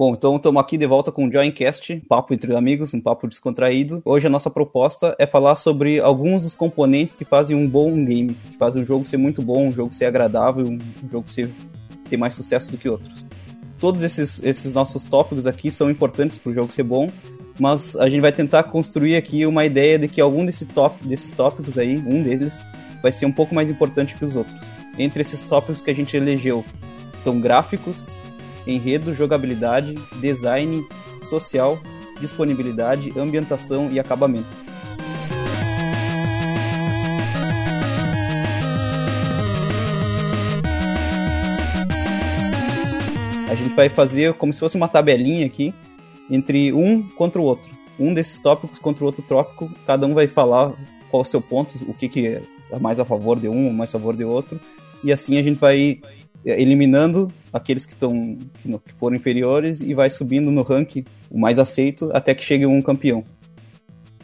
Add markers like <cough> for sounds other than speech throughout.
Bom, então estamos aqui de volta com o Joincast, papo entre amigos, um papo descontraído. Hoje a nossa proposta é falar sobre alguns dos componentes que fazem um bom game, que fazem um jogo ser muito bom, um jogo ser agradável, um jogo ser ter mais sucesso do que outros. Todos esses, esses nossos tópicos aqui são importantes para o jogo ser bom, mas a gente vai tentar construir aqui uma ideia de que algum desse top, desses tópicos aí, um deles, vai ser um pouco mais importante que os outros. Entre esses tópicos que a gente elegeu estão gráficos, enredo, jogabilidade, design, social, disponibilidade, ambientação e acabamento. A gente vai fazer como se fosse uma tabelinha aqui entre um contra o outro. Um desses tópicos contra o outro tópico, cada um vai falar qual o seu ponto, o que, que é mais a favor de um mais a favor de outro. E assim a gente vai eliminando aqueles que estão que foram inferiores e vai subindo no ranking o mais aceito até que chegue um campeão.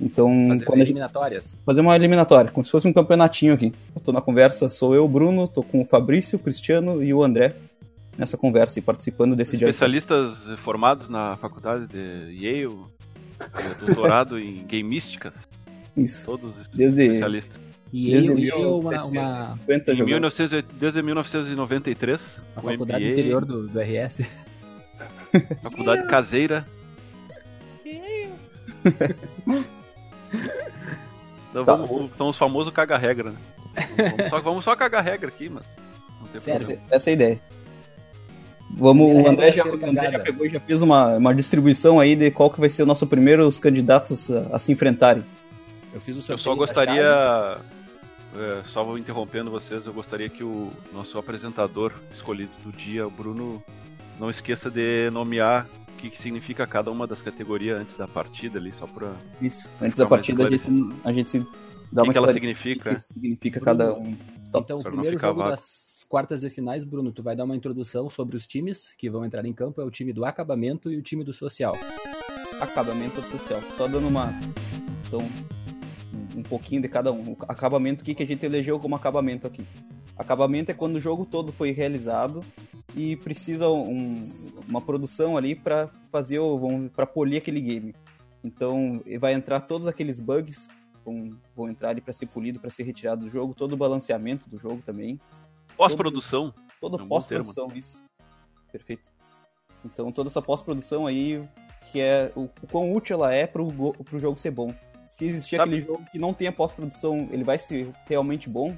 Então, fazer quando eliminatórias. Gente... fazer uma eliminatória, como se fosse um campeonatinho aqui. Eu tô na conversa, sou eu, Bruno, tô com o Fabrício, o Cristiano e o André nessa conversa e participando desse dia. Especialistas formados na faculdade de Yale, doutorado em <laughs> gameísticas. Isso. Todos Desde... especialistas. E desde, ele, uma, uma... Em 1900, desde 1993. A faculdade MBA, interior do, do RS. <laughs> Faculdade caseira. então, tá vamos, então os famosos caga-regra, né? Vamos só, vamos só cagar regra aqui, mas. Não tem Essa, essa é a ideia. Vamos, o André já, André já pegou e já fez uma, uma distribuição aí de qual que vai ser o nosso primeiro os candidatos a, a se enfrentarem. Eu fiz o Eu só gostaria é, só vou interrompendo vocês, eu gostaria que o nosso apresentador escolhido do dia, o Bruno, não esqueça de nomear o que, que significa cada uma das categorias antes da partida ali, só pra. Isso, antes da partida a gente, a gente se dá uma que ela significa. O que significa Bruno, cada um. Então, o primeiro jogo vago. das quartas e finais, Bruno, tu vai dar uma introdução sobre os times que vão entrar em campo, é o time do acabamento e o time do social. Acabamento social, só dando uma. Então, um pouquinho de cada um. O acabamento, o que, que a gente elegeu como acabamento aqui? Acabamento é quando o jogo todo foi realizado e precisa um, uma produção ali para fazer para polir aquele game. Então vai entrar todos aqueles bugs vão, vão entrar ali para ser polido, para ser retirado do jogo, todo o balanceamento do jogo também. Pós-produção. Todo, todo pós-produção, isso. Perfeito. Então toda essa pós-produção aí que é o, o quão útil ela é para o jogo ser bom se existir Sabe... aquele jogo que não tenha pós-produção, ele vai ser realmente bom?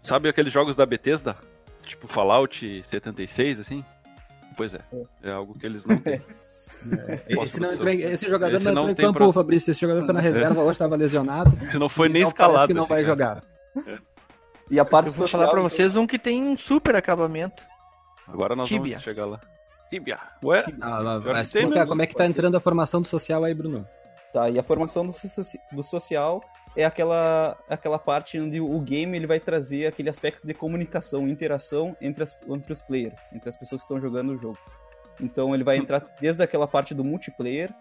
Sabe aqueles jogos da Bethesda? Tipo Fallout 76, assim? Pois é, é, é algo que eles não têm. <laughs> É. Esse, não esse, jogador esse não entrou em campo, pra... Fabrício. Esse jogador fica na <laughs> reserva, hoje estava lesionado. <laughs> Não foi nem escalado. que não vai cara. jogar. É. E a parte Eu vou falar pra vocês um que tem um super acabamento. Agora nós Tibia. vamos chegar lá. Tibia. Ué? Ah, mas, como é que tá entrando a formação do social aí, Bruno? Tá, e a formação do, do social é aquela, aquela parte onde o game ele vai trazer aquele aspecto de comunicação, interação entre, as, entre os players, entre as pessoas que estão jogando o jogo. Então ele vai entrar desde aquela parte do multiplayer,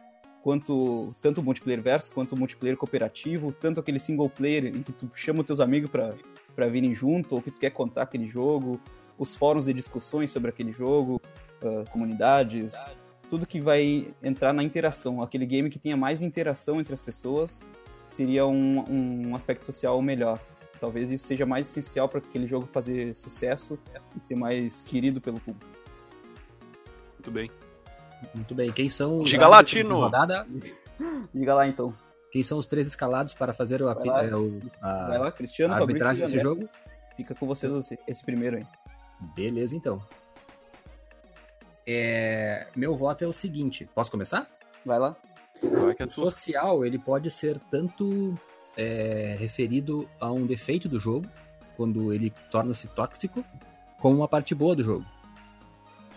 quanto tanto o multiplayer versus quanto o multiplayer cooperativo, tanto aquele single player em que tu chama os teus amigos para virem junto, ou que tu quer contar aquele jogo, os fóruns de discussões sobre aquele jogo, uh, comunidades, tudo que vai entrar na interação. Aquele game que tenha mais interação entre as pessoas seria um, um aspecto social melhor. Talvez isso seja mais essencial para aquele jogo fazer sucesso e ser mais querido pelo público. Muito bem. Muito bem. Quem são os Diga Latino! Rodada? <laughs> Diga lá então. Quem são os três escalados para fazer o, vai lá, é, o a, vai lá, Cristiano, a arbitragem desse jogo? Fica com vocês esse primeiro aí. Beleza, então. É, meu voto é o seguinte. Posso começar? Vai lá. o social ele pode ser tanto é, referido a um defeito do jogo, quando ele torna-se tóxico, como uma parte boa do jogo.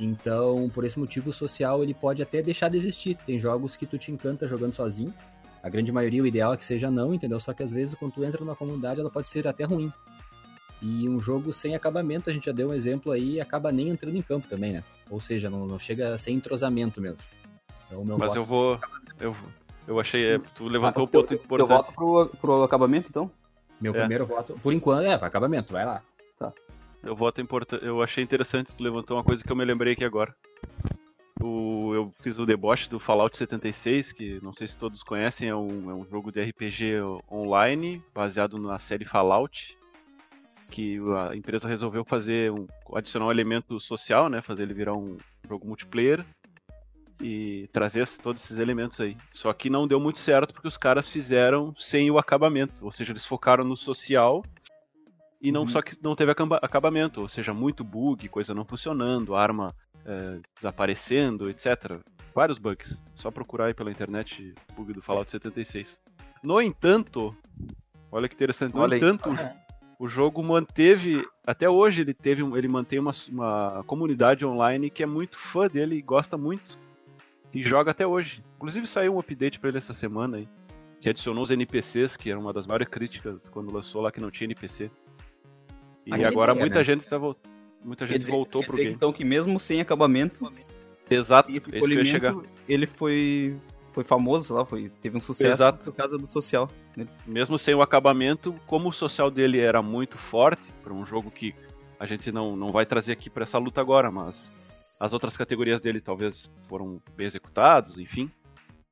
Então, por esse motivo, o social ele pode até deixar de existir. Tem jogos que tu te encanta jogando sozinho. A grande maioria, o ideal é que seja não, entendeu? Só que às vezes, quando tu entra numa comunidade, ela pode ser até ruim. E um jogo sem acabamento, a gente já deu um exemplo aí, acaba nem entrando em campo também, né? Ou seja, não, não chega a ser entrosamento mesmo. Então, Mas eu vou. Eu, eu achei. É, tu levantou o um ponto importante. Eu voto pro, pro acabamento, então? Meu é. primeiro voto. Por enquanto, é, para acabamento, vai lá. Tá. Eu voto importante. Eu achei interessante, tu levantou uma coisa que eu me lembrei aqui agora. O, eu fiz o deboche do Fallout 76, que não sei se todos conhecem, é um, é um jogo de RPG online, baseado na série Fallout, que a empresa resolveu fazer um, adicionar um elemento social, né, fazer ele virar um jogo multiplayer e trazer todos esses elementos aí. Só que não deu muito certo porque os caras fizeram sem o acabamento, ou seja, eles focaram no social e não uhum. só que não teve acabamento, ou seja, muito bug, coisa não funcionando, arma é, desaparecendo, etc. Vários bugs. Só procurar aí pela internet bug do Fallout 76. No entanto, olha que interessante. No olha entanto, o, o, jogo manteve até hoje ele teve ele mantém uma, uma comunidade online que é muito fã dele e gosta muito e joga até hoje. Inclusive saiu um update para ele essa semana aí, que adicionou os NPCs, que era uma das maiores críticas quando lançou lá que não tinha NPC. E agora muita né? gente tá voltando. Muita gente dizer, voltou pro game. Então que mesmo sem acabamento. Exato, e chegar. ele foi foi famoso lá, foi, teve um sucesso Exato. por causa do social. Mesmo sem o acabamento, como o social dele era muito forte, para um jogo que a gente não, não vai trazer aqui para essa luta agora, mas as outras categorias dele talvez foram bem executados, enfim.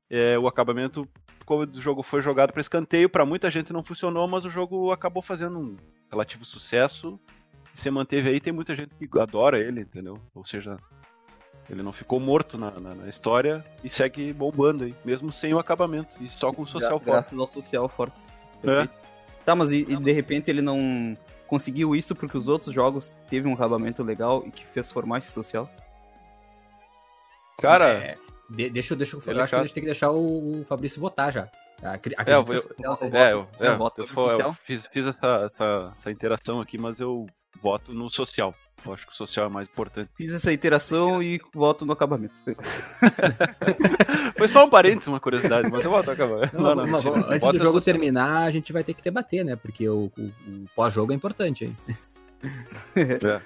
É, o acabamento, como o jogo foi jogado para escanteio, para muita gente não funcionou, mas o jogo acabou fazendo um relativo sucesso se manteve aí. Tem muita gente que adora ele, entendeu? Ou seja, ele não ficou morto na, na, na história e segue bombando aí, mesmo sem o acabamento e só com o social Gra forte. Graças ao social forte. É. Tá, mas e, e, de repente ele não conseguiu isso porque os outros jogos teve um acabamento legal e que fez formar esse social? Cara. É, de, deixa, deixa, eu, eu acho que a gente tem que deixar o, o Fabrício votar já. Acredito é, eu, eu, é, eu, é, eu, eu fiz, fiz essa, essa, essa interação aqui, mas eu voto no social. Eu acho que o social é mais importante. Fiz essa interação e voto no acabamento. <laughs> Foi só um parênteses, uma curiosidade, mas eu voto no acabamento. Não, não, não, antes do jogo social. terminar, a gente vai ter que debater, né? Porque o, o, o pós-jogo é importante aí. <laughs> É.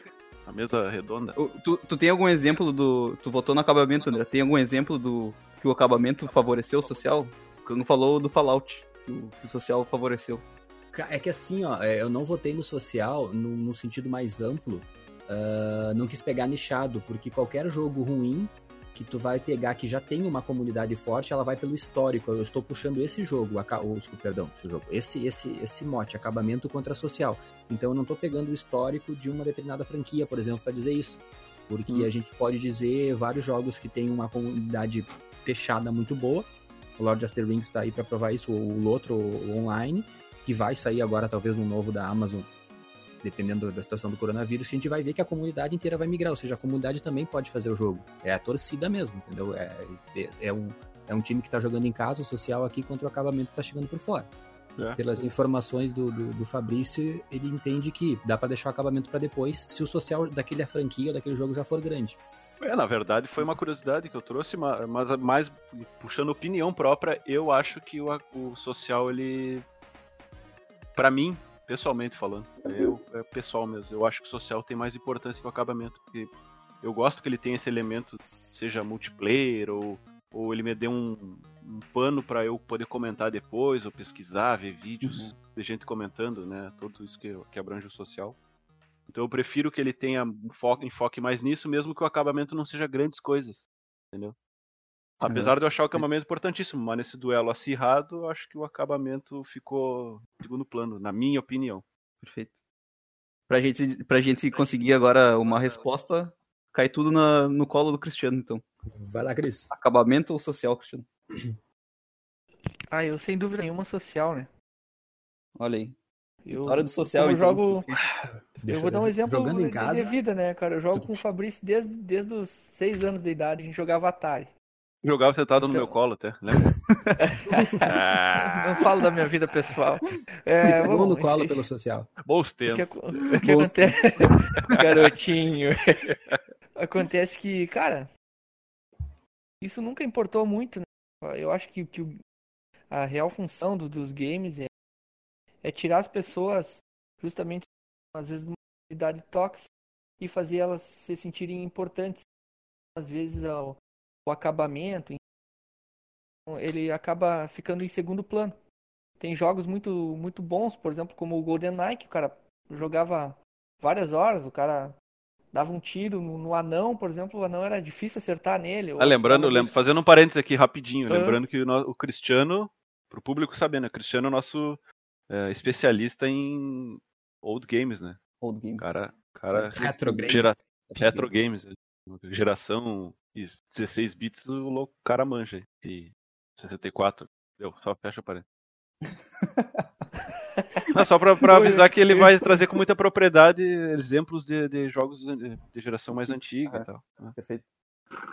A mesa redonda. Tu, tu tem algum exemplo do. Tu votou no acabamento, André? Tem algum exemplo do que o acabamento favoreceu o social? Não falou do Fallout, que o, que o social favoreceu. É que assim, ó, é, eu não votei no social no, no sentido mais amplo. Uh, não quis pegar nichado, porque qualquer jogo ruim que tu vai pegar que já tem uma comunidade forte, ela vai pelo histórico. Eu estou puxando esse jogo, o, perdão, esse jogo, esse, esse, esse mote, acabamento contra social. Então eu não estou pegando o histórico de uma determinada franquia, por exemplo, para dizer isso. Porque hum. a gente pode dizer vários jogos que tem uma comunidade fechada muito boa. O Lord of the Rings está aí para provar isso, o Lotro o online, que vai sair agora talvez no novo da Amazon dependendo da situação do coronavírus, a gente vai ver que a comunidade inteira vai migrar, ou seja, a comunidade também pode fazer o jogo. É a torcida mesmo, entendeu? É, é, é um, é um time que está jogando em casa, o social aqui, contra o acabamento está chegando por fora. É. Pelas informações do, do, do, Fabrício, ele entende que dá para deixar o acabamento para depois, se o social daquele franquia ou daquele jogo já for grande. É, na verdade foi uma curiosidade que eu trouxe, mas mais puxando opinião própria, eu acho que o, o social ele para mim pessoalmente falando. Eu, é pessoal mesmo. Eu acho que o social tem mais importância que o acabamento, porque eu gosto que ele tenha esse elemento, seja multiplayer ou, ou ele me dê um, um pano para eu poder comentar depois, ou pesquisar, ver vídeos uhum. de gente comentando, né? Tudo isso que, que abrange o social. Então eu prefiro que ele tenha um foco, enfoque mais nisso, mesmo que o acabamento não seja grandes coisas. Entendeu? Apesar uhum. de eu achar o acabamento importantíssimo, mas nesse duelo acirrado, eu acho que o acabamento ficou em segundo plano, na minha opinião. Perfeito. Pra gente, pra gente conseguir agora uma resposta, cai tudo na, no colo do Cristiano, então. Vai lá, Cris. Acabamento ou social, Cristiano? <clears throat> Ah, eu sem dúvida nenhuma social, né? Olha aí. Eu, Hora do social, eu então. jogo. eu vou dar um exemplo Jogando em casa. de vida, né, cara? Eu jogo com o Fabrício desde, desde os seis anos de idade, a gente jogava Atari. Jogava sentado então... no meu colo até, lembra? Não falo da minha vida pessoal. É, vamos... no colo pelo social. Bons tempos. O que, o que acontece? <laughs> Garotinho. acontece que, cara, isso nunca importou muito. Né? Eu acho que, que a real função do, dos games é, é tirar as pessoas justamente, às vezes, de uma atividade tóxica e fazer elas se sentirem importantes. Às vezes, ao, o acabamento, ele acaba ficando em segundo plano. Tem jogos muito muito bons, por exemplo, como o Golden Knight, que o cara jogava várias horas, o cara dava um tiro no, no anão, por exemplo, o anão era difícil acertar nele. Ah, lembrando, lembra, fazendo um parênteses aqui rapidinho, Ah. lembrando que o, o Cristiano, pro público saber, né? O Cristiano é o nosso é, especialista em old games, né? Old games. Cara, cara Retro games. gera, retro games, né? geração isso, 16 bits, o louco o cara manja. E 64, deu, só fecha a parede. <laughs> Não, só pra, pra avisar que ele vai trazer com muita propriedade exemplos de, de jogos de, de geração mais antiga Ah. e tal. né? Perfeito.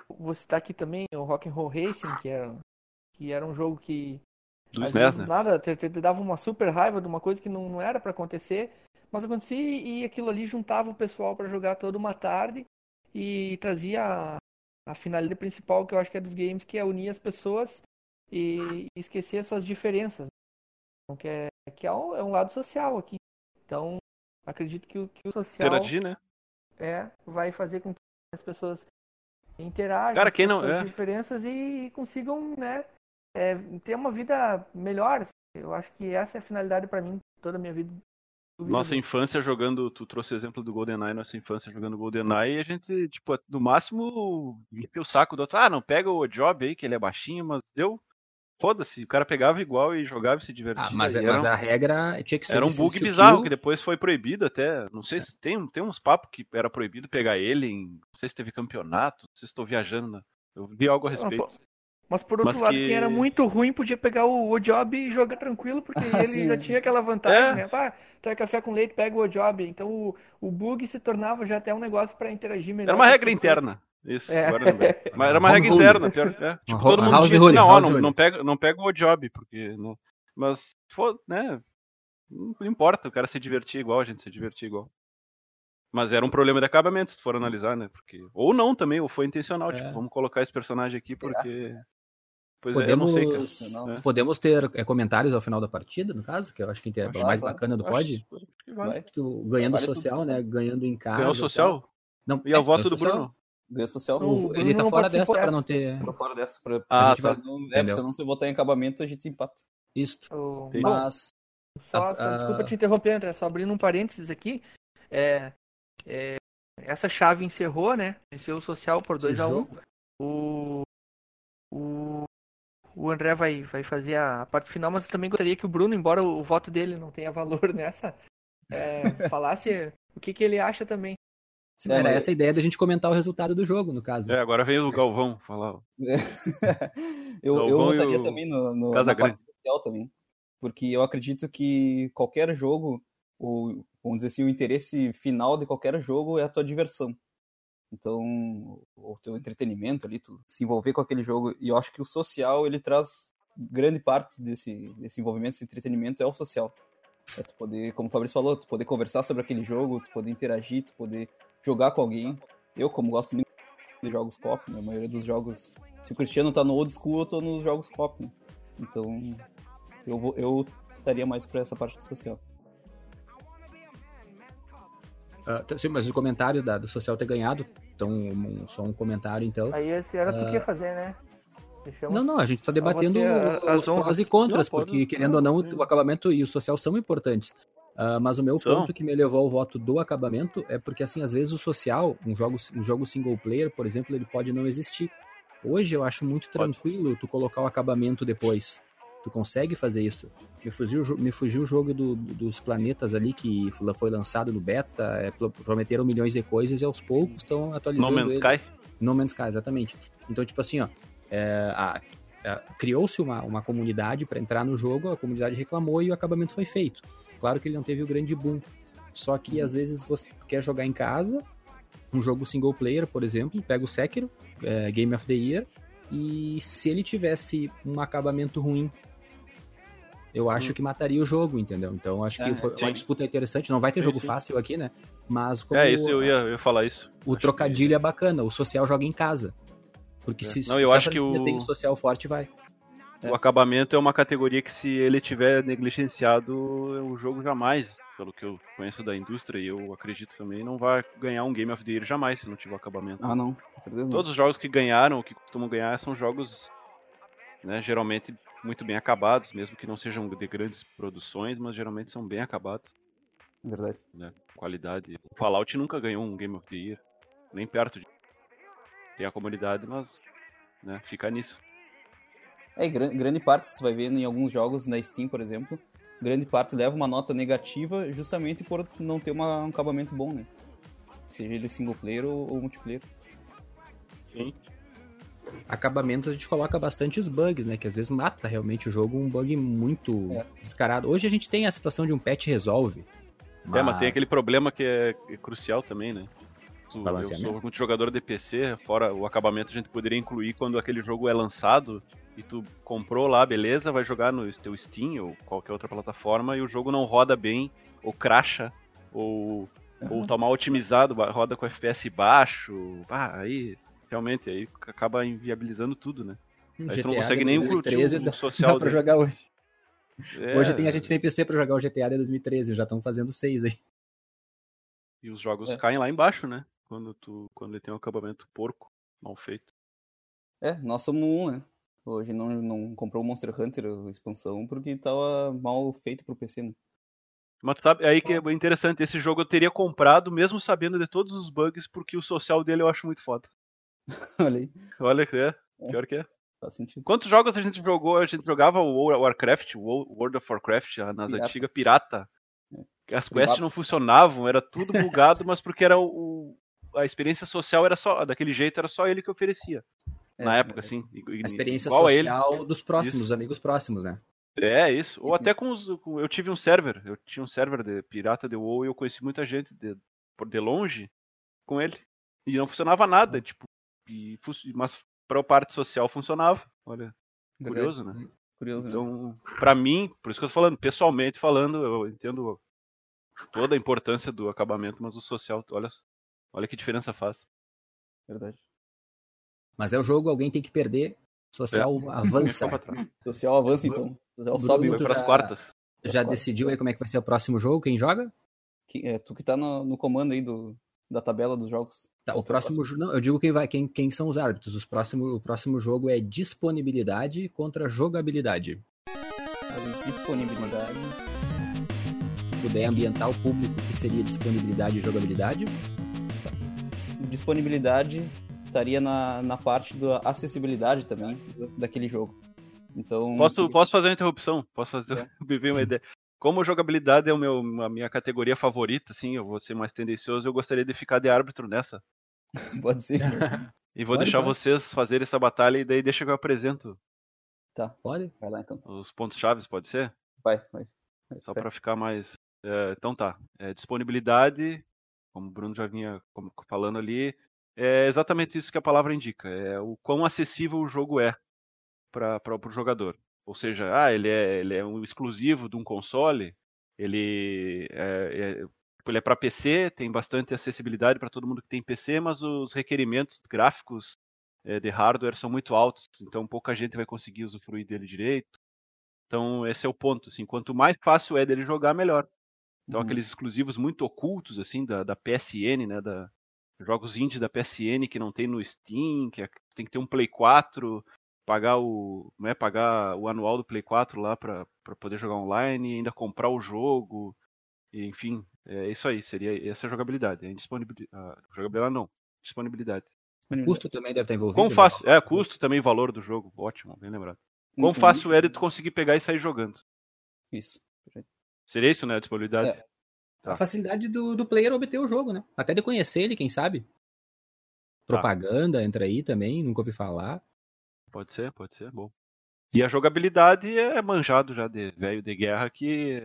Vou citar aqui também o Rock'n'Roll Racing, que era, que era um jogo que Do às SNES, vezes né? nada, te, te dava uma super raiva de uma coisa que não, não era pra acontecer, mas acontecia e aquilo ali juntava o pessoal pra jogar toda uma tarde e trazia a, finalidade principal que eu acho que é dos games, que é unir as pessoas e, e esquecer as suas diferenças. Então, que é, que é, um, é um lado social aqui. Então, acredito que o, que o social Interagir, né? é, vai fazer com que as pessoas interajam Cara, com quem as não- é. diferenças e consigam, né, é, ter uma vida melhor. assim. Eu acho que essa é a finalidade pra mim toda a minha vida. Nossa infância jogando, tu trouxe o exemplo do GoldenEye, nossa infância jogando GoldenEye, e a gente, tipo, no máximo, meteu o saco do outro, ah, não pega o Job aí, que ele é baixinho, mas deu, foda-se, o cara pegava igual e jogava e se divertia. Ah, mas, e mas era, a regra tinha que ser. era um bug bizarro, que depois foi proibido até, não sei se tem, tem uns papos que era proibido pegar ele, em, não sei se teve campeonato, não sei se estou viajando, né? eu vi algo a respeito. Mas por outro Mas lado, que- quem era muito ruim podia pegar o, o job e jogar tranquilo, porque <laughs> ele Sim. já tinha aquela vantagem, É. né? Pá, tu é café com leite, pega o job. Então o, o bug se tornava já até um negócio pra interagir melhor. Era uma regra interna. Isso, É. agora lembrei. <laughs> Mas era uma regra rule. interna, pior. É. Tipo, todo mundo house dizia assim, não, ó, não, não pega, não pega o job, porque. Né? Mas, foda, né? Não importa, o cara se divertir igual, a gente se divertir igual. Mas era um problema de acabamento, se tu for analisar, né? Porque... Ou não também, ou foi intencional, É. tipo, vamos colocar esse personagem aqui porque. Pois é, eu não Podemos, sei, cara. Não. É. podemos ter é, comentários ao final da partida, no caso, que eu acho que é o Acho- mais claro. bacana do Acho- pod. acho que vale. Ganhando Vale tudo. social, né? Ganhando em casa. Ganhou o tal. social? Não, E é o voto do social. Bruno? Ganhou social. Não, O- o ele tá fora dessa pra dessa. não ter. Tô fora dessa. Pra, Ah, a gente tá. vai- não, é, se não se votar em acabamento, a gente empata. Isso. Mas. Só, só Ah, desculpa ah. te interromper, André, só abrindo um parênteses aqui. É, é, essa chave encerrou, né? Venceu o social por 2x1. O, o, o André vai, vai fazer a, parte final, mas eu também gostaria que o Bruno, embora o, voto dele não tenha valor <laughs> nessa, é, falasse o que, que ele acha também. Sim, era essa a ideia da gente comentar o resultado do jogo, no caso. É, agora vem o Galvão falar. <laughs> eu, Galvão eu votaria o também no, no, Casa na Grande. parte social também. Porque eu acredito que qualquer jogo, o, vamos dizer assim, o interesse final de qualquer jogo é a tua diversão. Então, o teu entretenimento ali, tu se envolver com aquele jogo. E eu acho que o social, ele traz grande parte desse, desse envolvimento, desse entretenimento é o social. É tu poder, como o Fabrício falou, tu poder conversar sobre aquele jogo, tu poder interagir, tu poder jogar com alguém. Eu, como gosto muito de jogos cop, né, a maioria dos jogos. Se o Cristiano tá no old school, eu tô nos jogos cop. Né? Então, eu, vou, eu estaria mais pra essa parte do social. Ah, tá, sim, mas os comentários da- do social ter ganhado, então um- só um comentário então. Aí esse era tu que ia fazer, né? Deixamos- Não, não, a gente tá debatendo você, a- as os honras. prós e contras, Não, pode- porque querendo ou não, o acabamento e o social são importantes. Ah, mas o meu São. ponto que me levou ao voto do acabamento é porque, assim, às vezes o social, um jogo, um jogo single player, por exemplo, ele pode não existir. Hoje eu acho muito Pode. tranquilo tu colocar o acabamento depois. Tu consegue fazer isso. Me fugiu, me fugiu o jogo do- dos planetas ali que foi lançado no beta, é, pro- prometeram milhões de coisas e aos poucos estão No atualizando Man's ele. Sky? No Man's Sky, exatamente. Então, tipo assim, ó, é, a- a- criou-se uma, uma comunidade para entrar no jogo, a comunidade reclamou e o acabamento foi feito. Claro que ele não teve o grande boom. Só que às vezes você quer jogar em casa, um jogo single player, por exemplo, pega o Sekiro, é, Game of the Year, e se ele tivesse um acabamento ruim, eu acho que mataria o jogo, entendeu? Então eu acho que É, foi sim. uma disputa interessante. Não vai ter Sim, jogo sim. fácil aqui, né? Mas como É, isso eu ia, eu ia falar isso. o Acho trocadilho é bacana, o social joga em casa. Porque É. se, Não, eu se acho que o- tem um social forte, vai. O acabamento é uma categoria que se ele tiver negligenciado, o jogo jamais, pelo que eu conheço da indústria e eu acredito também, não vai ganhar um Game of the Year jamais se não tiver o acabamento. Ah, não, com certeza não. Todos os jogos que ganharam, que costumam ganhar, são jogos, né, geralmente muito bem acabados, mesmo que não sejam de grandes produções, mas geralmente são bem acabados. Verdade. Né? Qualidade. O Fallout nunca ganhou um Game of the Year. Nem perto de. Tem a comunidade, mas. Né, fica nisso. É, grande, grande parte, se tu vai ver em alguns jogos na Steam, por exemplo, grande parte leva uma nota negativa justamente por não ter uma, um acabamento bom, né? Seja ele single player ou, ou multiplayer. Sim. Acabamentos a gente coloca bastante os bugs, né? Que às vezes mata realmente o jogo, um bug muito É. descarado. Hoje a gente tem a situação de um patch resolve. É, mas tem aquele problema que é, é crucial também, né? Tu- Eu sou muito jogador de PC, fora o acabamento a gente poderia incluir quando aquele jogo é lançado e tu comprou lá, beleza, vai jogar no teu Steam ou qualquer outra plataforma e o jogo não roda bem, ou cracha, ou, ou tá mal otimizado, roda com FPS baixo. Ah, aí realmente aí acaba inviabilizando tudo, né? Um Aí tu não consegue nem 2013 curtir o social dá pra dele. jogar hoje. É, Hoje tem a gente tem PC pra jogar o GTA de 2013, já estão fazendo seis aí. E os jogos É. caem lá embaixo, né? Quando, tu, quando ele tem um acabamento porco, mal feito. É, nós somos um, né? Hoje não, não comprou o Monster Hunter a expansão porque tava mal feito pro PC, né? Mas sabe, aí que é interessante, esse jogo eu teria comprado mesmo sabendo de todos os bugs, porque o social dele eu acho muito foda. <laughs> Olha aí, Olha que é, pior que é. faz sentido. Quantos jogos a gente jogou? A gente jogava o War- Warcraft, o Wo- World of Warcraft, nas Pirata. antigas pirata. Que As quests não funcionavam, era tudo <laughs> bugado, mas porque era o, a experiência social era só, daquele jeito era só ele que oferecia. na É, época, assim. i- i- A experiência igual a ele. social dos próximos, Isso. dos amigos próximos, né? É, isso. Ou Isso, até isso. com os. com- eu tive um server. Eu tinha um server de pirata de WoW e eu conheci muita gente de, por de longe com ele. E não funcionava nada, tipo. E, mas pra parte social funcionava. Olha, curioso, né? Curioso mesmo. Então, pra mim, por isso que eu tô falando, pessoalmente falando, eu entendo toda a importância do acabamento, mas o social, olha, olha que diferença faz. Verdade. Mas é o jogo, alguém tem que perder, social <laughs> avança. Pra trás. Social avança então. Social Bruno, sobe. Pras já- quartas. Já decidiu aí como é que vai ser o próximo jogo? Quem joga? Que- é, tu que tá no, no comando aí do, da tabela dos jogos. Tá, Qual o é próximo jogo. Não, eu digo quem vai, quem, quem são os árbitros. Os próximo, o próximo jogo é disponibilidade contra jogabilidade. Disponibilidade. Se puder ambientar o público, que seria disponibilidade e jogabilidade. Disponibilidade estaria na, na parte da acessibilidade também daquele jogo. Então. Posso, posso fazer uma interrupção? Posso fazer <laughs> É. uma ideia. Como jogabilidade é o meu, a minha categoria favorita, assim, eu vou ser mais tendencioso, eu gostaria de ficar de árbitro nessa. <laughs> Pode ser. E vou Pode, deixar pode. vocês fazerem essa batalha e daí deixa que eu apresento Tá, Pode? vai lá então. os pontos chaves, pode ser? Vai, vai. vai. Só pra ficar mais. é, então tá. É, disponibilidade, como o Bruno já vinha falando ali, é exatamente isso que a palavra indica. É o quão acessível o jogo é para o jogador. Ou seja, ah, ele é, ele é um exclusivo de um console, ele é, é, ele é para PC, tem bastante acessibilidade para todo mundo que tem PC, mas os requerimentos gráficos é, de hardware são muito altos, então pouca gente vai conseguir usufruir dele direito. Então esse é o ponto, assim, quanto mais fácil é dele jogar, melhor. Então Uhum. aqueles exclusivos muito ocultos assim da, da PSN, né, da jogos indies da PSN que não tem no Steam, que é- tem que ter um Play 4, pagar o, não é, pagar o anual do Play 4 lá para poder jogar online, e ainda comprar o jogo, e, enfim, é isso aí, seria essa jogabilidade, a indisponibilidade, a jogabilidade não, disponibilidade. O custo também deve estar envolvido. Quão né? fácil, é, custo também, valor do jogo, ótimo, bem lembrado. Quão Uhum. fácil é de tu conseguir pegar e sair jogando. Isso. Seria isso, né, a disponibilidade? É. A facilidade do, do player obter o jogo, né? Até de conhecer ele, quem sabe. Tá. Propaganda entra aí também, nunca ouvi falar. Pode ser, pode ser, bom. E a jogabilidade é manjado já de velho de guerra que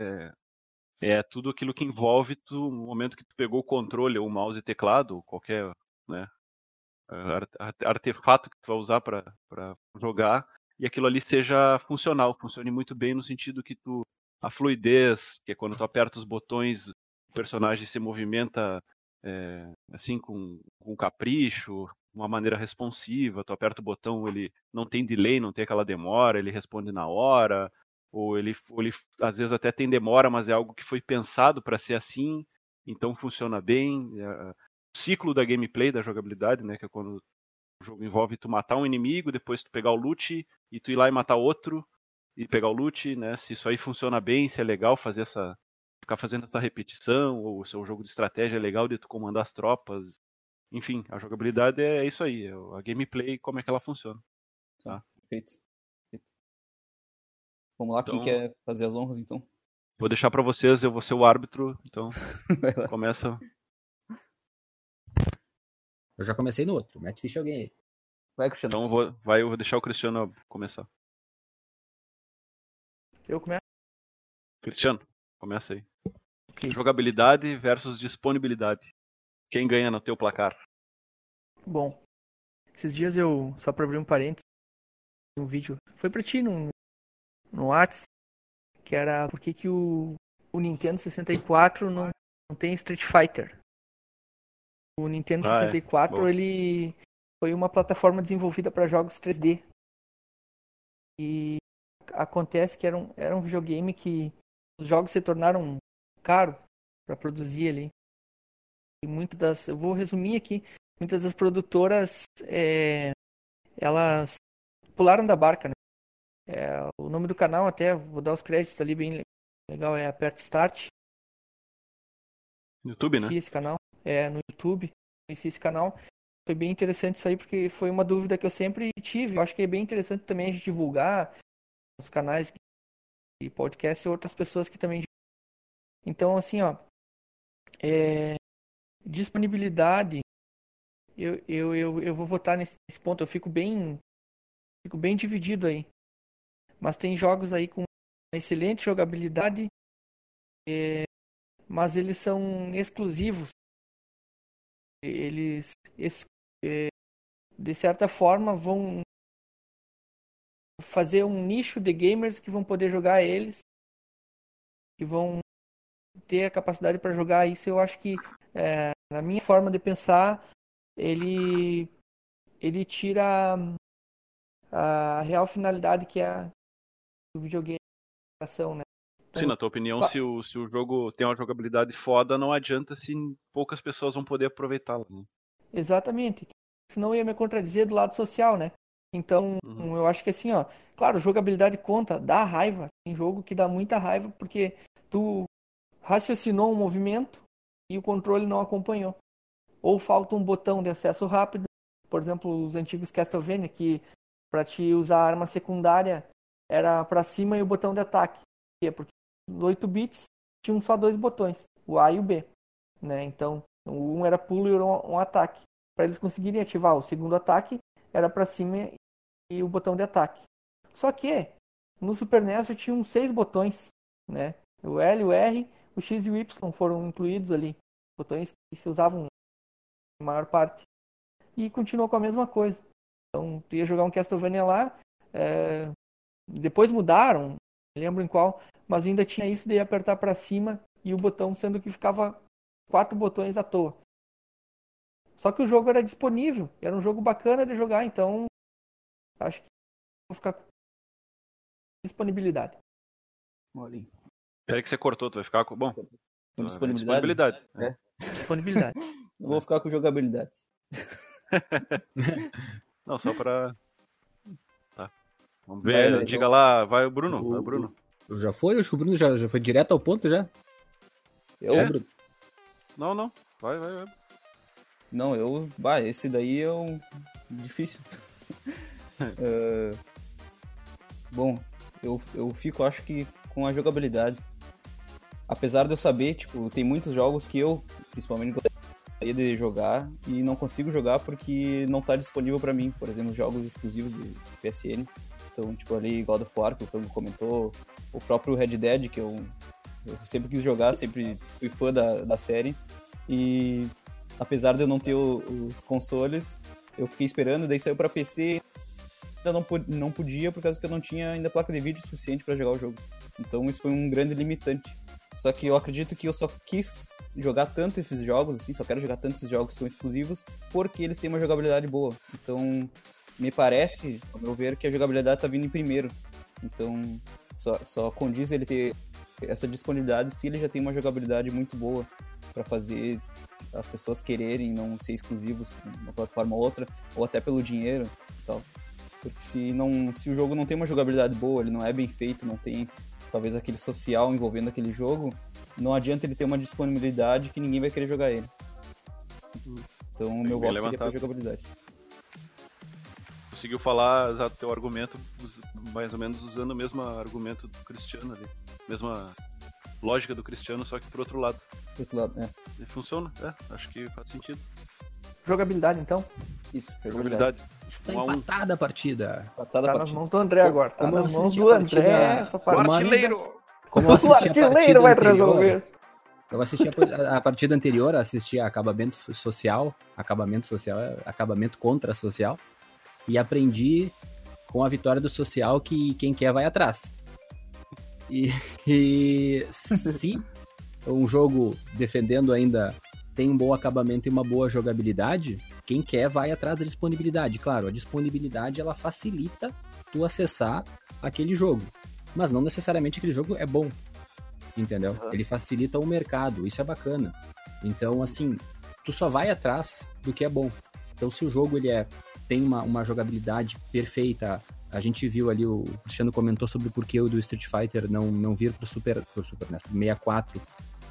é, é tudo aquilo que envolve tu, no momento que tu pegou o controle ou o mouse e teclado, ou qualquer né, ar- ar- artefato que tu vai usar para jogar, e aquilo ali seja funcional, funcione muito bem no sentido que tu a fluidez, que é quando tu aperta os botões, o personagem se movimenta é, assim com, com capricho, uma maneira responsiva, tu aperta o botão, ele não tem delay, não tem aquela demora, ele responde na hora, ou ele, ou ele às vezes até tem demora, mas é algo que foi pensado para ser assim, então funciona bem. É, o ciclo da gameplay, da jogabilidade, né, que é quando o jogo envolve tu matar um inimigo, depois tu pegar o loot e tu ir lá e matar outro e pegar o loot, né? Se isso aí funciona bem, se é legal fazer essa ficar fazendo essa repetição, ou se o jogo de estratégia é legal de tu comandar as tropas. Enfim, a jogabilidade é isso aí, é a gameplay, como é que ela funciona. Tá? Perfeito. Perfeito. Vamos lá, Então- quem quer fazer as honras então? Vou deixar pra vocês, eu vou ser o árbitro, então <laughs> começa. Eu já comecei no outro. Mete ficha alguém aí. Vai, Cristiano. Então eu vou, vai, eu vou deixar o Cristiano começar. Eu começo. Cristiano, começa aí. Ok. Jogabilidade versus disponibilidade. Quem ganha no teu placar? Bom, esses dias eu, só pra abrir um parênteses, um vídeo, foi pra ti no, no Whats, que era por que que o, o Nintendo 64 não, não tem Street Fighter. O Nintendo Ah, é. 64, Boa. ele foi uma plataforma desenvolvida para jogos 3D. E acontece que era um, era um videogame que os jogos se tornaram caros para produzir ali. E muitas das, eu vou resumir aqui, muitas das produtoras é, elas pularam da barca, né? É, o nome do canal até vou dar os créditos ali bem legal é Aperta Start, YouTube, né? conheci esse canal é no YouTube, conheci esse canal. Foi bem interessante isso aí porque foi uma dúvida que eu sempre tive. Eu acho que é bem interessante também a gente divulgar os canais e podcast e outras pessoas que também então assim ó é, disponibilidade eu, eu, eu, eu vou votar nesse, ponto. Eu fico bem fico bem dividido aí. Mas tem jogos aí com excelente jogabilidade é, mas eles são exclusivos. Eles ex- é, de certa forma vão fazer um nicho de gamers que vão poder jogar eles, que vão ter a capacidade para jogar isso. Eu acho que, é, na minha forma de pensar, ele ele tira a real finalidade que é o videogame, a ação, né? Sim, na tua opinião, Tá. se o, se o jogo tem uma jogabilidade foda, não adianta se poucas pessoas vão poder aproveitá-la. né? Exatamente. Senão ia me contradizer do lado social, né? Então, Uhum. eu acho que assim, ó, claro, jogabilidade conta, dá raiva. Tem jogo que dá muita raiva porque tu raciocinou um movimento e o controle não acompanhou. Ou falta um botão de acesso rápido. Por exemplo, os antigos Castlevania que para te usar a arma secundária era para cima e o botão de ataque. Porque nos 8 bits tinham só dois botões, o A e o B, né? Então, um era pulo e um, um ataque. Para eles conseguirem ativar o segundo ataque, era para cima e o botão de ataque. Só que no Super NES tinha uns seis botões, né? O L, o R, o X e o Y foram incluídos ali, botões que se usavam na maior parte. E continuou com a mesma coisa. Então, tu ia jogar um Castlevania lá, é, depois mudaram, não lembro em qual, mas ainda tinha isso de apertar para cima e o botão sendo que ficava quatro botões à toa. Só que o jogo era disponível, era um jogo bacana de jogar, então acho que vou ficar com disponibilidade. Aí. Peraí que você cortou, tu vai ficar com. Bom, Com disponibilidade. disponibilidade. É. Disponibilidade. Eu <laughs> vou ficar com jogabilidade. <laughs> Não, só pra. Tá. Vamos Vai, ver. né, Diga então. lá, vai o Bruno. O- Vai o Bruno. Já foi? Acho que o Bruno já, já foi direto ao ponto já. Eu? É? Bruno? Não, não. Vai, vai, vai. Não, eu. Bah, esse daí é um. difícil. <laughs> Eh, Bom, eu, eu fico, acho que, com a jogabilidade. Apesar de eu saber, tipo, tem muitos jogos que eu, principalmente, gostaria de jogar e não consigo jogar porque não tá disponível pra mim. Por exemplo, jogos exclusivos de PSN. Então, tipo, ali God of War, que o Tango comentou, o próprio Red Dead, que eu, eu sempre quis jogar, sempre fui fã da, da série. E apesar de eu não ter o- os consoles, eu fiquei esperando, daí saiu pra PC, ainda não, não podia por causa que eu não tinha ainda placa de vídeo suficiente pra jogar o jogo. Então isso foi um grande limitante. Só que eu acredito que eu só quis jogar tanto esses jogos, assim, só quero jogar tanto esses jogos que são exclusivos, porque eles têm uma jogabilidade boa. Então, me parece, ao meu ver, que a jogabilidade tá vindo em primeiro. Então, só, só condiz ele ter essa disponibilidade se ele já tem uma jogabilidade muito boa pra fazer as pessoas quererem não ser exclusivos uma plataforma ou outra, ou até pelo dinheiro e tal. Porque se, não, se o jogo não tem uma jogabilidade boa, ele não é bem feito, não tem talvez aquele social envolvendo aquele jogo, não adianta ele ter uma disponibilidade que ninguém vai querer jogar ele. Então o meu voto seria pra jogabilidade. Conseguiu falar exato teu argumento, mais ou menos usando o mesmo argumento do Cristiano ali. Mesma lógica do Cristiano, só que por outro lado. Do outro lado, é. E funciona, é, acho que faz sentido. Jogabilidade, então. Isso, jogabilidade. Jogabilidade. Está Um a um. empatada a partida. Patada Tá a nas partida. mãos do André agora. Tá Como eu nas mãos assisti do a partida- André essa O partida. Uma- artilheiro! Como eu <laughs> O assisti a partida artilheiro vai anterior, resolver. Eu assisti a, a partida anterior, assisti a acabamento social, acabamento social, acabamento contra social, e aprendi com a vitória do social que quem quer vai atrás. E, <laughs> e se um jogo defendendo ainda tem um bom acabamento e uma boa jogabilidade, quem quer vai atrás da disponibilidade. Claro, a disponibilidade ela facilita tu acessar aquele jogo, mas não necessariamente aquele jogo é bom entendeu? Uhum. Ele facilita o mercado, isso é bacana. Então, assim, tu só vai atrás do que é bom. Então, se o jogo ele é tem uma, uma jogabilidade perfeita, a gente viu ali, o Cristiano comentou sobre o do Street Fighter não, não vir pro Super, pro Super NES, pro 64.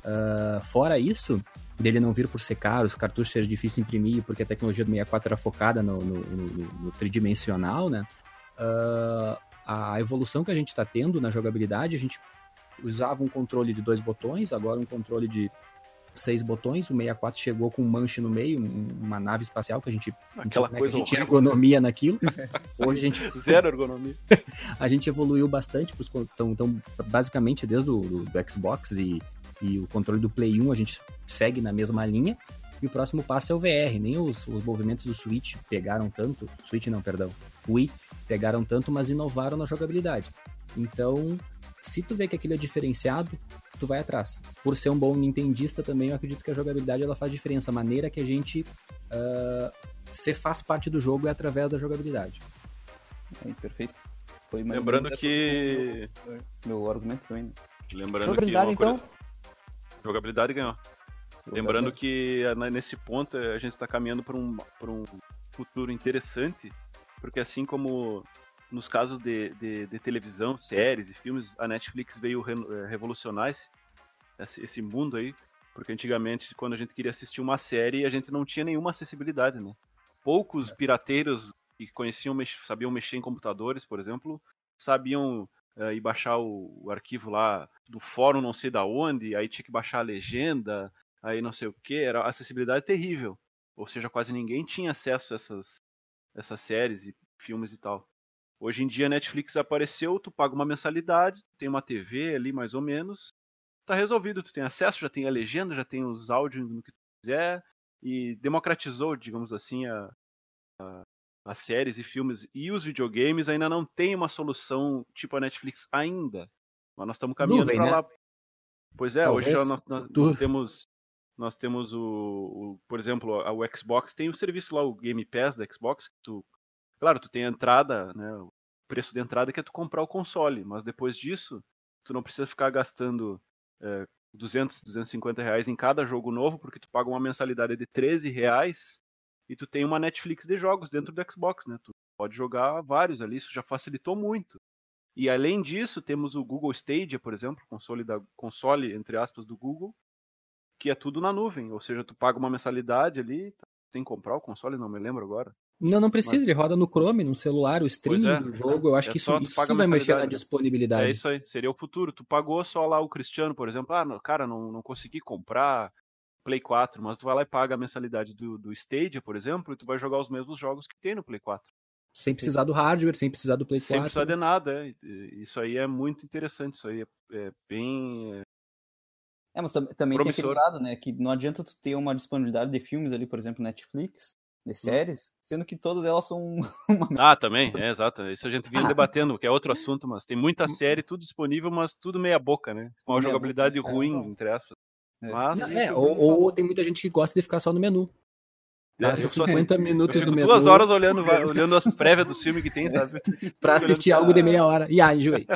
Ah, fora isso, dele não vir por ser caro, os cartuchos serem difíceis de imprimir, porque a tecnologia do 64 era focada no, no, no- no tridimensional, né? Ah, a evolução que a gente está tendo na jogabilidade, a gente usava um controle de dois botões, agora um controle de seis botões. O 64 chegou com um manche no meio, um- uma nave espacial que a gente Aquela coisa a gente tinha horrível. ergonomia naquilo. <laughs> Hoje a gente, Zero ergonomia. <laughs> a gente evoluiu bastante. Então, então basicamente, desde o do, do Xbox e, e o controle do Play 1, a gente segue na mesma linha. E o próximo passo é o VR. Nem os, os movimentos do Switch pegaram tanto. Switch não, perdão. Wii pegaram tanto, mas inovaram na jogabilidade. Então, se tu vê que aquilo é diferenciado, tu vai atrás. Por ser um bom nintendista também, eu acredito que a jogabilidade ela faz diferença. A maneira que a gente ah, se faz parte do jogo é através da jogabilidade. Aí, perfeito. Foi mais ou Lembrando que. Meu argumento também. né? Lembrando Jogabilidade, que. uma então. coisa- Jogabilidade ganhou. Lembrando que eh, nesse ponto eh, a gente está caminhando para um, pra um futuro interessante, porque assim como nos casos de, de, de televisão, séries e filmes, a Netflix veio re- eh, revolucionar esse, esse, mundo aí, porque antigamente quando a gente queria assistir uma série a gente não tinha nenhuma acessibilidade, né? Poucos pirateiros que conheciam, sabiam mexer em computadores, por exemplo, sabiam eh, ir baixar o, o arquivo lá do fórum não sei da onde, aí tinha que baixar a legenda, aí não sei o que, era acessibilidade terrível. Ou seja, quase ninguém tinha acesso a essas, essas séries e filmes e tal. Hoje em dia a Netflix apareceu, tu paga uma mensalidade, tem uma TV ali mais ou menos, tá resolvido, tu tem acesso, já tem a legenda, já tem os áudios no que tu quiser, e democratizou, digamos assim, a, a- as séries e filmes e os videogames ainda não tem uma solução tipo a Netflix ainda. Mas nós estamos caminhando para né? lá. Pois é, Talvez hoje já nós, nós- nós temos nós temos o, o- por exemplo, a- o Xbox tem o serviço lá, o Game Pass da Xbox, tu, claro, tu tem a entrada, né, o preço de entrada que é tu comprar o console, mas depois disso, tu não precisa ficar gastando é, 200, 250 reais em cada jogo novo, porque tu paga uma mensalidade de 13 reais e tu tem uma Netflix de jogos dentro do Xbox, né, tu pode jogar vários ali, isso já facilitou muito. E além disso, temos o Google Stadia, por exemplo, console, da, console entre aspas, do Google, que é tudo na nuvem, ou seja, tu paga uma mensalidade ali, tem que comprar o console, não me lembro agora. Não, não precisa, Mas- ele roda no Chrome, no celular, o streaming é. do jogo, eu acho É que isso, isso vai mexer na mensalidade. disponibilidade. É isso aí, seria o futuro. Tu pagou só lá o Cristiano, por exemplo, ah, cara, não, não consegui comprar Play 4, mas tu vai lá e paga a mensalidade do, do Stadia, por exemplo, e tu vai jogar os mesmos jogos que tem no Play 4. Sem precisar do hardware, sem precisar do Play 4. Sem precisar de nada, é. E- Isso aí é muito interessante, isso aí é, é bem... é, É, mas tam- também tem aquele Promissor. lado, né? Que não adianta tu ter uma disponibilidade de filmes ali, por exemplo, Netflix, de séries, sendo que todas elas são <laughs> uma Ah, também, é exato. Isso a gente vinha Ah. debatendo, que é outro assunto, mas tem muita série, tudo disponível, mas tudo meia boca, né? Com uma Meia jogabilidade boca, é, ruim, não. entre aspas. É. Mas Não, é, ou, ou tem muita gente que gosta de ficar só no menu. Passa eu sou assim. 50 eu minutos fico no menu duas horas olhando, olhando as prévias dos filmes que tem, <laughs> sabe? pra assistir algo de meia hora. E ah, enjoei.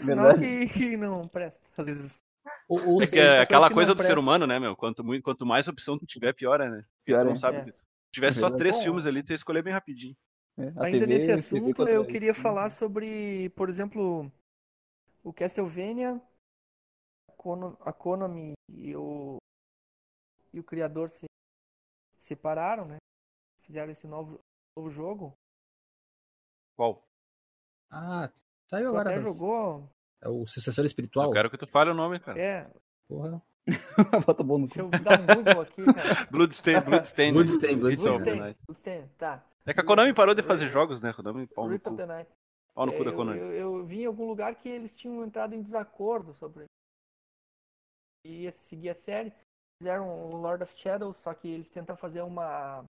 Sinal que, que não presta, às vezes. Ou, ou É, que seja, é coisa aquela que coisa não do ser presta. humano, né, meu? Quanto, muito, quanto mais opção tu tiver, pior é, né? Porque Pior tu não é. sabe. É. Se tivesse só três Bom, filmes ali, tu ia escolher bem rapidinho. É, Ainda TV, nesse assunto, eu é- queria falar sobre, por exemplo, o Castlevania, a Konami e o, e o criador se separaram, né? Fizeram esse novo, novo jogo. Qual? Ah, saiu Tu agora. até mas- jogou. É o sucessor espiritual. Eu quero que tu fale o nome, cara. É, Porra. <laughs> Bota bom no deixa cu. eu dar um Google aqui, cara. <laughs> Bloodstained, Bloodstained. Bloodstained, Ritual of the Bloodstained, Night. Bloodstained, tá. É que a Konami parou de fazer jogos, né? A Konami, pau no cu. Pau no cu da É, Konami. Eu, eu, eu vi em algum lugar que eles tinham entrado em desacordo sobre ia seguir a série. Fizeram o Lord of Shadows, só que eles tentam fazer uma,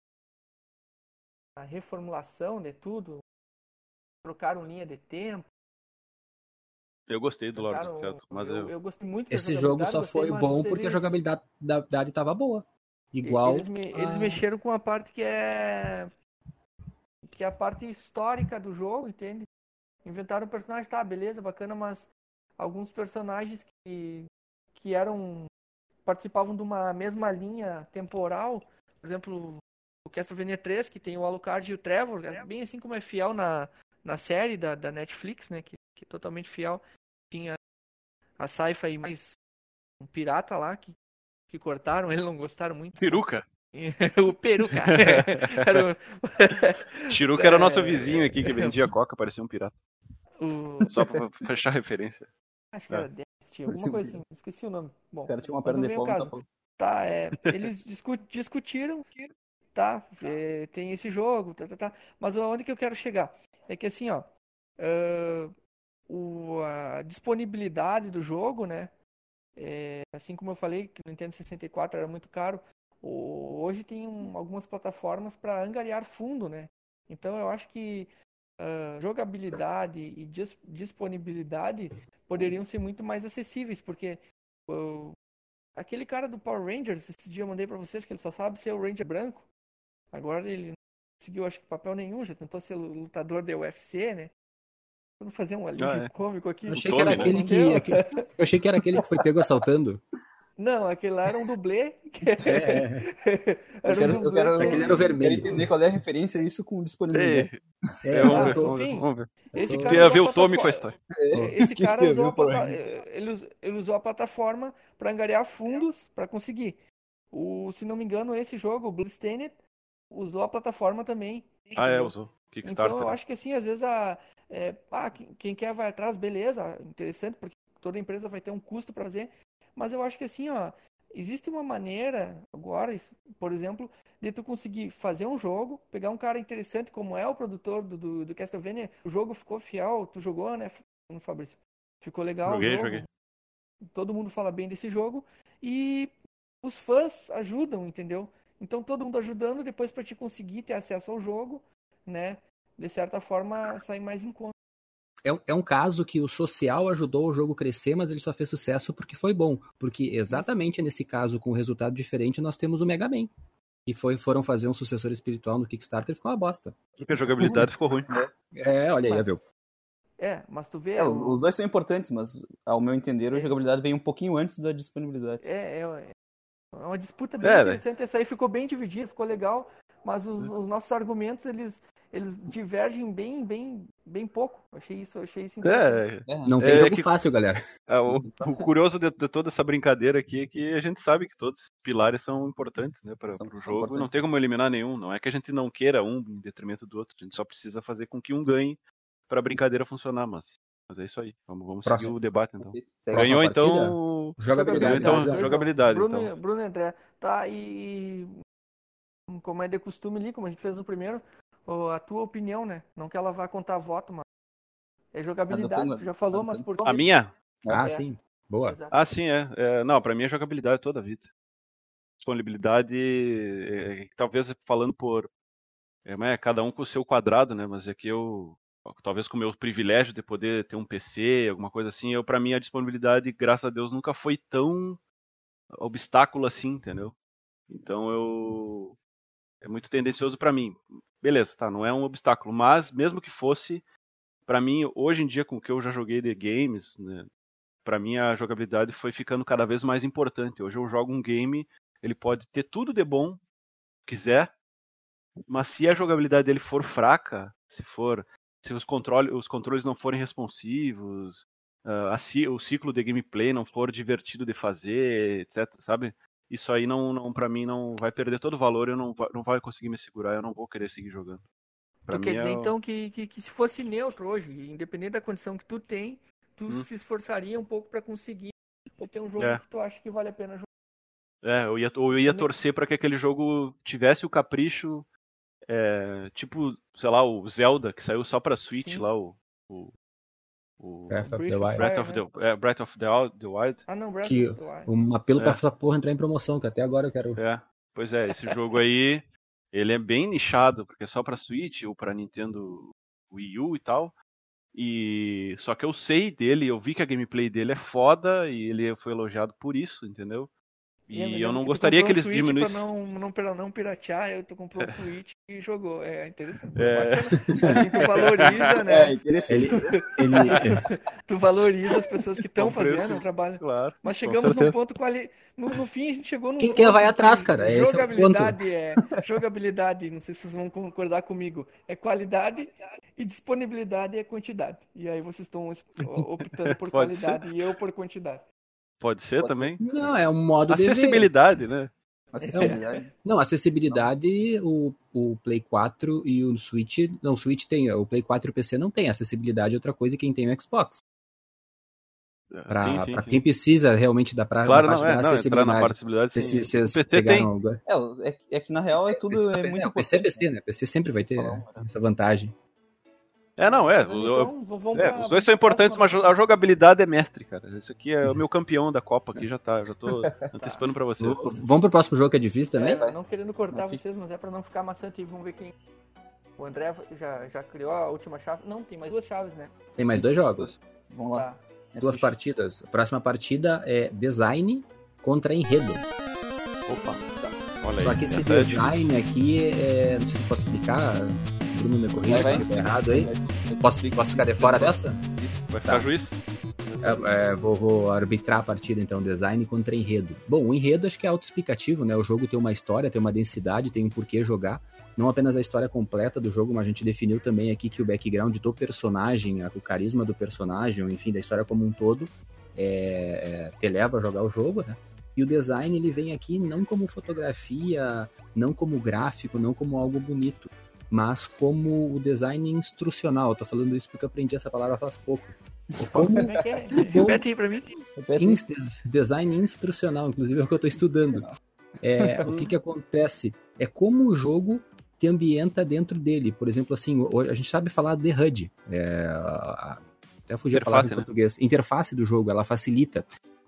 uma reformulação de tudo. Trocaram linha de tempo. Eu gostei do Lord of Shadows, mas eu, eu... eu gostei muito da Esse jogo só foi bom porque a eles- jogabilidade tava boa. Igual. Eles, me- eles a- mexeram com a parte que é. que é a parte histórica do jogo, entende? Inventaram um personagem, tá, beleza, bacana, mas alguns personagens que, que eram. participavam de uma mesma linha temporal, por exemplo, o Castlevania 3, que tem o Alucard e o Trevor, é bem assim como é fiel na, na série da, da Netflix, né? Que, que é totalmente fiel. Tinha a Sci-Fi mais um pirata lá que, que cortaram, <laughs> eles não gostaram muito. Peruca. <laughs> o peruca. <laughs> Era o- Chiruca era o nosso É. vizinho aqui que vendia coca, parecia um pirata. o- Só pra fechar a referência. Acho que era Alguma um coisa assim. Esqueci o nome. Bom, O cara tinha uma perna de pau caso. tapão. tá, é, eles discu- discutiram, tá, é, tem esse jogo, tá, tá, tá, mas onde que eu quero chegar? É que assim, ó, ah, o, a disponibilidade do jogo, né, é, assim como eu falei que o Nintendo 64 era muito caro, o- hoje tem um- algumas plataformas para angariar fundo, né, então eu acho que ah, jogabilidade e dis- disponibilidade poderiam ser muito mais acessíveis, porque o- aquele cara do Power Rangers, esse dia eu mandei pra vocês que ele só sabe ser o Ranger branco. Agora ele não conseguiu, acho que, papel nenhum, já tentou ser lutador da UFC, né? Vamos fazer um alívio Ah, é. cômico aqui. Eu achei que era né? aquele que. Eu achei que era aquele que foi pego assaltando. <laughs> Não, aquele lá era um dublê. que- <laughs> É, <laughs> Eu era quero, um eu dublê. quero, que- Aquele era o vermelho. quero entender qual é a referência a isso com disponibilidade. É. É, É, vamos, eu ver, tô- vamos ver, vamos ver. Esse Tem cara Tem a usou ver o Tommy com a plataforma- história. Esse <laughs> Que que cara a usou a, plata- Rangers? ele, us- ele usou a plataforma para angariar fundos para conseguir. O, se não me engano, esse jogo, o Bloodstained, usou a plataforma também. Ah, é, usou. Kickstarter. Então eu acho que assim, às vezes a, é, ah, quem, quem quer vai atrás, beleza, interessante, porque toda empresa vai ter um custo para fazer. Mas eu acho que assim, ó, existe uma maneira agora, por exemplo, de tu conseguir fazer um jogo, pegar um cara interessante como é o produtor do, do, do Castlevania, o jogo ficou fiel, tu jogou, né, Fabrício? Ficou legal Joguei, joguei. Todo mundo fala bem desse jogo e os fãs ajudam, entendeu? Então todo mundo ajudando depois para te conseguir ter acesso ao jogo, né? De certa forma sair mais em conta. É, um- é um caso que o social ajudou o jogo crescer, mas ele só fez sucesso porque foi bom. Porque exatamente nesse caso, com um resultado diferente, nós temos o Mega Man. Que foi, foram fazer um sucessor espiritual no Kickstarter e ficou uma bosta. Porque a jogabilidade ficou ruim. É, olha aí, Mas- viu? É, mas tu vê. É, os, os dois são importantes, mas ao meu entender, a É. jogabilidade vem um pouquinho antes da disponibilidade. É, é, é uma disputa bem É, né? interessante. Essa aí ficou bem dividida, ficou legal, mas os, os nossos argumentos eles, eles divergem bem, bem, bem pouco. Achei isso, achei isso interessante. É, É, Não tem É jogo que- fácil, galera. é, o, o curioso de, de toda essa brincadeira aqui é que a gente sabe que todos os pilares são importantes né, para o jogo. Não tem como eliminar nenhum. Não é que a gente não queira um em detrimento do outro. A gente só precisa fazer com que um ganhe para a brincadeira funcionar. Mas, mas é isso aí. Vamos, vamos seguir o debate então. Segue. Ganhou então. Jogabilidade. Ganhou, então, jogabilidade, Bruno, então. Bruno e André. Tá, e como é de costume ali, como a gente fez no primeiro, a tua opinião, né? Não que ela vá contar voto, mas é jogabilidade, tu já falou, mas por A minha? Ah, É. sim. Boa. Exato. Ah, sim, é. É, não, para mim é jogabilidade toda a vida. Disponibilidade, é, é, talvez falando por. É, é cada um com o seu quadrado, né? Mas é que eu. Talvez com o meu privilégio de poder ter um PC, alguma coisa assim, eu para mim a disponibilidade, graças a Deus, nunca foi tão obstáculo assim, entendeu? Então eu. É muito tendencioso para mim. Beleza, tá, não é um obstáculo, mas mesmo que fosse, para mim, hoje em dia, com o que eu já joguei de games, né? Pra mim a jogabilidade foi ficando cada vez mais importante. Hoje eu jogo um game, ele pode ter tudo de bom, quiser, mas se a jogabilidade dele for fraca, se for, se os, controle, os controles não forem responsivos, uh, o ciclo de gameplay não for divertido de fazer, etc, sabe? Isso aí não, não para mim não vai perder todo o valor, eu não não vai conseguir me segurar, eu não vou querer seguir jogando. Pra tu quer dizer é... então que, que, que, se fosse neutro hoje, independente da condição que tu tem, tu hum. se esforçaria um pouco para conseguir ter um jogo é. que tu acha que vale a pena jogar. É, eu ia, eu ia torcer para que aquele jogo tivesse o capricho, é, tipo, sei lá, o Zelda, que saiu só pra Switch Sim. lá, o, o o Breath of the Wild. Breath of the, é, Breath of the, the Wild. Ah, não, Breath que of the Wild. Um apelo é. pra essa porra entrar em promoção, que até agora eu quero. É, pois é, esse jogo aí, ele é bem nichado, porque é só pra Switch ou pra Nintendo Wii U e tal. E só que eu sei dele, eu vi que a gameplay dele é foda e ele foi elogiado por isso, entendeu? E, e eu não gostaria que eles diminuíssem. Não, não, não, não piratear, eu tu comprou o Switch e jogou. É interessante. É. Assim tu valoriza, né? <laughs> É interessante. Ele, ele... <laughs> tu valoriza as pessoas que estão fazendo o trabalho. Claro. Mas chegamos num ponto quali... no, no fim a gente chegou num Quem quer vai atrás, cara. É jogabilidade é, é jogabilidade, não sei se vocês vão concordar comigo, é qualidade e disponibilidade é quantidade. E aí vocês estão optando por <laughs> qualidade ser. e eu por quantidade. Pode ser Pode também? Ser. Não, é um modo Acessibilidade, né? Acessibilidade. Não, acessibilidade, o, o Play 4 e o Switch. Não, o Switch tem. O Play 4 e o PC não tem. Acessibilidade é outra coisa quem tem o Xbox. Ah, pra, sim, sim, pra sim. quem precisa realmente da pra, claro, parte não, é, não, acessibilidade. Na acessibilidade sim. Se, o PC tem. É, é, é, que na real é tudo. PC, é muito é, PC é PC, né? PC sempre vai ter essa vantagem. É, não, é. Então, é os dois são importantes, mas a jogabilidade é mestre, cara. Esse aqui é o meu campeão da Copa aqui, já tá. Já tô <laughs> antecipando pra vocês. Vamos pro próximo jogo que é difícil também? É, não querendo cortar vocês, mas é pra não ficar maçante e vamos ver quem. O André já, já criou a última chave. Não, tem mais duas chaves, né? Tem mais dois jogos. Vamos lá. Tá. Duas partidas. A próxima partida é design contra enredo. Opa. Olha Só que esse design aqui, é, não sei se posso explicar, Bruno me corrija se eu errado aí. Posso, posso ficar de fora dessa? Isso, vai ficar tá. juiz? É, é, vou, vou, arbitrar a partida, então, design contra enredo. Bom, o enredo acho que é autoexplicativo, né? O jogo tem uma história, tem uma densidade, tem um porquê jogar. Não apenas a história completa do jogo, mas a gente definiu também aqui que o background do personagem, o carisma do personagem, enfim, da história como um todo, é, é, te leva a jogar o jogo, né? E o design ele vem aqui não como fotografia, não como gráfico, não como algo bonito, mas como o design instrucional. Eu tô falando isso porque eu aprendi essa palavra faz pouco. <laughs> Como, é que é? <laughs> Repete aí pra mim. Inst design instrucional, inclusive é o que eu tô estudando. É, o que que acontece? É como o jogo te ambienta dentro dele. Por exemplo, assim, a gente sabe falar de HUD. É, até fugir a palavra em né? português. Interface do jogo, ela facilita.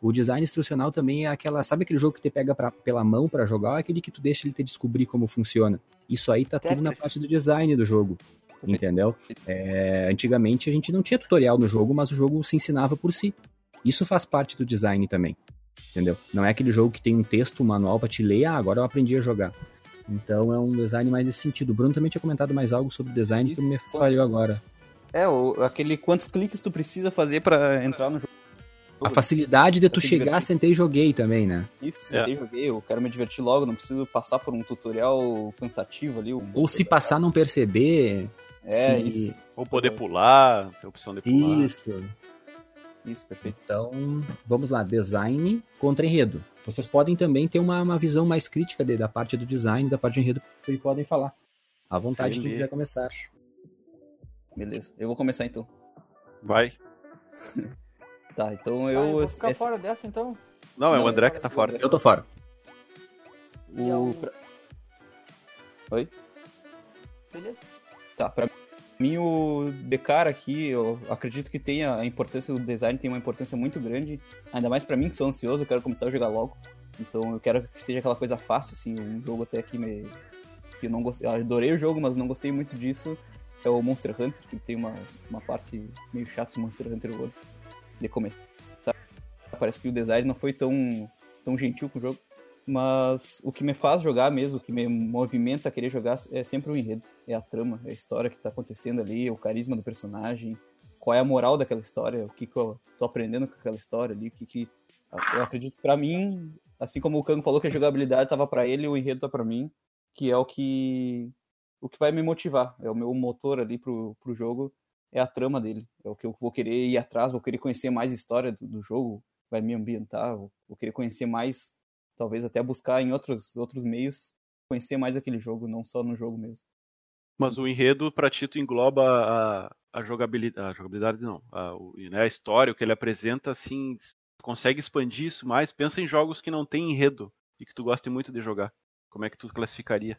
O design instrucional também é aquela, sabe aquele jogo que te pega pra, pela mão para jogar, é aquele que tu deixa ele te descobrir como funciona. Isso aí tá tudo na parte do design do jogo, entendeu? É, antigamente a gente não tinha tutorial no jogo, mas o jogo se ensinava por si. Isso faz parte do design também, entendeu? Não é aquele jogo que tem um texto, um manual para te ler, ah, agora eu aprendi a jogar. Então é um design mais nesse sentido. O Bruno também tinha comentado mais algo sobre design Isso. que me falhou agora. É, o, aquele quantos cliques tu precisa fazer para entrar no jogo. A facilidade de tu chegar, sentei e joguei também, né? Isso, sentei e é. joguei, eu quero me divertir logo, não preciso passar por um tutorial cansativo ali. Um Ou se passar não perceber. É, se... isso. Ou poder pular, tem a opção de pular. Isso. Isso, perfeito. Então, vamos lá, design contra enredo. Vocês podem também ter uma, uma visão mais crítica de, da parte do design, da parte de enredo, que podem falar. À vontade, quem quiser começar. Beleza, eu vou começar então. Vai. <laughs> Tá, então eu. Ah, eu vou ficar essa... fora dessa então? Não, é o André que tá fora. Eu tô fora. O. Oi? Beleza. Tá, pra mim o Decar aqui, eu acredito que tenha a importância do design, tem uma importância muito grande. Ainda mais pra mim que sou ansioso, eu quero começar a jogar logo. Então eu quero que seja aquela coisa fácil, assim, um jogo até aqui me... que eu não gostei. Eu adorei o jogo, mas não gostei muito disso. É o Monster Hunter, que tem uma, uma parte meio chata esse Monster Hunter World de começar. Parece que o design não foi tão, tão gentil com o jogo. Mas o que me faz jogar mesmo, o que me movimenta a querer jogar é sempre o enredo. É a trama, é a história que tá acontecendo ali, o carisma do personagem, qual é a moral daquela história, o que, que eu tô aprendendo com aquela história ali, o que, que. Eu acredito que pra mim, assim como o Kango falou que a jogabilidade tava para ele, o enredo tá para mim, que é o que. O que vai me motivar, é o meu motor ali pro, pro jogo é a trama dele. É o que eu vou querer ir atrás, vou querer conhecer mais história do, do jogo, vai me ambientar, vou, vou querer conhecer mais, talvez até buscar em outros, outros meios, conhecer mais aquele jogo, não só no jogo mesmo. Mas o enredo, pra ti, tu engloba a, a jogabilidade, a jogabilidade não, a, o, né, a história, o que ele apresenta, assim, consegue expandir isso mais? Pensa em jogos que não tem enredo e que tu goste muito de jogar. Como é que tu classificaria?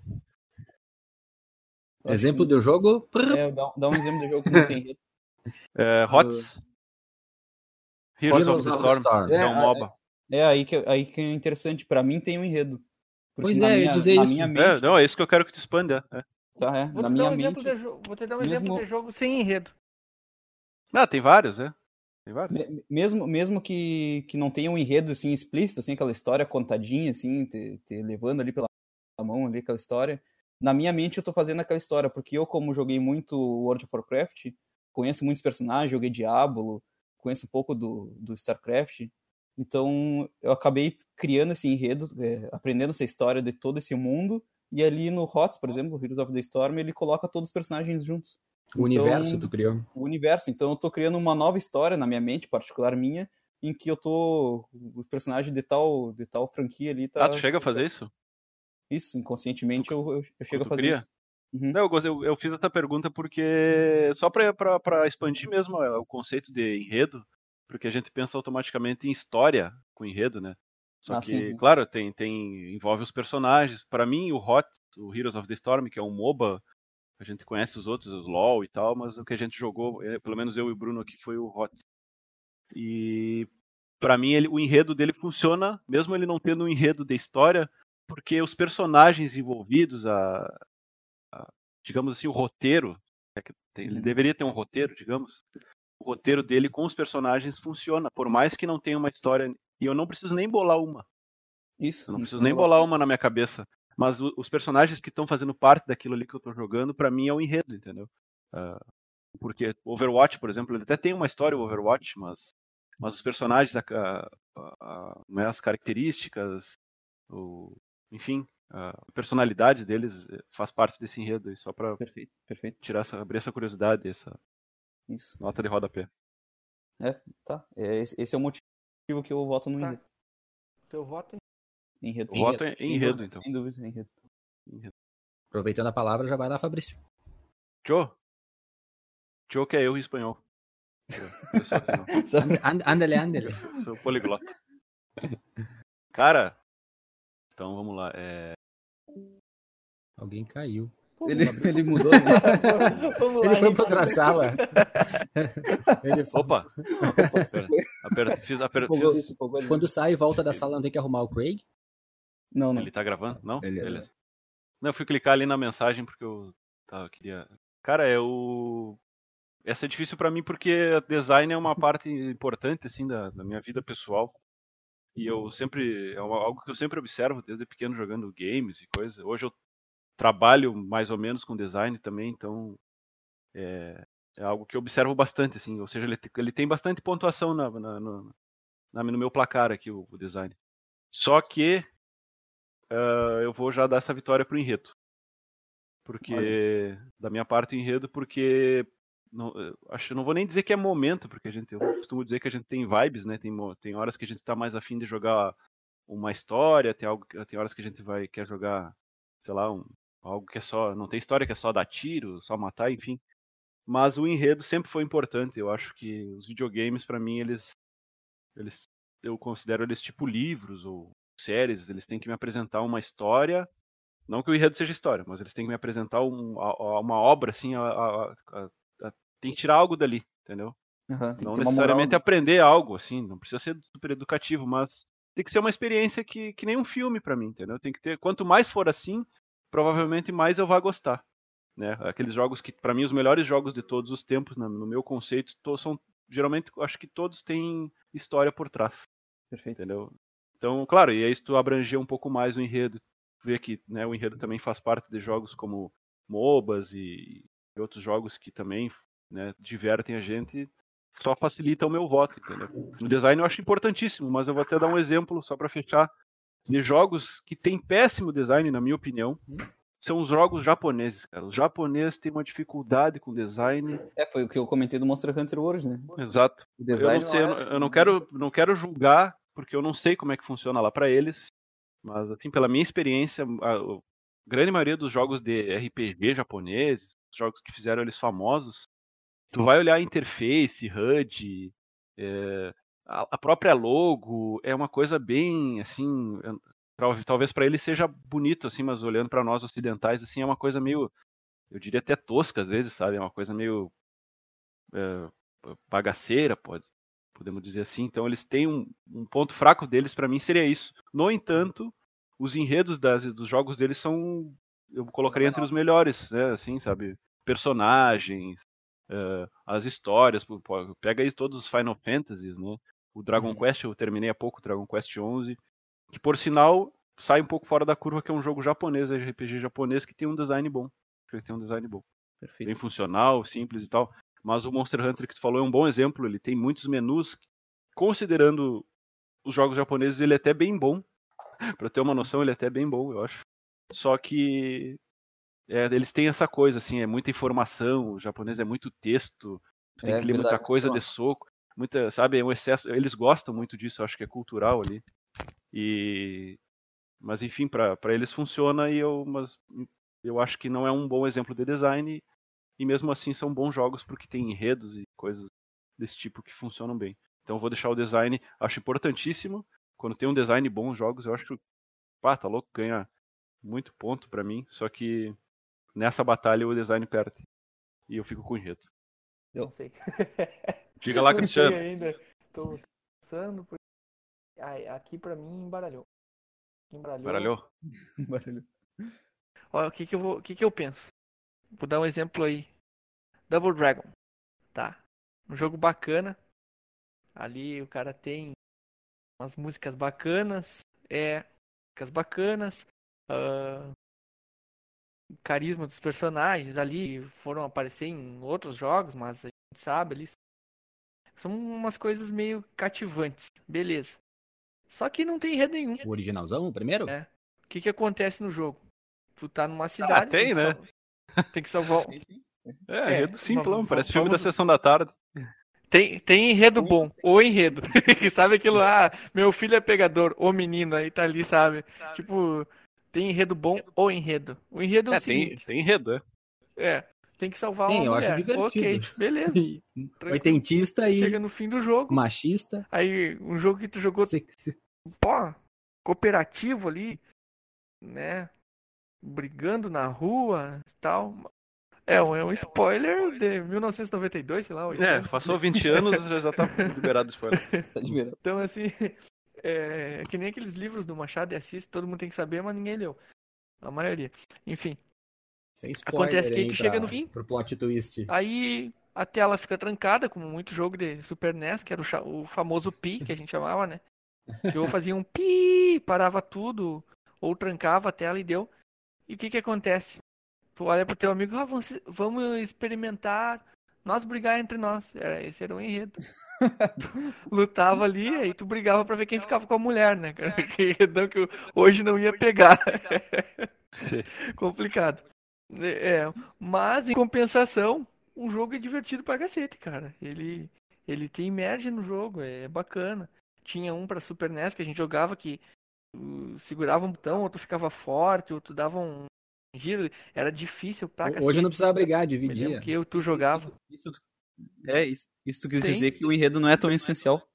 Eu exemplo que... do jogo? É, dá, dá, um exemplo do jogo que não tem enredo. <laughs> É, HOTS. Heroes, Heroes of the Storm. Storm. É, é um MOBA. É, é, aí, que, aí que é interessante. Pra mim tem um enredo. Pois é, minha, eu dizer isso. Mente, é, não, é isso que eu quero que tu expanda. É. Tá, é. Vou, na te minha um mente, de, vou te dar um mesmo... exemplo de jogo sem enredo. Ah, tem vários, é. Tem vários. Mesmo, mesmo que, que não tenha um enredo assim explícito, assim, aquela história contadinha, assim, te, te levando ali pela mão ali aquela história. Na minha mente eu tô fazendo aquela história, porque eu, como joguei muito World of Warcraft, conheço muitos personagens, joguei Diablo, conheço um pouco do, do StarCraft, então eu acabei criando esse enredo, é, aprendendo essa história de todo esse mundo, e ali no HOTS, por exemplo, Heroes of the Storm, ele coloca todos os personagens juntos. O então, universo tu criou. O universo. Então eu tô criando uma nova história na minha mente, particular minha, em que eu tô. O personagem de tal, de tal franquia ali tá. Ah, tu chega a fazer isso? Isso, inconscientemente tu, eu, eu, eu chego a fazer cria? isso. Uhum. Não, eu, eu, eu, fiz essa pergunta porque. Só para expandir mesmo o conceito de enredo, porque a gente pensa automaticamente em história com enredo, né? Só ah, que, sim. claro, tem, tem envolve os personagens. Para mim, o Hot, o Heroes of the Storm, que é um MOBA, a gente conhece os outros, o LoL e tal, mas o que a gente jogou, é, pelo menos eu e o Bruno aqui, foi o Hot. E para mim ele, o enredo dele funciona, mesmo ele não tendo um enredo de história, porque os personagens envolvidos, a, a digamos assim, o roteiro, é ele uhum. deveria ter um roteiro, digamos, o roteiro dele com os personagens funciona, por mais que não tenha uma história, e eu não preciso nem bolar uma. Isso. Eu não preciso nem bolar uma na minha cabeça. Mas o, os personagens que estão fazendo parte daquilo ali que eu estou jogando, para mim é o enredo, entendeu? Uh, porque Overwatch, por exemplo, ele até tem uma história, o Overwatch, mas, mas os personagens, a, a, a, as características, o, enfim, a personalidade deles eh, faz parte desse enredo aí, só para perfeito, perfeito. tirar essa, abrir essa curiosidade, essa Isso. nota de rodapé. É, tá. É, esse é o motivo que eu voto no tá. enredo. Teu voto é Enredo. Voto em enredo, então. Sem dúvida, enredo. enredo. Aproveitando a palavra, já vai lá, Fabrício. Tchô. Tchô que é eu em espanhol. <laughs> Andale, andale. Sou poliglota. Cara, então vamos lá. É... Alguém caiu. Ele, ele mudou. Né? <laughs> ele foi pra outra sala. <laughs> ele foi... Opa! Aperta, fiz, aperta, fiz... Quando sai e volta da sala, não tem que arrumar o Craig? Não, não. Ele tá gravando? Não? Beleza. Beleza. Não, eu fui clicar ali na mensagem porque eu tava, queria. Cara, é o. Essa é difícil para mim porque design é uma <laughs> parte importante assim da, da, minha vida pessoal. E eu sempre é algo que eu sempre observo desde pequeno jogando games e coisas. Hoje eu trabalho mais ou menos com design também, então é, é algo que eu observo bastante assim. Ou seja, ele, ele tem bastante pontuação na, na, na, no meu placar aqui o, o design. Só que uh, eu vou já dar essa vitória pro enredo. Porque, Olha. da minha parte, o enredo, porque não, acho, não vou nem dizer que é momento, porque a gente, eu costumo dizer que a gente tem vibes, né? Tem, tem horas que a gente tá mais afim de jogar uma história, tem, algo, tem horas que a gente vai quer jogar, sei lá, um, algo que é só. Não tem história que é só dar tiro, só matar, enfim. Mas o enredo sempre foi importante. Eu acho que os videogames, para mim, eles. eles eu considero eles tipo livros ou séries, eles têm que me apresentar uma história. Não que o enredo seja história, mas eles têm que me apresentar um, a, uma obra, assim, a, a, tem que tirar algo dali, entendeu? Uhum, não necessariamente aprender algo, assim, não precisa ser super educativo, mas tem que ser uma experiência que, que nem um filme para mim, entendeu? Tem que ter, quanto mais for assim, provavelmente mais eu vou gostar, né? Aqueles jogos que, para mim, os melhores jogos de todos os tempos, no meu conceito, são geralmente, acho que todos têm história por trás. Perfeito. Entendeu? Então, claro, e aí se tu abranger um pouco mais o enredo, ver que né, o enredo também faz parte de jogos como MOBAs e outros jogos que também né, divertem a gente, só facilita o meu voto, entendeu? No design eu acho importantíssimo, mas eu vou até dar um exemplo, só para fechar, de jogos que tem péssimo design, na minha opinião, são os jogos japoneses, cara. Os japoneses têm uma dificuldade com design. É, foi o que eu comentei do Monster Hunter World, né? Exato. O Eu design não, sei, eu não, é- eu não quero, não quero julgar, porque eu não sei como é que funciona lá pra eles. Mas, assim, pela minha experiência, a, grande maioria dos jogos de RPG japoneses, os jogos que fizeram eles famosos, tu vai olhar a interface, HUD, é, a, a própria logo, é uma coisa bem, assim, tal- talvez pra eles seja bonito, assim, mas olhando pra nós ocidentais, assim, é uma coisa meio, eu diria até tosca às vezes, sabe? É uma coisa meio é, bagaceira, pode, podemos dizer assim. Então eles têm um, um ponto fraco deles pra mim seria isso. No entanto, os enredos das, dos jogos deles são, eu colocaria entre os melhores, né? Assim, sabe? Personagens, eh, as histórias, pega aí todos os Final Fantasies, né? O Dragon Uhum. Quest, eu terminei há pouco, o Dragon Quest 11, que por sinal sai um pouco fora da curva, que é um jogo japonês, RPG japonês, que tem um design bom. Que tem um design bom bem Perfeito. funcional, simples e tal. Mas o Monster Hunter que tu falou é um bom exemplo. Ele tem muitos menus. Considerando os jogos japoneses, ele é até bem bom. <laughs> pra ter uma noção, ele é até bem bom, eu acho. Só que é, eles têm essa coisa, assim, é muita informação. O japonês é muito texto. Tu tem É que ler muita coisa de soco. Muita, sabe, é um excesso. Eles gostam muito disso, eu acho que é cultural ali. E mas enfim, pra eles funciona e eu mas eu acho que não é um bom exemplo de design e mesmo assim são bons jogos porque tem enredos e coisas desse tipo que funcionam bem. Então eu vou deixar o design, acho importantíssimo. Quando tem um design bom os jogos, eu acho, pá, tá louco, ganha muito ponto pra mim, só que nessa batalha o design perde. E eu fico com o enredo. Não sei. <laughs> Diga lá, Não Cristiano. sei ainda. Tô pensando. Porque... Ai, aqui pra mim embaralhou. Embaralhou. Baralhou? <laughs> Barulho. Olha, o que que eu vou, o que que eu penso? Vou dar um exemplo aí. Double Dragon, tá? Um jogo bacana. Ali o cara tem umas músicas bacanas, é músicas bacanas, ah, carisma dos personagens ali foram aparecer em outros jogos, mas a gente sabe ali são umas coisas meio cativantes, beleza? Só que não tem enredo nenhum. O originalzão, o primeiro? É. O que que acontece no jogo? Tu tá numa cidade. tem, que né? sal- Tem que salvar. <laughs> É, É, enredo simplão, vamos- parece filme da sessão da tarde. Tem, tem enredo bom, ou enredo. <laughs> sabe aquilo lá? meu filho é pegador, ou menino, aí tá ali, sabe? Tipo, tem enredo bom ou enredo. O enredo é, É, o tem, seguinte: tem enredo, é. é, tem que salvar Tem, uma eu acho mulher. divertido. Ok, beleza. <laughs> Oitentista e Chega no fim do jogo, machista. aí um jogo que tu jogou Se- se- pô, cooperativo ali, né? Brigando na rua e tal. É, um- é um spoiler de 1992, sei lá. É, 80. passou 20 anos já já tá <laughs> liberado o spoiler. Tá de verdade. Então, assim, é que nem aqueles livros do Machado de Assis, todo mundo tem que saber, mas ninguém leu. A maioria. Enfim, Sem spoiler Acontece que a aí gente pra- chega no fim. Pro plot twist. aí a tela fica trancada, como muito jogo de Super NES, que era o, o famoso pi, que a gente chamava, né? Que ou fazia um pi, parava tudo, ou trancava a tela e deu. E o que que acontece? Tu olha pro teu amigo, ah, vamos, vamos experimentar nós brigar entre nós. Era, esse era o enredo. Tu <laughs> lutava ali, aí tu brigava pra ver quem ficava com a mulher, né? cara? Que enredão <laughs> que hoje não ia pegar. <laughs> Complicado. É, mas em compensação, o jogo é divertido pra cacete, cara. Ele, ele tem merge no jogo, é bacana. Tinha um pra Super NES que a gente jogava que tu segurava um botão, ou tu ficava forte, ou tu dava um giro. Era difícil pra cacete. Hoje não precisava brigar, dividia. que eu, tu jogava. Isso, tu- é, isso, isso tu quis Sim. dizer que o enredo não é tão essencial.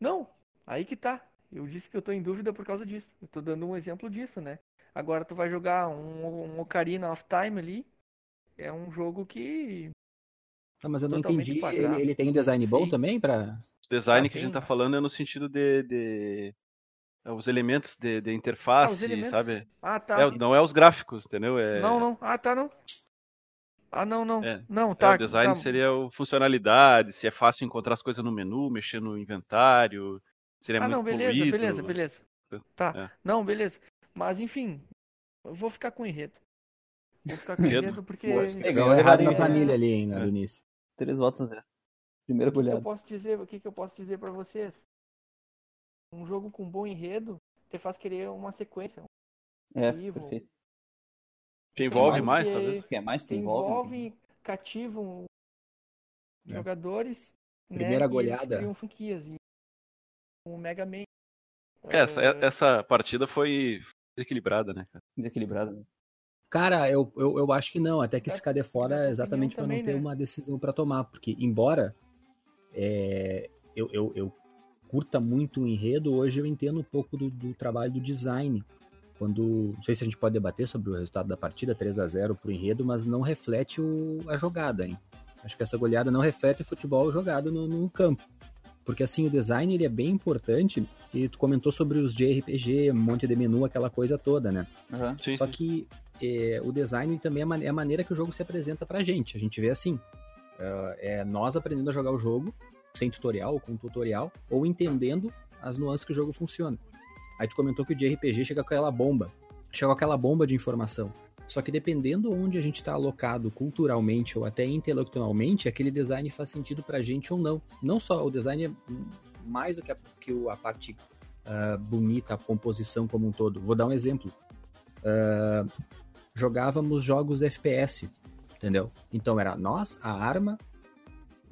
Não, aí que tá. Eu disse que eu tô em dúvida por causa disso. Eu tô dando um exemplo disso, né? Agora tu vai jogar um, um Ocarina of Time ali. É um jogo que. Ah, mas eu não entendi. Ele, ele tem um design bom Sim. também pra. O design Ah, que a tem. gente tá falando é no sentido de. de- os elementos de, de Ah, interface, os elementos. sabe? Ah, tá. É, não é os gráficos, entendeu? É, Não, não. Ah, tá, não. Ah, não, não. É. Não, é, tá. o design tá. seria o funcionalidade, se é fácil encontrar as coisas no menu, mexer no inventário, seria Ah, muito não, beleza, fluido. beleza, beleza. Tá. É. Não, beleza. Mas enfim, eu vou ficar com o enredo. Vou ficar com o <laughs> Enredo? enredo porque. É, legal. Errado na planilha ali, hein, no É. início. Três votos a zero. Primeira O que, que eu posso dizer? O que, que eu posso dizer para vocês? Um jogo com bom enredo te faz querer uma sequência. É, Vivo. perfeito. Te envolve mais mais, que- talvez. Que é mais te envolve, envolve. cativam É. jogadores. Primeira né, goleada. E criam franquias. E o Mega Man. Essa, eh, essa partida foi desequilibrada, né, cara? Desequilibrado. né? Cara, eu, eu, eu acho que não, até que É, se ficar de fora minha é exatamente para não ter né? uma decisão para tomar, porque embora é, eu, eu, eu curta muito o enredo, hoje eu entendo um pouco do, do trabalho do design. Quando, não sei se a gente pode debater sobre o resultado da partida, 3 a 0 pro enredo, mas não reflete o, a jogada, hein? Acho que essa goleada não reflete o futebol jogado no, no campo. Porque assim, o design ele é bem importante, e tu comentou sobre os JRPG, um monte de menu, aquela coisa toda, né? Aham. Sim, Só sim. que é, o design também é, é a maneira que o jogo se apresenta pra gente. A gente vê assim, é, é nós aprendendo a jogar o jogo, sem tutorial ou com tutorial, ou entendendo as nuances que o jogo funciona. Aí tu comentou que o de RPG chega com aquela bomba, chega com aquela bomba de informação. Só que dependendo onde a gente está alocado culturalmente ou até intelectualmente, aquele design faz sentido pra gente ou não. Não só o design é mais do que a, que a parte ah, bonita, a composição como um todo. Vou dar um exemplo. Ah, jogávamos jogos FPS, entendeu? Então era nós, a arma,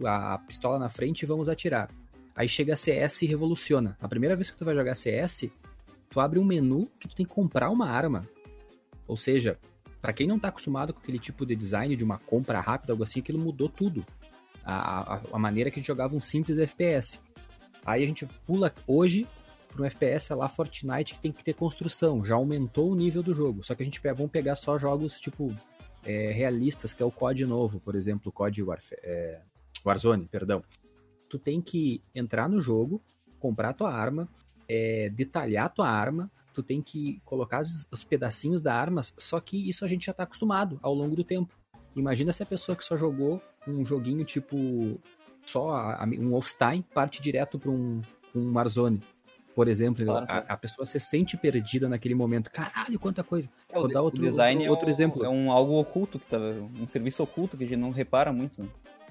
a pistola na frente e vamos atirar. Aí chega a CS e revoluciona. A primeira vez que tu vai jogar CS, tu abre um menu que tu tem que comprar uma arma. Ou seja, pra quem não tá acostumado com aquele tipo de design de uma compra rápida, algo assim, aquilo mudou tudo. A, a, a maneira que a gente jogava um simples FPS. Aí a gente pula hoje para um FPS lá Fortnite que tem que ter construção, já aumentou o nível do jogo. Só que a gente pe- vamos pegar só jogos tipo é, realistas, que é o COD novo, por exemplo, COD Warf- é, Warzone, perdão. Tu tem que entrar no jogo, comprar tua arma, é, detalhar tua arma, tu tem que colocar os, os pedacinhos da arma, só que isso a gente já tá acostumado ao longo do tempo. Imagina se a pessoa que só jogou um joguinho tipo só a- um Wolfenstein parte direto para um, um Warzone, por exemplo. Claro. A, a pessoa se sente perdida naquele momento. Caralho, quanta coisa. É, o, Vou dar outro- design outro é um, exemplo. É um algo oculto que tá, um serviço oculto que a gente não repara muito.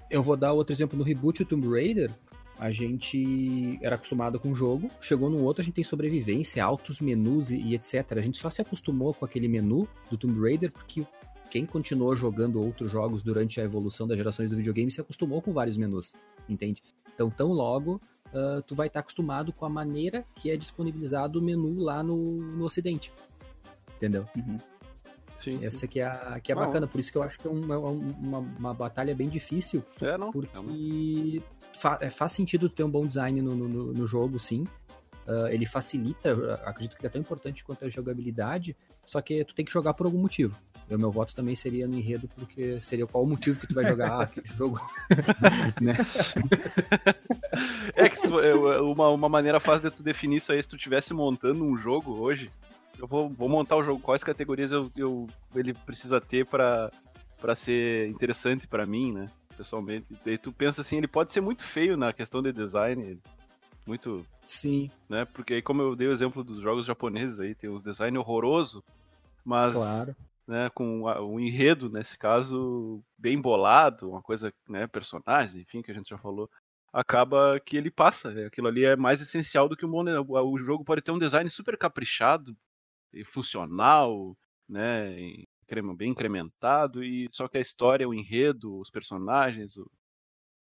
Eu vou dar outro exemplo no reboot do Tomb Raider. A gente era acostumado com o jogo, chegou no outro, a gente tem sobrevivência, altos menus e, etc. A gente só se acostumou com aquele menu do Tomb Raider porque quem continuou jogando outros jogos durante a evolução das gerações do videogame se acostumou com vários menus, entende? Então, tão logo, ah, tu vai estar acostumado com a maneira que é disponibilizado o menu lá no, no ocidente. Entendeu? Uhum. Sim. Essa que é, a, que é Não. bacana, por isso que eu acho que é um- é um- uma, uma batalha bem difícil, É, não. porque uma- fa- é, faz sentido ter um bom design no, no, no jogo, sim. Ah, ele facilita, acredito que é tão importante quanto a jogabilidade, só que tu tem que jogar por algum motivo. O meu voto também seria no enredo, porque seria qual o motivo que tu vai jogar <laughs> aquele jogo. <laughs> né? É que é, uma, uma maneira fácil de tu definir isso aí, se tu estivesse montando um jogo hoje, eu vou, vou montar o jogo, quais categorias eu, eu- ele precisa ter pra, pra ser interessante pra mim, né? Pessoalmente. E tu pensa assim, ele pode ser muito feio na questão de design, muito, Sim, né? Porque aí, como eu dei o exemplo dos jogos japoneses aí, tem os design horroroso, mas claro. né, com um enredo, nesse caso, bem bolado, uma coisa, né, personagens, enfim, que a gente já falou, acaba que ele passa. Aquilo ali é mais essencial do que o mundo. O jogo pode ter um design super caprichado funcional, né, e bem incrementado, e só que a história, o enredo, os personagens, o-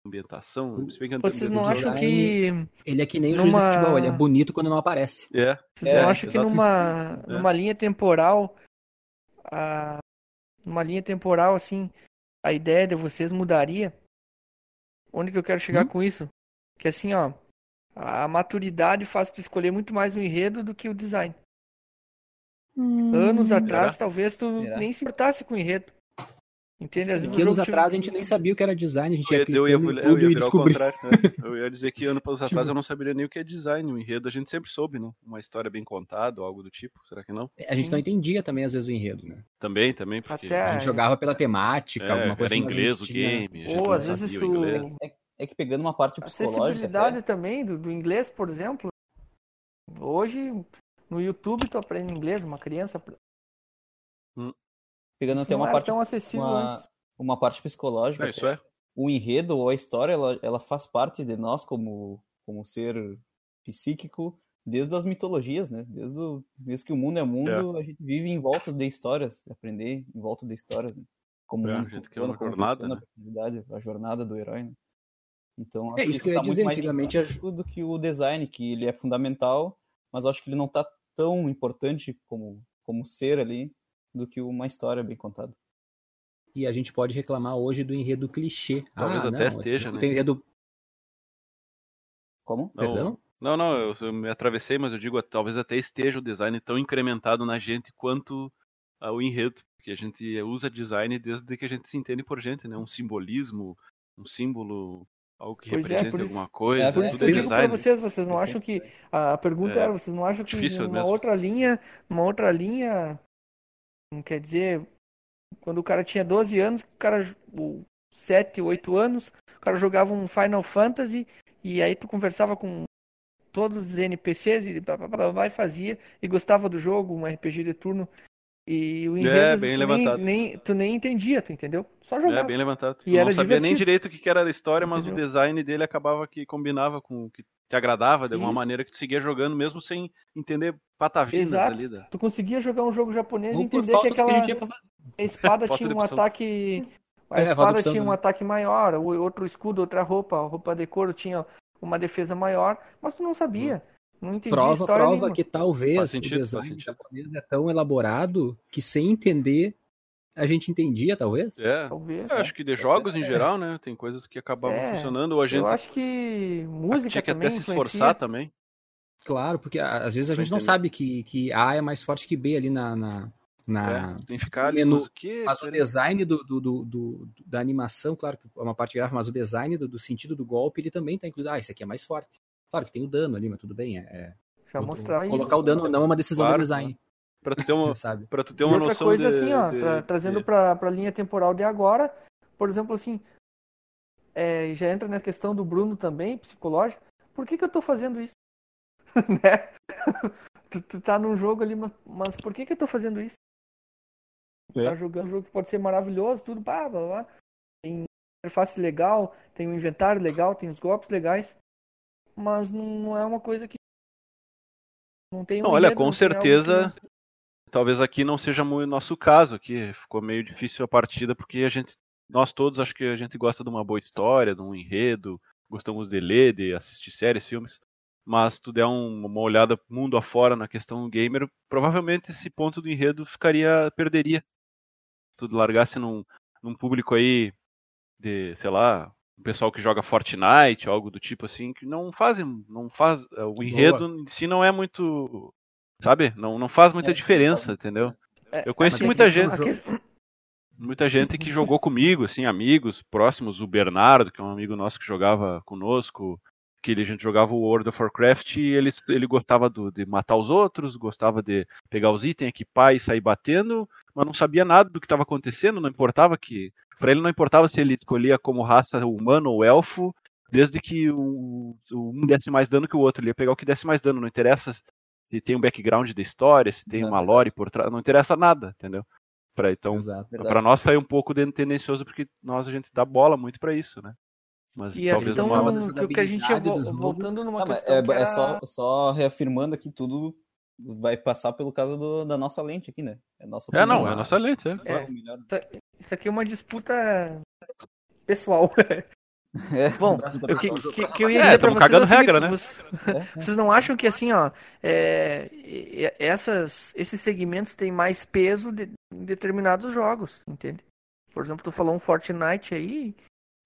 a ambientação, se bem que eu Vocês não acham design- que. Ele é que nem o juiz de Numa- futebol, ele é bonito quando não aparece. É, Vocês É, não acham que exato. numa, É. numa linha temporal. A, numa linha temporal, assim, a ideia de vocês mudaria? Onde que eu quero chegar Hum? com isso? Que assim, ó. A maturidade faz tu escolher muito mais o enredo do que o design. Anos atrás, talvez tu Será? nem se importasse com o enredo. Entende? Às vezes o anos atrás a gente nem sabia o que era design, a gente Eu ia ia, eu ia, eu tudo ia e virar descobrir. contrário. né? <laughs> Eu ia dizer que anos atrás eu não saberia nem o que é design. O enredo a gente sempre soube, não? Uma história bem contada ou algo do tipo. Será que não? A gente não entendia também, às vezes, o enredo, né? Também, também, porque Até A gente jogava pela temática, é, alguma coisa era assim, a inglês o tinha- game. a Ou às vezes o isso. inglês. É que pegando uma parte A psicológica. acessibilidade até, também do, do inglês, por exemplo. Hoje, no YouTube, tu aprende inglês, uma criança. pegando Isso até não uma parte, tão acessível uma, antes. uma parte psicológica. É, isso é. o enredo ou a história, ela, ela faz parte de nós como, como ser psíquico, desde as mitologias, né? Desde, o, desde que o mundo é mundo, é. a gente vive em volta de histórias, aprender em volta de histórias, né? Como é, a gente quer uma jornada, né? a, a jornada do herói, né? Então, é isso que eu ia tá dizer, antigamente do que o design, que ele é fundamental, mas acho que ele não está tão importante como como ser ali do que uma história bem contada. E a gente pode reclamar hoje do enredo clichê. Talvez ah, até não, esteja, né? Tem enredo... Como? Não, Perdão? Não, não, eu, eu, me atravessei, mas eu digo, talvez até esteja o design tão incrementado na gente quanto uh, o enredo, porque a gente usa design desde que a gente se entende por gente, né? Um simbolismo, um símbolo, algo que pois é, é, alguma isso, coisa. É, por isso que eu digo para vocês, vocês não acham que a pergunta é, era, vocês não acham que uma mesmo. outra linha, uma outra linha, não quer dizer, quando o cara tinha 12 anos, o cara, 7, 8 anos, o cara jogava um Final Fantasy e aí tu conversava com todos os NPCs e blá, blá, blá, blá, e fazia e gostava do jogo, um RPG de turno. E o é, bem tu levantado. Nem, nem, tu nem entendia, tu entendeu? Só jogava. É, bem levantado. Tu e não sabia divertido. nem direito o que era a história, mas entendeu? o design dele acabava que combinava com o que te agradava de alguma e... maneira que tu seguia jogando, mesmo sem entender patavinas Exato. ali. Da... Tu conseguia jogar um jogo japonês e entender que aquela que a espada tinha um ataque... A é, espada tinha um né? ataque maior, o outro escudo, outra roupa, a roupa de couro tinha uma defesa maior, mas tu não sabia. Não entendi prova, prova nenhuma. que talvez sentido, o design japonês é tão elaborado que sem entender a gente entendia, talvez? É, talvez, é, acho que de jogos é. em geral, né? Tem coisas que acabavam é, funcionando ou a gente... Eu acho que música tinha que até se esforçar também. Claro, porque às vezes a gente não sabe que, que A é mais forte que B ali na, na, na é, tem que ficar ali no, que, mas o design do, do, do, do, da animação, claro que é uma parte gráfica, mas o design do, do sentido do golpe ele também está incluído. Ah, esse aqui é mais forte. Claro que tem o dano ali, mas tudo bem. É, é Já mostrar isso. Colocar o dano não é uma decisão claro, do design. Para tu ter uma, <laughs> sabe? Pra tu ter uma outra noção coisa de, assim, ó, de, pra, trazendo de... para a linha temporal de agora, por exemplo, assim, é, já entra na questão do Bruno também, psicológico. Por que, que eu tô fazendo isso? <laughs> né? <laughs> tu, tu tá num jogo ali, mas, mas por que, que eu tô fazendo isso? É. Tá jogando um jogo que pode ser maravilhoso, tudo, blá, blá, blá. Tem interface legal, tem um inventário legal, tem os golpes legais mas não é uma coisa que não tem não, olha, com certeza talvez aqui não seja muito nosso caso aqui ficou meio difícil a partida porque a gente nós todos acho que a gente gosta de uma boa história de um enredo gostamos de ler de assistir séries filmes mas se tu der um, uma olhada mundo afora na questão gamer provavelmente esse ponto do enredo ficaria perderia. Se tu largasse num, num público aí de sei lá o pessoal que joga Fortnite, algo do tipo assim, que não fazem, não faz, é, o enredo Boa. em si não é muito, sabe? Não, não faz muita é, diferença, entendeu? É, eu conheci é muita gente, muita gente que jogou comigo, assim, amigos próximos, o Bernardo, que é um amigo nosso que jogava conosco, que ele, a gente jogava o World of Warcraft e ele, ele gostava do, de matar os outros, gostava de pegar os itens, equipar e sair batendo, mas não sabia nada do que estava acontecendo, não importava que para ele não importava se ele escolhia como raça humano ou elfo, desde que um, um desse mais dano que o outro. Ele ia pegar o que desse mais dano, não interessa se tem um background da história, se tem uma lore por trás, não interessa nada, entendeu? Pra, então, para nós sair um pouco tendencioso porque nós a gente dá bola muito para isso, né? Mas e talvez a questão uma... que, que a gente ia voltando numa ah, questão é, era... é só, só reafirmando aqui tudo vai passar pelo caso do, da nossa lente aqui, né? É, nossa é não, é a nossa lente, é. é isso aqui é uma disputa pessoal. É, Bom, o que, que, que, eu ia é, dizer pra vocês cagando é regra, né? Vocês não acham que assim, ó, é, essas, esses segmentos têm mais peso de, em determinados jogos, entende? Por exemplo, tu falou um Fortnite aí,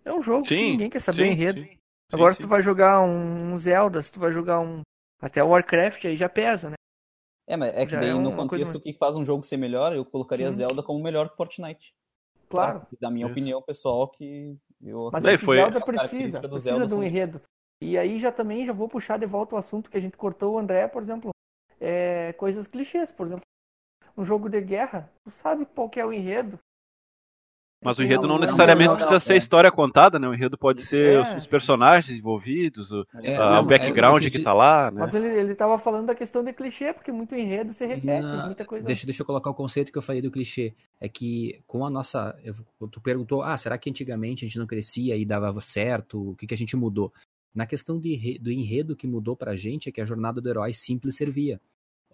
é um jogo sim, que ninguém quer saber sim, o enredo. Sim, Agora, se tu vai jogar um, um Zelda, se tu vai jogar um até Warcraft, aí já pesa, né? É, mas é que daí é no contexto que faz um jogo ser melhor, eu colocaria Sim. Zelda como melhor que Fortnite. Claro. Tá? Da minha Isso. opinião pessoal, que eu Mas é foi... Zelda precisa, precisa Zelda de um enredo. E aí já também já vou puxar de volta o assunto que a gente cortou o André, por exemplo, é, coisas clichês, por exemplo, um jogo de guerra, tu sabe qual que é o enredo, mas o enredo não necessariamente não, não, precisa ser a história contada, né? O enredo pode ser é. os personagens envolvidos, o, é, a, o background é, que tá lá, né? Mas ele, ele tava falando da questão de clichê, porque muito enredo se repete, muita coisa. Deixa, deixa eu colocar o conceito que eu falei do clichê. É que com a nossa. Eu, tu perguntou, ah, será que antigamente a gente não crescia e dava certo? O que, que a gente mudou? Na questão de, do enredo que mudou pra gente é que a jornada do herói simples servia.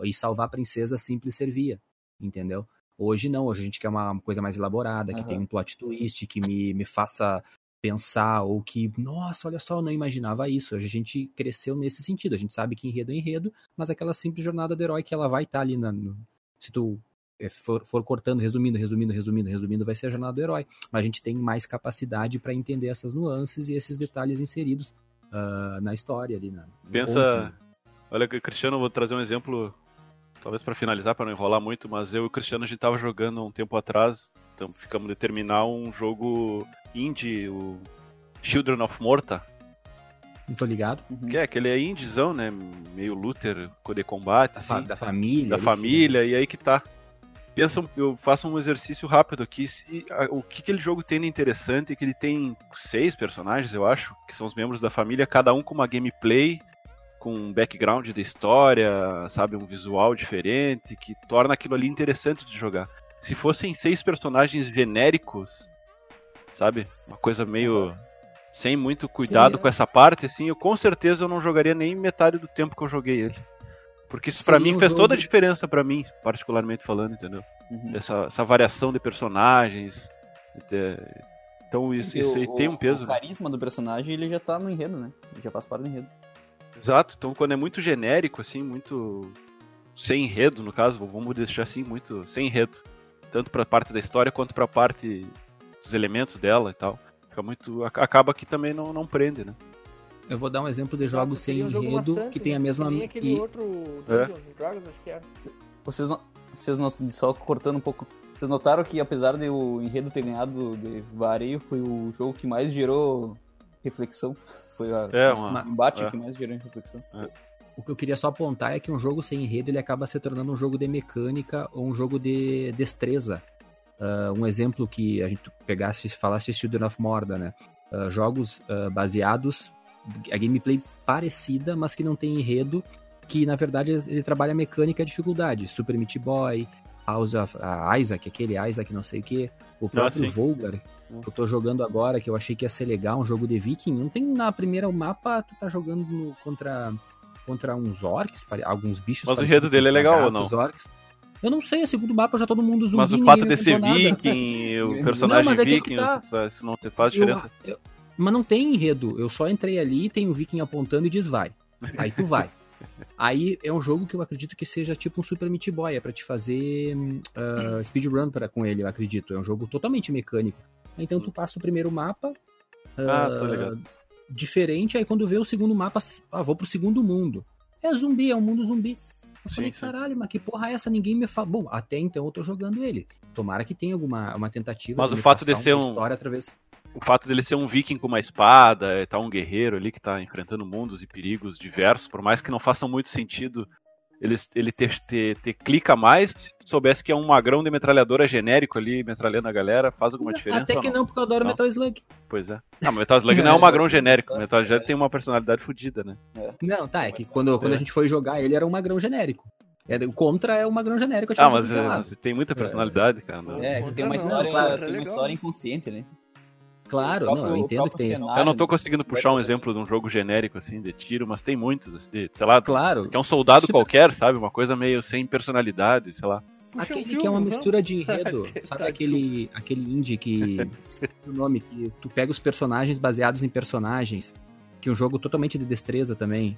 E salvar a princesa simples servia. Entendeu? Hoje não, hoje a gente quer uma coisa mais elaborada, que uhum. tem um plot twist, que me, me faça pensar, ou que, nossa, olha só, eu não imaginava isso. Hoje a gente cresceu nesse sentido. A gente sabe que enredo é enredo, mas aquela simples jornada do herói que ela vai estar tá ali na, no, se tu é, for, for, cortando, resumindo, resumindo, resumindo, resumindo, vai ser a jornada do herói. Mas a gente tem mais capacidade para entender essas nuances e esses detalhes inseridos uh, na história ali. Na, Pensa. Olha, Cristiano, vou trazer um exemplo, talvez para finalizar, para não enrolar muito, mas eu e o Cristiano a gente tava jogando um tempo atrás, então ficamos de terminar um jogo indie, o Children of Morta. Não tô ligado. Uhum. Que é, aquele é indiezão, né? Meio Luther, de combate, assim. Da família. Da família, e aí que tá pensa, eu faço um exercício rápido aqui. Se, a, o que aquele jogo tem de interessante é que ele tem seis personagens, eu acho, que são os membros da família, cada um com uma gameplay, com um background de história, sabe, um visual diferente, que torna aquilo ali interessante de jogar. Se fossem seis personagens genéricos, sabe, uma coisa meio sem muito cuidado Sim, com essa parte, assim, eu com certeza eu não jogaria nem metade do tempo que eu joguei ele. Porque isso para mim fez toda a diferença para mim, particularmente falando, entendeu? Uhum. Essa, essa variação de personagens. Então Sim, isso, isso aí o, tem um peso. O né? carisma do personagem ele já tá no enredo, né? Ele já faz parte do enredo. Exato, então quando é muito genérico, assim, muito. sem enredo, no caso, vamos deixar assim, muito sem enredo. Tanto pra parte da história quanto pra parte dos elementos dela e tal. Fica muito. acaba que também não, não prende, né? Eu vou dar um exemplo de jogos sem um enredo que tem a mesma. Que aquele que... outro Dungeons é. Dragons, acho que era. Vocês, não, vocês não, só cortando um pouco. Vocês notaram que apesar de o enredo ter ganhado de vareio, foi o jogo que mais gerou reflexão? Foi a, é, uma, o embate é. que mais gerou reflexão. É. O que eu queria só apontar é que um jogo sem enredo ele acaba se tornando um jogo de mecânica ou um jogo de destreza. Uh, um exemplo que a gente pegasse, falasse Children of Morda, né? Uh, jogos uh, baseados a gameplay parecida, mas que não tem enredo, que na verdade ele trabalha a mecânica e a dificuldade. Super Meat Boy, House of uh, Isaac, aquele Isaac não sei o que, o ah, próprio ah, Volgar, que eu tô jogando agora, que eu achei que ia ser legal, um jogo de viking, não tem na primeira mapa, tu tá jogando no, contra, contra uns orcs, alguns bichos. Mas o enredo dele é legal ou não? Orcs. Eu não sei, é segundo mapa já todo mundo zumbi. Mas o fato de ser viking, <laughs> o personagem não, é viking, tá... isso não faz diferença. Eu, eu, mas não tem enredo. Eu só entrei ali, tem o um viking apontando e diz vai. Aí tu vai. Aí é um jogo que eu acredito que seja tipo um Super Meat Boy, é pra te fazer uh, speedrun pra, com ele, eu acredito. É um jogo totalmente mecânico. Então tu passa o primeiro mapa. Uh, ah, tô ligado. Diferente, aí quando vê o segundo mapa, ah, vou pro segundo mundo. É zumbi, é um mundo zumbi. Eu sim, falei, sim. caralho, mas que porra é essa? Ninguém me fala. Bom, até então eu tô jogando ele. Tomara que tenha alguma uma tentativa. Mas o fato de ser um. História através o fato dele ser um viking com uma espada, tá um guerreiro ali que tá enfrentando mundos e perigos diversos, por mais que não façam muito sentido ele, ele ter, ter, ter clica mais, se soubesse que é um magrão de metralhadora genérico ali, metralhando a galera, faz alguma diferença? Até que não, porque eu adoro não. Metal Slug. Pois é. Não, Metal Slug <laughs> não é um magrão genérico, o Metal Slug tem uma personalidade fodida, né? É. Não, tá, é que quando, quando a é. gente foi jogar ele era um magrão genérico. o contra é o magrão genérico. Ah, mas, é, mas, tem muita personalidade, cara. É, que tem uma história, não, tem uma história inconsciente, né? Claro, próprio, não, eu entendo que tem. Eu não tô conseguindo puxar um exemplo de um jogo genérico assim de tiro, mas tem muitos, assim, de, sei lá, claro. que é um soldado Super... qualquer, sabe, uma coisa meio sem personalidade, sei lá. Aquele que é uma mistura de <laughs> enredo, sabe aquele aquele indie que <laughs> esqueci o nome que tu pega os personagens baseados em personagens, que é um jogo totalmente de destreza também.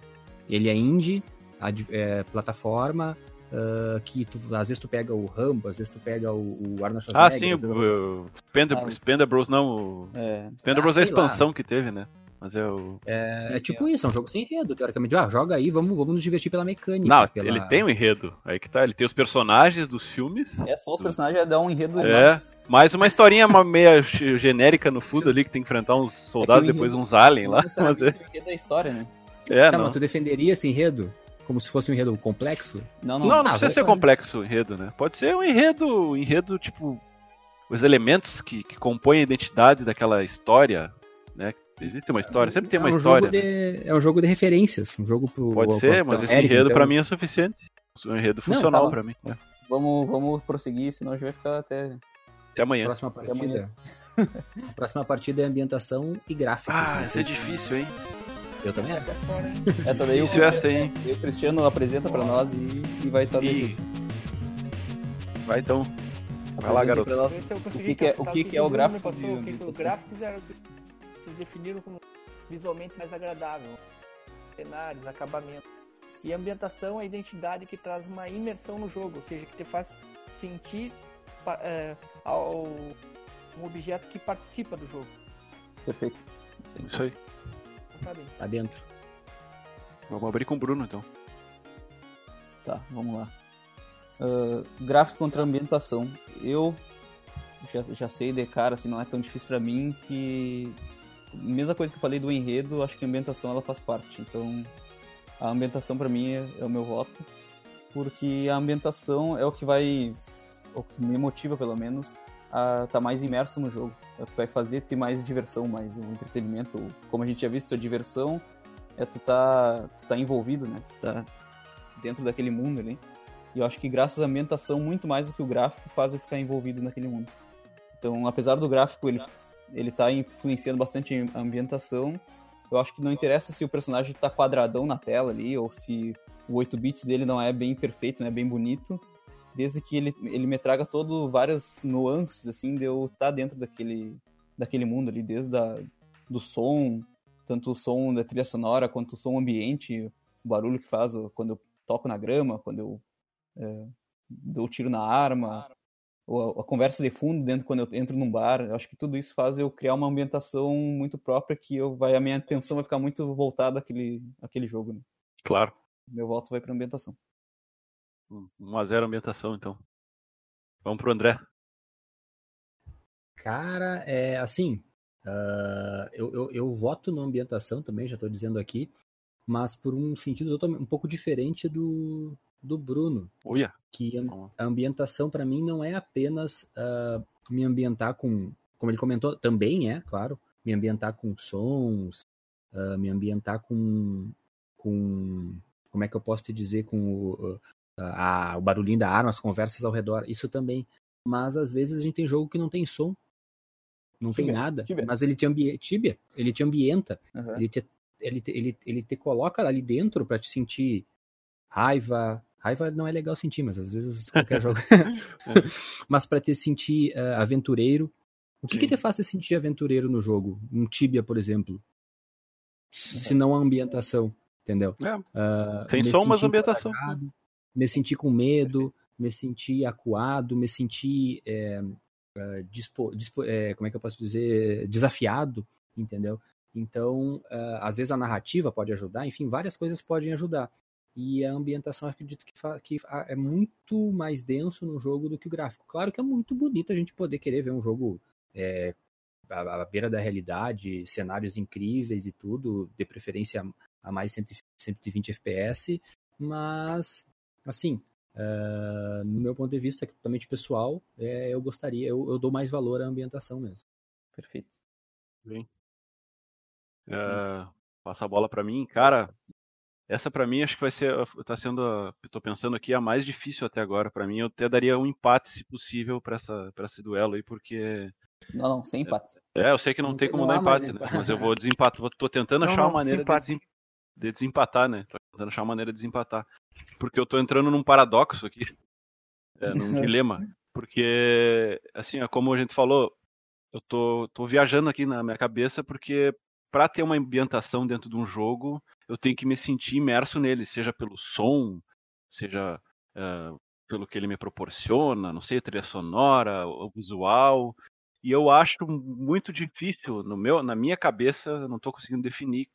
Ele é indie, é, plataforma, Uh, que tu, às vezes tu pega o Rambo, às vezes tu pega o, o Arnold Schwarzenegger. Ah, sim, o, o Spender, ah, Spender Bros não, o é. Spender Bros ah, é a expansão lá. que teve, né? Mas é o... É, é tipo isso, é um jogo sem enredo, teoricamente. Ah, joga aí, vamos, vamos nos divertir pela mecânica. Não, pela... ele tem um enredo, aí que tá, ele tem os personagens dos filmes. É, só os personagens dá um enredo. É, mais uma historinha meio genérica no fundo ali, que tem que enfrentar uns soldados, é depois uns aliens lá. <laughs> Mas é... o enredo da história, né? É, tá, não. mas tu defenderia esse enredo? Como se fosse um enredo complexo? Não, não, não, não ah, precisa ser complexo o enredo, né? Pode ser um enredo, um enredo tipo os elementos que, que compõem a identidade daquela história, né? Existe uma história, sempre tem uma é um história. De, né? É um jogo de referências, um jogo pro. Pode ser, mas esse enredo então... para mim é suficiente. Um enredo funcional tá, para mim. É. Vamos, vamos prosseguir, senão a gente vai ficar até. Até amanhã. Próxima partida. <laughs> a próxima partida é ambientação e gráficos. Ah, né? isso é difícil, hein? Eu também acho. Essa daí o é Cristiano, assim. o Cristiano apresenta pra nós e, e vai estar E... Vai então. Vai lá, garoto. Nós. O que que é- o que que é o gráfico passou, de o que que gráficos eram vocês definiram como visualmente mais agradável, cenários, acabamento. E a ambientação é a identidade que traz uma imersão no jogo, ou seja, que te faz sentir é, ao um objeto que participa do jogo. Perfeito. Isso aí. Aí. Sabe? Tá dentro. Vamos abrir com o Bruno então. Tá, vamos lá. Ah, gráfico contra ambientação. Eu já, já sei de cara, assim, não é tão difícil pra mim que. Mesma coisa que eu falei do enredo, acho que a ambientação ela faz parte. Então, a ambientação pra mim é, é o meu voto, porque a ambientação é o que vai. o que me motiva, pelo menos, a estar mais imerso no jogo. É vai fazer ter mais diversão, mais um entretenimento. Como a gente já visto, a diversão é tu tá, tu tá envolvido, né? Tu tá dentro daquele mundo ali. E eu acho que graças à ambientação, muito mais do que o gráfico, faz eu ficar envolvido naquele mundo. Então, apesar do gráfico ele, ele tá influenciando bastante a ambientação, eu acho que não interessa se o personagem tá quadradão na tela ali, ou se o 8 bits dele não é bem perfeito, não é bem bonito, desde que ele, ele me traga todo várias nuances, assim, de eu estar dentro daquele, daquele mundo ali, desde a, do som, tanto o som da trilha sonora, quanto o som ambiente, o barulho que faz quando eu toco na grama, quando eu é, dou tiro na arma, a, a, conversa de fundo dentro quando eu entro num bar. Eu acho que tudo isso faz eu criar uma ambientação muito própria que eu vai a minha atenção vai ficar muito voltada àquele, àquele jogo. Né? Claro. Meu voto vai para ambientação. 1x0 ambientação, então. Vamos pro André. Cara, é assim. Uh, eu, eu, eu, voto na ambientação também, já estou dizendo aqui, mas por um sentido um pouco diferente do, do Bruno. Uia. Que a, a ambientação para mim não é apenas uh, me ambientar com, como ele comentou, também é, claro, me ambientar com sons, uh, me ambientar com, com, como é que eu posso te dizer, com o, a, o barulhinho da arma, as conversas ao redor, isso também. Mas às vezes a gente tem jogo que não tem som, não Tibia, tem nada, Tibia. mas ele te ambienta, Tibia, ele te ambienta, Uhum. ele te, ele te, ele, ele te coloca ali dentro para te sentir raiva, raiva não é legal sentir, mas às vezes qualquer jogo, <laughs> <laughs> mas para te sentir uh, aventureiro, o que, que te faz te sentir aventureiro no jogo? Um Tibia, por exemplo, se não a ambientação, entendeu? É. Uh, Sem som, mas ambientação. Me sentir com medo, me sentir acuado, me sentir é, dispo, dispo, é, como é que eu posso dizer desafiado, entendeu? Então, às vezes a narrativa pode ajudar, enfim, várias coisas podem ajudar. E a ambientação, acredito que, que é muito mais denso no jogo do que o gráfico. Claro que é muito bonito a gente poder querer ver um jogo à beira da realidade, cenários incríveis e tudo, de preferência a mais 120 FPS, mas, assim, uh, no meu ponto de vista, que é totalmente pessoal, é, eu gostaria, eu, eu, dou mais valor à ambientação mesmo. Perfeito. Bem. Uh, passa a bola para mim, cara. Essa para mim acho que vai ser, tá sendo, tô pensando aqui a mais difícil até agora para mim. Eu até daria um empate se possível para essa, para esse duelo aí, porque não, não, sem empate. É, eu sei que não, não tem como dar empate, né? Mas eu vou desempatar. Tô tentando não, achar não, uma maneira de, desem... de, desempatar, né? Tô tentando achar uma maneira de desempatar. Porque eu tô entrando num paradoxo aqui. É, num <laughs> dilema. Porque, assim, como a gente falou, eu tô, tô viajando aqui na minha cabeça porque para ter uma ambientação dentro de um jogo, eu tenho que me sentir imerso nele, seja pelo som, seja uh, pelo que ele me proporciona, não sei, a trilha sonora, o visual. E eu acho muito difícil, no meu, na minha cabeça, eu não estou conseguindo definir,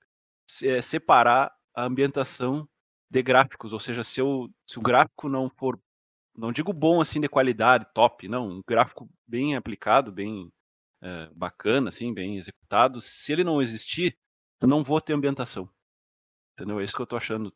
se, separar a ambientação de gráficos. Ou seja, se, eu, se o gráfico não for, não digo bom assim de qualidade, top, não, um gráfico bem aplicado, bem é, bacana, assim, bem executado, se ele não existir, eu não vou ter ambientação. Entendeu? É isso que eu tô achando.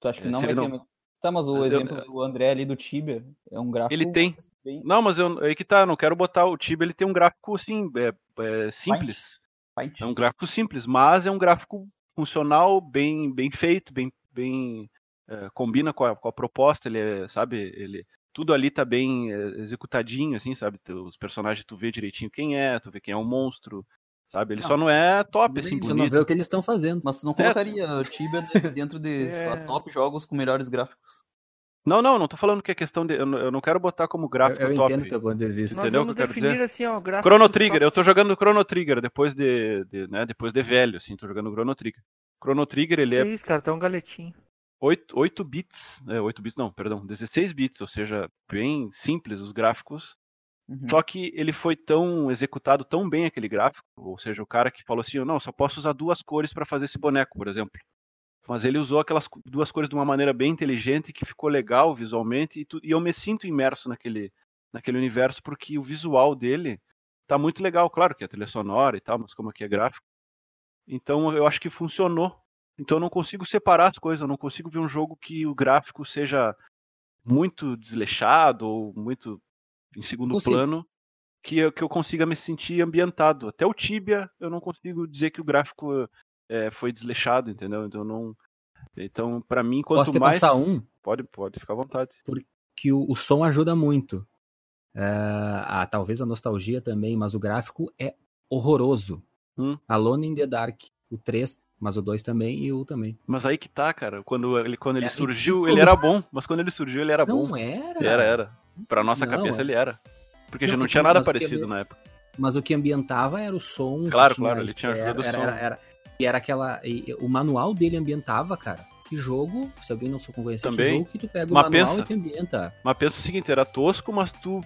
Tu acha que não vai ter. Não... Tá, mas o eu, exemplo do André ali do Tibia é um gráfico. Ele tem. Bem... Não, mas eu, aí que tá, eu não quero botar o Tibia, ele tem um gráfico assim, é, é simples. Fight. É um gráfico simples, mas é um gráfico funcional, bem, bem feito, bem, bem é, combina com a, com a, proposta, ele é, sabe, ele tudo ali tá bem é, executadinho, assim, sabe? Os personagens tu vê direitinho quem é, tu vê quem é o monstro, Sabe? Ele não. só não é top, assim, bonito. Você não vê o que eles estão fazendo. Mas você não colocaria é. o Tibia dentro de <laughs> é. top jogos com melhores gráficos. Não, não, não tô falando que é questão de. Eu não, eu não quero botar como gráfico eu, eu top. entendo teu ponto de vista. Entendeu o que eu quero dizer? Assim, ó, Chrono Trigger, eu tô jogando Chrono Trigger depois de, de, né, depois de velho, assim, tô jogando Chrono Trigger. Chrono Trigger, ele que é. isso, cara, tá um galetinho. 8, 8 bits, é, 8 bits não, perdão, 16 bits, ou seja, bem simples os gráficos. Uhum. Só que ele foi tão executado tão bem aquele gráfico, ou seja, o cara que falou assim, não, só posso usar duas cores para fazer esse boneco, por exemplo. Mas ele usou aquelas duas cores de uma maneira bem inteligente que ficou legal visualmente e, tu, e eu me sinto imerso naquele, naquele universo porque o visual dele tá muito legal, claro que é trilha sonora e tal, mas como aqui é gráfico. Então eu acho que funcionou. Então eu não consigo separar as coisas, eu não consigo ver um jogo que o gráfico seja muito desleixado ou muito em segundo plano que eu, que eu consiga me sentir ambientado. Até o Tibia eu não consigo dizer que o gráfico é, foi desleixado, entendeu? Então não. Então, para mim, quanto Posso mais. Passar um? Pode, pode ficar à vontade. Porque o, o som ajuda muito. É, ah, talvez a nostalgia também, mas o gráfico é horroroso. Hum. Alone in the Dark, o 3, mas o 2 também e o também. Mas aí que tá, cara. Quando ele, quando ele é, surgiu, ele era <laughs> bom. Mas quando ele surgiu, ele era não bom. Não era? Era, era. Pra nossa não, cabeça, é. ele era. Porque não, já não tinha nada parecido na época. Mas o que ambientava era o som. Claro, claro, ele tinha ajuda do som. Era, era, e era aquela. E, o manual dele ambientava, cara. Que jogo, se alguém não conhecer Também, que jogo que tu pega o manual pensa, e te ambienta. Mas pensa o seguinte, era tosco, mas tu,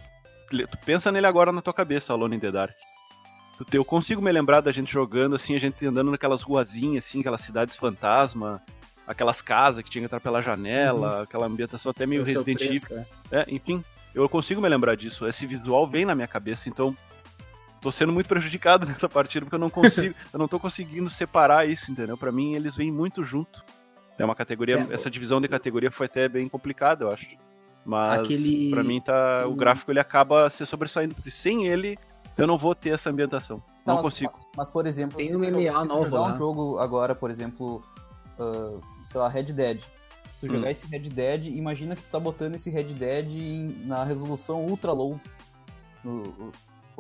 tu pensa nele agora na tua cabeça, Alone in the Dark. Eu consigo me lembrar da gente jogando, assim, a gente andando naquelas ruazinhas, assim, aquelas cidades fantasma, aquelas casas que tinha que entrar pela janela, uhum. aquela ambientação até meio Resident Evil. É. é, enfim, eu consigo me lembrar disso. Esse visual vem na minha cabeça, então tô sendo muito prejudicado <laughs> nessa partida porque eu não consigo, <laughs> eu não tô conseguindo separar isso, entendeu? Para mim eles vêm muito junto. É uma categoria, é, essa divisão de categoria foi até bem complicada, eu acho. Mas Aquele... para mim tá o gráfico ele acaba se sobressaindo, porque sem ele eu não vou ter essa ambientação. Não, não consigo. Mas, mas, por exemplo, tem um MMA novo jogar lá. um jogo agora, por exemplo, uh, sei lá, Red Dead. Tu jogar hum. esse Red Dead, imagina que tu tá botando esse Red Dead em, na resolução ultra low. No,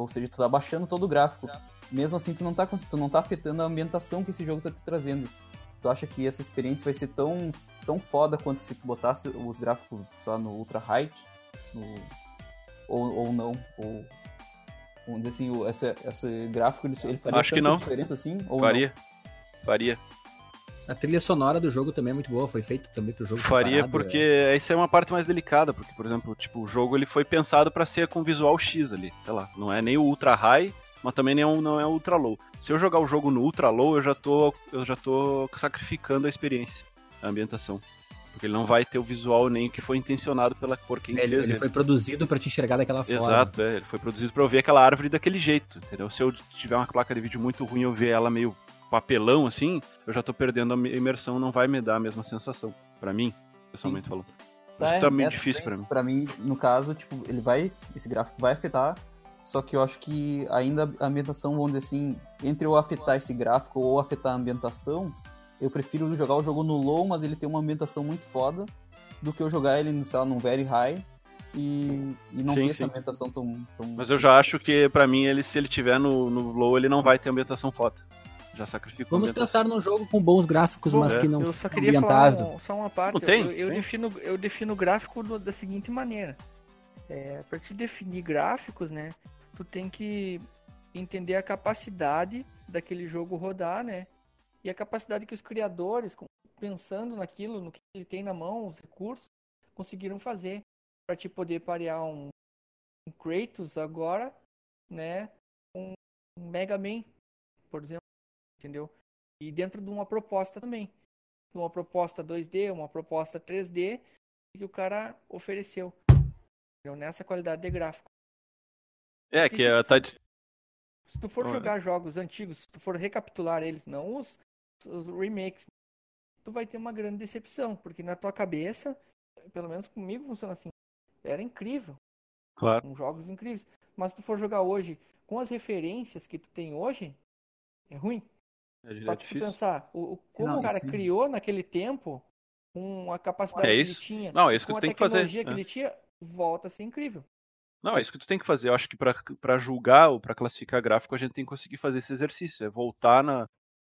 ou seja, tu tá baixando todo o gráfico. Mesmo assim, tu não tá, tu não tá afetando a ambientação que esse jogo tá te trazendo. Tu acha que essa experiência vai ser tão, tão foda quanto se tu botasse os gráficos, lá, no Ultra Height? No... Ou, ou não? Ou, vamos dizer assim, essa, esse gráfico ele, ele faria Acho que não. diferença assim? Ou faria. Não? Faria. A trilha sonora do jogo também é muito boa, foi feita também pro jogo. Faria separado, porque é. essa é uma parte mais delicada, porque por exemplo, tipo, o jogo ele foi pensado para ser com visual X ali, sei lá, não é nem o ultra high, mas também não é o ultra low. Se eu jogar o jogo no ultra low, eu já tô eu já tô sacrificando a experiência, a ambientação. Porque ele não vai ter o visual nem o que foi intencionado pela por quem ele, fez. Ele foi produzido para te enxergar daquela forma. Exato, é, ele foi produzido para eu ver aquela árvore daquele jeito, entendeu? Se eu tiver uma placa de vídeo muito ruim, eu ver ela meio papelão assim, eu já tô perdendo a imersão, não vai me dar a mesma sensação. para mim, pessoalmente Sim. falando. Tá, tá muito é, difícil para mim. Para mim, no caso, tipo, ele vai. Esse gráfico vai afetar. Só que eu acho que ainda a ambientação, vamos dizer assim, entre eu afetar esse gráfico ou afetar a ambientação, eu prefiro jogar o jogo no low, mas ele tem uma ambientação muito foda, do que eu jogar ele, sei lá, num very high e, e não sim, ter sim. essa ambientação tão, tão, Mas eu já acho que para mim ele se ele tiver no, no low ele não vai ter ambientação foda já sacrificou. Vamos pensar num jogo com bons gráficos, Bom, mas é. que não eu só queria falar um, só uma parte. Não tem, eu, eu tem. defino eu defino gráfico do, da seguinte maneira. É, para te definir gráficos, né, tu tem que entender a capacidade daquele jogo rodar, né? E a capacidade que os criadores, pensando naquilo, no que ele tem na mão, os recursos, conseguiram fazer para te poder parear um, um Kratos agora, né? Um Mega Man, por exemplo entendeu? E dentro de uma proposta também. Uma proposta 2D, uma proposta 3D que o cara ofereceu. Entendeu? Nessa qualidade de gráfico. É, que é, tá de... Se tu for jogar jogos antigos, se tu for recapitular eles, não os, os remakes, tu vai ter uma grande decepção, porque na tua cabeça, pelo menos comigo funciona assim, era incrível. Claro. Com jogos incríveis. Mas se tu for jogar hoje com as referências que tu tem hoje, é ruim. É, Só que se pensar, o, como não, o cara sim. criou naquele tempo, com a capacidade é que ele tinha, não, é isso com que a tem tecnologia que, fazer. que ele tinha, volta a ser incrível. Não, é isso que tu tem que fazer. Eu acho que para julgar ou para classificar gráfico, a gente tem que conseguir fazer esse exercício. É voltar na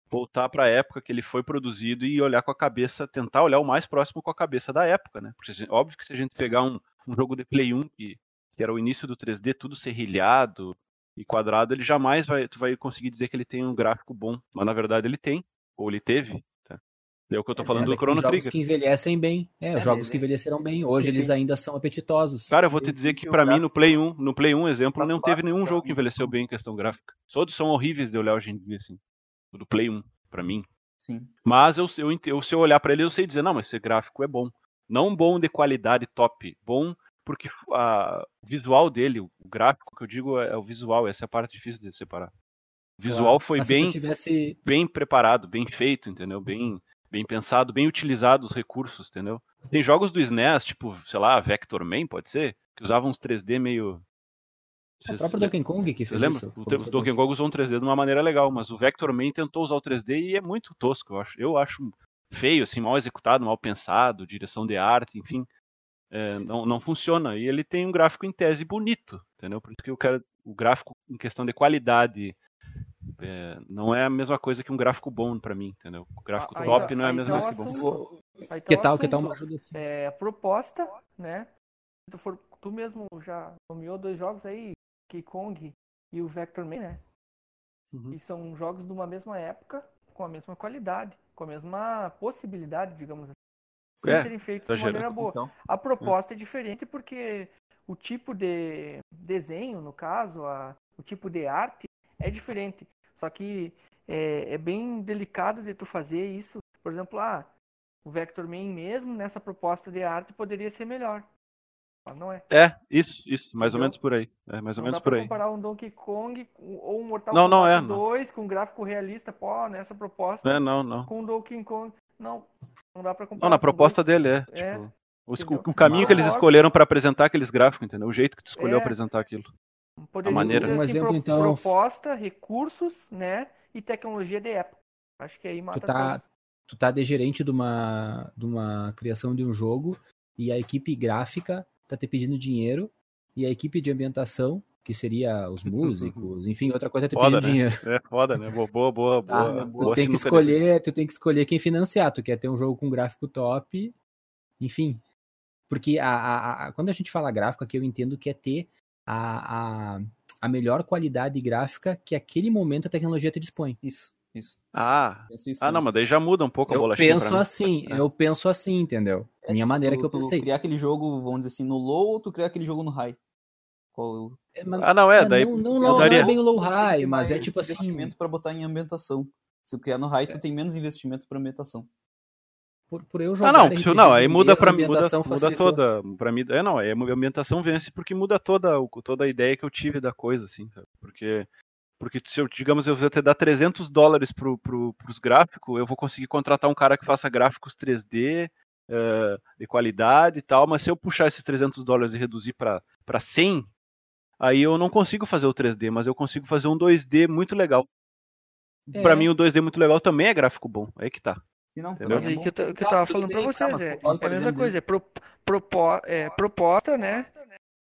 voltar para a época que ele foi produzido e olhar com a cabeça, tentar olhar o mais próximo com a cabeça da época, né? Porque óbvio que se a gente pegar um, um jogo de Play 1 que, que era o início do 3D, tudo serrilhado e quadrado, ele jamais vai, tu vai conseguir dizer que ele tem um gráfico bom. Mas na verdade ele tem, ou ele teve. É o que eu tô é, falando é, do Chrono jogos Trigger. que envelhecem bem. É, é jogos que envelheceram bem. Hoje eles ainda são apetitosos. Cara, eu vou te dizer que para mim no Play 1, no Play 1, exemplo, não teve nenhum jogo que envelheceu bem em questão gráfica. Todos são horríveis de olhar hoje em dia, assim. O do Play 1, para mim. Sim. Mas eu, eu, eu, se eu olhar para ele, eu sei dizer, não, mas esse gráfico é bom. Não bom de qualidade top, bom porque a, o visual dele, o gráfico que eu digo é, é o visual, essa é a parte difícil de separar. O visual claro. foi bem, tivesse... bem preparado, bem feito, entendeu? Bem bem pensado, bem utilizado os recursos, entendeu? Tem jogos do SNES, tipo, sei lá, Vector Man, pode ser? Que usavam uns 3D meio. O próprio Donkey Kong que fez lembra? isso. O, o Donkey Kong usou um 3D de uma maneira legal, mas o Vector Man tentou usar o 3D e é muito tosco, eu acho. Eu acho feio, assim, mal executado, mal pensado, direção de arte, enfim. É, não, não funciona. E ele tem um gráfico em tese bonito, entendeu? Por isso que eu quero o gráfico em questão de qualidade é, não é a mesma coisa que um gráfico bom para mim, entendeu? O gráfico ah, top não é a mesma coisa que bom. que tal, que tal uma ajuda assim? É, proposta, né? Tu, for, tu mesmo já nomeou dois jogos aí, King Kong e o Vector Man, né? Uhum. E são jogos de uma mesma época, com a mesma qualidade, com a mesma possibilidade, digamos assim. Sem é, serem feitos de maneira boa. Então, a proposta é. é diferente porque o tipo de desenho, no caso, a, o tipo de arte é diferente. Só que é, é, bem delicado de tu fazer isso. Por exemplo, ah, o Vector Man mesmo nessa proposta de arte poderia ser melhor. Mas não é. É, isso, isso, mais Entendeu? ou menos por aí. É mais ou não menos por aí. comparar um Donkey Kong ou um Mortal não, Kombat não é, 2 não. com gráfico realista, pô, nessa proposta. É, não, não. Com o Donkey Kong. Não, não dá pra comparar. Não, na proposta dois. dele é. é tipo, o, o, caminho que eles escolheram para apresentar aqueles gráficos, entendeu? O jeito que tu escolheu é. apresentar aquilo. Poderia a maneira. um assim, exemplo, pro, então... Proposta, recursos, né? E tecnologia de época. Acho que aí mata tu tá, tu tá de gerente de uma, de uma criação de um jogo e a equipe gráfica tá te pedindo dinheiro e a equipe de ambientação, que seria os <laughs> músicos, enfim, outra coisa é te foda, pedindo né? dinheiro. <laughs> É foda, né? Boa, boa, boa. Ah, boa tu, tem que escolher, tu tem que escolher quem financiar. Tu quer ter um jogo com gráfico top, enfim. Porque a, a, a, quando a gente fala gráfico aqui, eu entendo que é ter a, a, a melhor qualidade gráfica que aquele momento a tecnologia te dispõe. Isso, isso. Ah, isso, ah não, mas daí já muda um pouco eu a bolachinha. Penso assim, <laughs> é. Eu penso assim, entendeu? É, Minha maneira tu, que eu pensei. Tu criar aquele jogo, vamos dizer assim, no low ou tu criar aquele jogo no high? Qual... É, mas, ah, não, é, é daí. Não, não, não, daria... não é bem o low high, mas é tipo assim. investimento para botar em ambientação. Se tu criar no high, tu é. tem menos investimento para ambientação por, por eu jogar. Ah, não, RPG, não, aí muda para muda, muda toda, para mim, é não, é a ambientação vence porque muda toda toda a ideia que eu tive da coisa assim, sabe? Porque porque se eu, digamos, eu vou te dar 300 dólares pro, pro, pros gráficos, eu vou conseguir contratar um cara que faça gráficos 3D, uh, eh, de qualidade e tal, mas se eu puxar esses 300 dólares e reduzir para 100, aí eu não consigo fazer o 3D, mas eu consigo fazer um 2D muito legal. É. Para mim o 2D muito legal também é gráfico bom, aí que tá. Não, Mas aí que eu, que eu tava falando para vocês, é, é a mesma coisa, é, pro, propo, é proposta, né?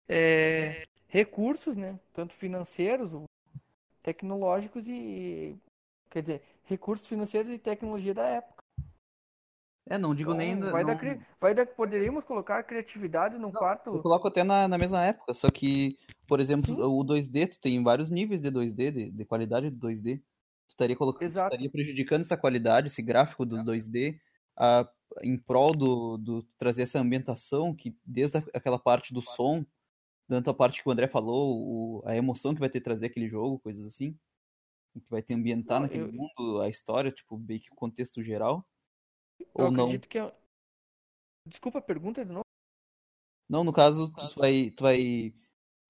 É, recursos, né? Tanto financeiros, tecnológicos e. Quer dizer, recursos financeiros e tecnologia da época. É, não digo então, nem. Vai, não... Da, vai da, poderíamos colocar criatividade num não, quarto. Eu coloco até na, na mesma época, só que, por exemplo, Sim. o 2D, tu tem vários níveis de 2D, de, de qualidade de 2D tu estaria colocando, estaria prejudicando essa qualidade, esse gráfico do 2D, a, em prol do, do trazer essa ambientação que desde aquela parte do som, tanto a parte que o André falou, o, a emoção que vai ter trazer aquele jogo, coisas assim, que vai ter ambientar não, naquele eu, mundo, a história, tipo, bem que o contexto geral. Ou não? Que é... Desculpa a pergunta de novo. Não, no caso, tu vai, tu vai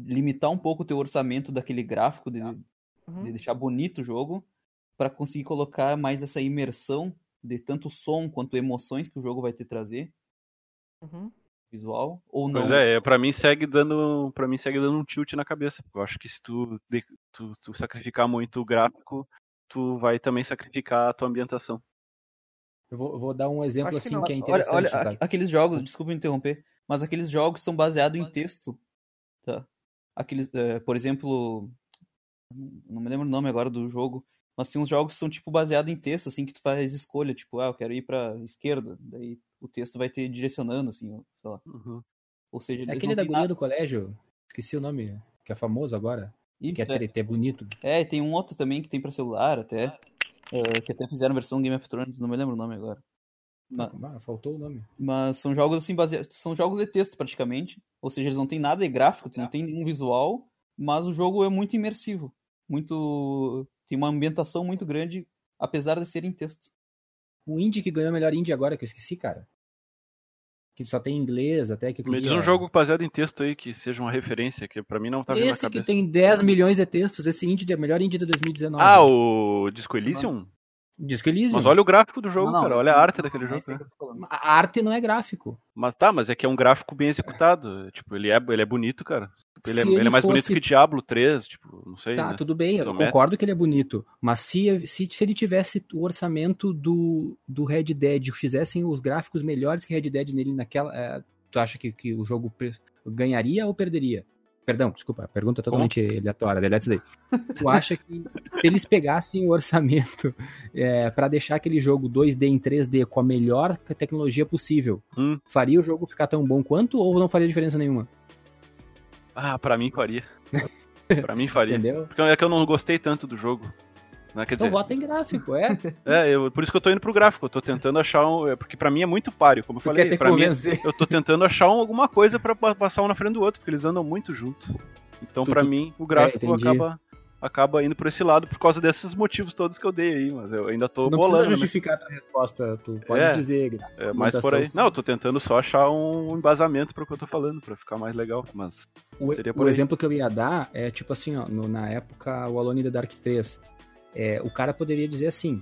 limitar um pouco o teu orçamento daquele gráfico, de, uhum. de deixar bonito o jogo, para conseguir colocar mais essa imersão de tanto som quanto emoções que o jogo vai te trazer. Uhum. Visual ou não. Pois é, para mim segue dando, para mim segue dando um tilt na cabeça. Eu acho que se tu, tu, tu sacrificar muito o gráfico, tu vai também sacrificar a tua ambientação. Eu vou, vou dar um exemplo assim que, que, é interessante. Olha, olha aqueles jogos, desculpa interromper, mas aqueles jogos são baseados em texto, tá? aqueles, é, por exemplo, não me lembro o nome agora do jogo, mas tem uns jogos que são tipo baseados em texto, assim, que tu faz escolha, tipo, ah, eu quero ir pra esquerda, daí o texto vai te direcionando, assim, sei lá. Uhum. Ou seja, É aquele da guria do colégio, esqueci o nome, que é famoso agora. Isso, que é, é. é bonito. É, e tem um outro também que tem pra celular até, é, que até fizeram versão Game of Thrones, não me lembro o nome agora. Ma- Ah, faltou o nome. Mas são jogos assim baseados, são jogos de texto praticamente, ou seja, eles não tem nada de gráfico, não tem nenhum visual, mas o jogo é muito imersivo, muito tem uma ambientação muito grande, apesar de ser em texto. O indie que ganhou o melhor indie agora, que eu esqueci, cara. Que só tem inglês, até que Me diz um jogo baseado em texto aí que seja uma referência, que pra mim não tá vindo Esse que tem 10 milhões de textos, esse indie é o melhor indie de 2019. Ah, o Disco Elysium? Diz que Elysium. Mas olha o gráfico do jogo, Não, não, cara. Olha a não, arte daquele É jogo. falando. A arte não é gráfico. Mas tá, mas é que é um gráfico bem executado. <laughs> Tipo, ele é, ele é bonito, cara. Ele é, ele ele é mais bonito fosse- que Diablo 3, tipo, não sei. Tá, né? tudo bem, eu concordo que ele é bonito. Mas se, se, se ele tivesse o orçamento do, do Red Dead, fizessem os gráficos melhores que Red Dead nele naquela. é, tu acha que, que o jogo ganharia ou perderia? Perdão, desculpa, a pergunta é totalmente aleatória, delete isso daí. Tu acha que se eles pegassem o orçamento <laughs> é, para deixar aquele jogo 2D em 3D com a melhor tecnologia possível, Hum. faria o jogo ficar tão bom quanto ou não faria diferença nenhuma? Ah, pra mim faria. <laughs> pra mim faria. Entendeu? Porque é que eu não gostei tanto do jogo. Né? Quer Então dizer, vota em gráfico, é. <laughs> é, eu, por isso que eu tô indo pro gráfico. Eu tô tentando achar um. é, Porque pra mim é muito páreo, como eu Tu falei. pra mim, eu tô tentando achar um- alguma coisa pra pa- passar um na frente do outro, porque eles andam muito junto. Então, Tu- pra tu- mim, o gráfico entendi. acaba, acaba indo por esse lado por causa desses motivos todos que eu dei aí, mas eu ainda tô não bolando. precisa né? justificar a tua resposta, tu pode É. dizer. É mais por aí. Não, eu tô tentando só achar um embasamento pro que eu tô falando, pra ficar mais legal. Mas. O, Seria por o aí. exemplo que eu ia dar é tipo assim, ó, no- na época o Alone in the Dark 3, é, o cara poderia dizer assim,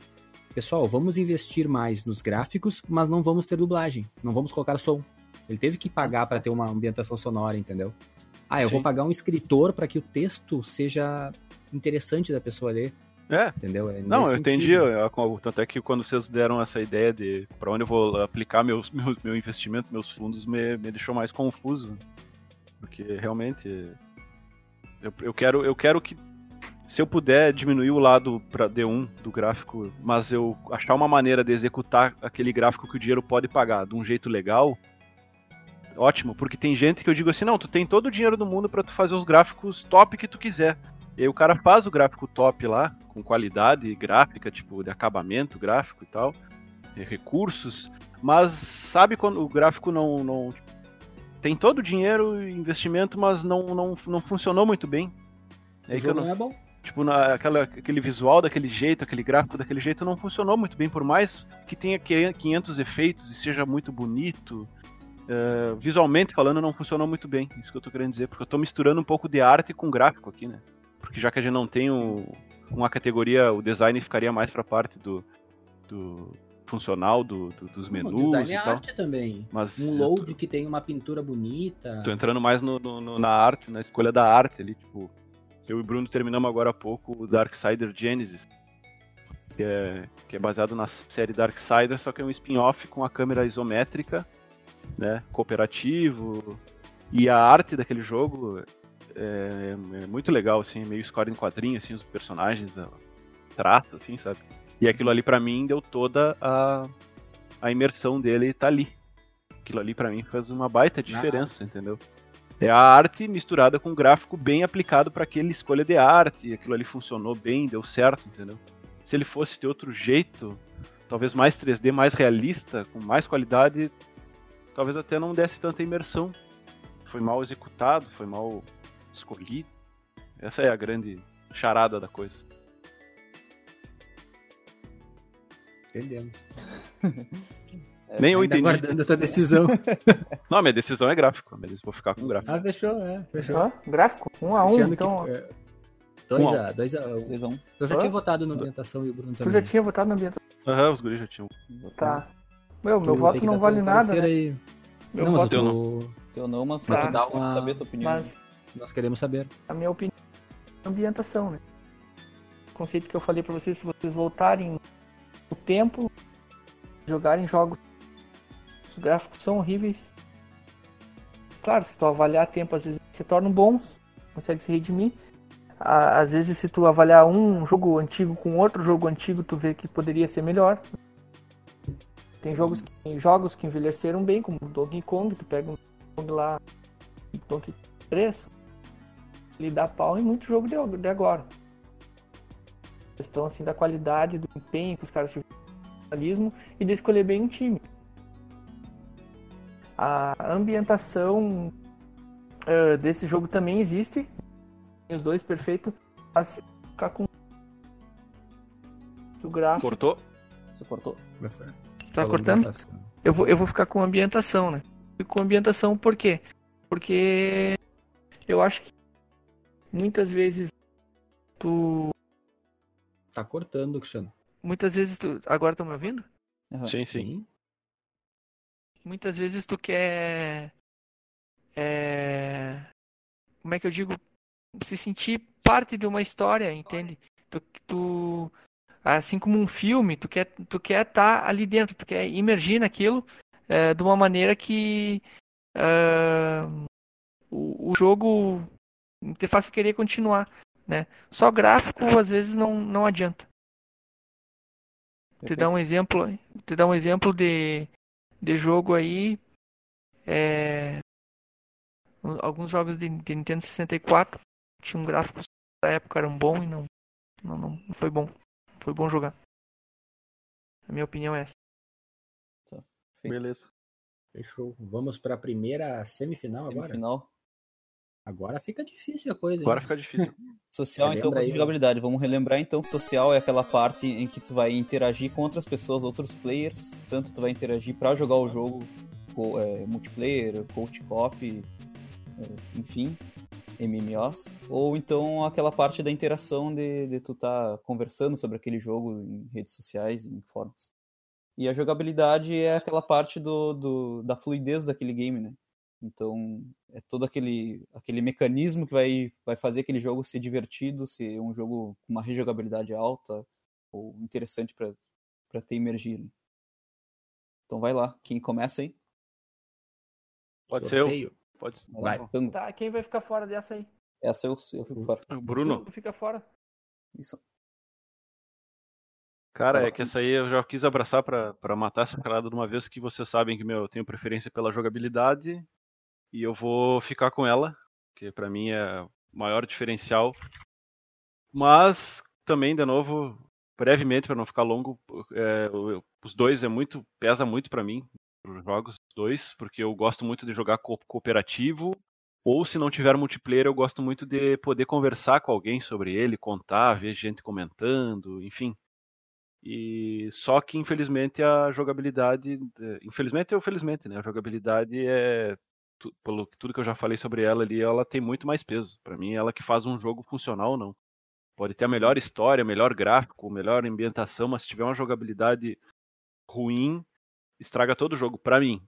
pessoal, vamos investir mais nos gráficos, mas não vamos ter dublagem, não vamos colocar som. Ele teve que pagar para ter uma ambientação sonora, entendeu? Ah, eu vou Sim. pagar um escritor para que o texto seja interessante da pessoa ler, É, entendeu? É Não, eu entendi. sentido. eu- eu- Tanto é que quando vocês deram essa ideia de pra onde eu vou aplicar meus, <laughs> meus, meu investimento, meus fundos, me, me deixou mais confuso. Porque realmente. Eu, eu, quero, eu quero que. Se eu puder diminuir o lado pra D1 do gráfico, mas eu achar uma maneira de executar aquele gráfico que o dinheiro pode pagar de um jeito legal, ótimo, porque tem gente que eu digo assim, não, tu tem todo o dinheiro do mundo pra tu fazer os gráficos top que tu quiser. E aí o cara faz o gráfico top lá, com qualidade gráfica, tipo, de acabamento gráfico e tal, e recursos, mas sabe quando o gráfico não. não tem todo o dinheiro e investimento, mas não, não, não funcionou muito bem. É o jogo não, não é bom. Tipo, na, aquela, aquele visual daquele jeito, aquele gráfico daquele jeito não funcionou muito bem, por mais que tenha 500 efeitos e seja muito bonito. eh, visualmente falando, não funcionou muito bem. Isso que eu tô querendo dizer, porque eu tô misturando um pouco de arte com gráfico aqui, né? Porque já que a gente não tem o- uma categoria, o design ficaria mais pra parte do, do funcional do, do- dos o menus design e é tal. arte também. Mas Um load tô, que tem uma pintura bonita. tô entrando mais no- no- no- na arte, na escolha da arte ali, tipo. Eu e o Bruno terminamos agora há pouco o Darksider Genesis. Que é, que é baseado na série Darksider, só que é um spin-off com a câmera isométrica, né? Cooperativo. E a arte daquele jogo é, é muito legal, assim, meio score em quadrinho, assim, os personagens, a trato, assim, sabe? E aquilo ali pra mim deu toda a, a imersão dele tá ali. Aquilo ali pra mim faz uma baita diferença, entendeu? É a arte misturada com um gráfico bem aplicado para aquela escolha de arte, e aquilo ali funcionou bem, deu certo, entendeu? Se ele fosse de outro jeito, talvez mais 3D, mais realista, com mais qualidade, talvez até não desse tanta imersão. Foi mal executado, foi mal escolhido. Essa é a grande charada da coisa. Entendemos. <laughs> Nem eu entendi. aguardando a tua decisão. <laughs> Não, minha decisão é gráfico, mas vou ficar com gráfico. ah, fechou, é, fechou. Hã? Gráfico? Um a um, então. que, é, dois Um a, dois a, eu já Hã? tinha votado na ambientação e o Bruno Tu também. já tinha votado na ambientação. Aham, os guris já tinham. Tá. Meu, meu Tu voto não vale teu nada, né? aí. Meu não, mas voto, eu tu- Eu não, mas Pra pra tu dar uma- saber a tua opinião. mas nós queremos saber. a minha opinião é ambientação, né? O conceito que eu falei pra vocês, se vocês voltarem o tempo, jogarem jogos, os gráficos são horríveis. Claro, se tu avaliar tempo, às vezes se tornam bons, consegue se redimir. Às vezes, se tu avaliar um jogo antigo com outro jogo antigo, tu vê que poderia ser melhor. Tem jogos que, jogos que envelheceram bem, como Donkey Kong, tu pega um Kong lá, Donkey 3, ele dá pau em muito jogo de, de agora. A questão assim da qualidade, do empenho que os caras tiveram e de escolher bem um time. A ambientação uh, desse jogo também existe. Os dois perfeitos. Mas ficar com o gráfico. Cortou? Você cortou? Tá cortando? Eu vou, eu vou ficar com ambientação, né? Fico com ambientação por quê? Porque eu acho que muitas vezes tu. Tá cortando, Cristiano. Muitas vezes tu. Agora estão me ouvindo? Uhum. Sim, sim. Muitas vezes tu quer. É... Como é que eu digo? Se sentir parte de uma história, entende? Tu, tu assim como um filme, tu quer tu quer estar tá ali dentro, tu quer imergir naquilo é, de uma maneira que uh, o, o jogo te faça querer continuar, né? Só gráfico às vezes não, não adianta. Te dá um exemplo, te dá um exemplo de, de jogo aí, é, alguns jogos de, de Nintendo 64 tinham gráficos da época eram bons e não, não, não foi bom. Foi bom jogar. A minha opinião é essa. Beleza. Fechou. Vamos para a primeira semifinal agora? Semifinal. Agora fica difícil a coisa. Agora hein? fica difícil. <laughs> social, Relembra então, aí, jogabilidade. Vamos relembrar, então, social é aquela parte em que tu vai interagir com outras pessoas, outros players. Tanto tu vai interagir para jogar o jogo é, multiplayer, coach cop, é, enfim. MMOs, ou então aquela parte da interação de, de tu estar tá conversando sobre aquele jogo em redes sociais, em fóruns. E a jogabilidade é aquela parte do, do, da fluidez daquele game, né? Então, é todo aquele, aquele mecanismo que vai, vai fazer aquele jogo ser divertido, ser um jogo com uma rejogabilidade alta ou interessante para ter emergido. Então vai lá, quem começa aí? Pode ser eu. Pode Vai. Então, tá, quem vai ficar fora dessa aí? Essa eu, eu fico fora. Bruno. Tu fica fora. Isso. Cara, é que essa aí eu já quis abraçar para matar essa calada de uma vez que vocês sabem que meu, eu tenho preferência pela jogabilidade e eu vou ficar com ela, que para mim é o maior diferencial. Mas também, de novo, brevemente para não ficar longo, é, os dois é muito pesa muito para mim os jogos dois, porque eu gosto muito de jogar co cooperativo. Ou se não tiver multiplayer, eu gosto muito de poder conversar com alguém sobre ele, contar, ver gente comentando, enfim. E só que infelizmente a jogabilidade, infelizmente ou felizmente, né? A jogabilidade é pelo tudo que eu já falei sobre ela ali, ela tem muito mais peso. Para mim, ela que faz um jogo funcional ou não. Pode ter a melhor história, melhor gráfico, melhor ambientação, mas se tiver uma jogabilidade ruim, estraga todo o jogo para mim.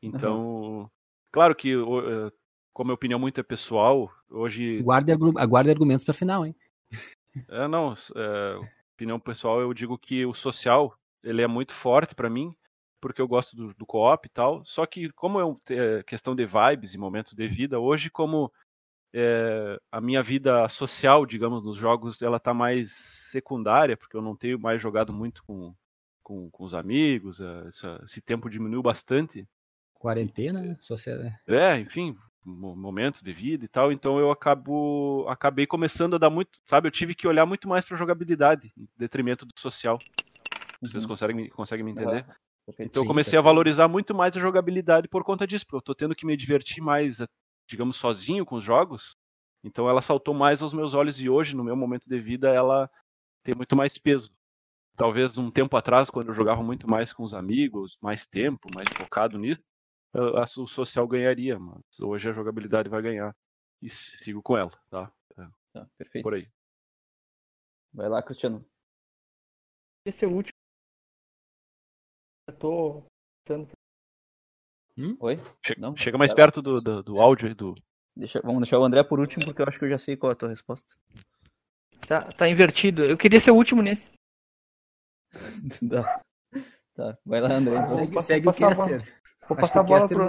Então, uhum. claro que eh, como a opinião muito é pessoal, hoje guarde, aguarde argumentos para final, hein? É, não, é, opinião pessoal, eu digo que o social, ele é muito forte para mim, porque eu gosto do, do co-op e tal. Só que como é, é questão de vibes e momentos de vida, hoje como é, a minha vida social, digamos, nos jogos, ela tá mais secundária, porque eu não tenho mais jogado muito com, com, com os amigos, essa, esse tempo diminuiu bastante. Quarentena, né? Sociedade. É, enfim, momentos de vida e tal, então eu acabo acabei começando a dar muito, sabe, eu tive que olhar muito mais para jogabilidade em detrimento do social. Vocês uhum. conseguem, conseguem me entender? Uhum. Então eu comecei a valorizar muito mais a jogabilidade por conta disso, porque eu tô tendo que me divertir mais, eh, digamos, sozinho com os jogos. Então ela saltou mais aos meus olhos e hoje, no meu momento de vida, ela tem muito mais peso talvez um tempo atrás, quando eu jogava muito mais com os amigos, mais tempo, mais focado nisso, o social ganharia, mas hoje a jogabilidade vai ganhar. E sigo com ela, tá? É. Tá, perfeito. Por aí. Vai lá, Cristiano. Esse é o último. Eu tô pensando. Hum? Oi? Che Não, chega mais perto do, do, do áudio aí do. Deixa, vamos deixar o André por último, porque eu acho que eu já sei qual é a tua resposta. Tá, tá invertido. Eu queria ser o último nesse. <laughs> Tá. Tá, vai lá, André. Então. Segue, segue o caster. Vou Acho passar a bola pro.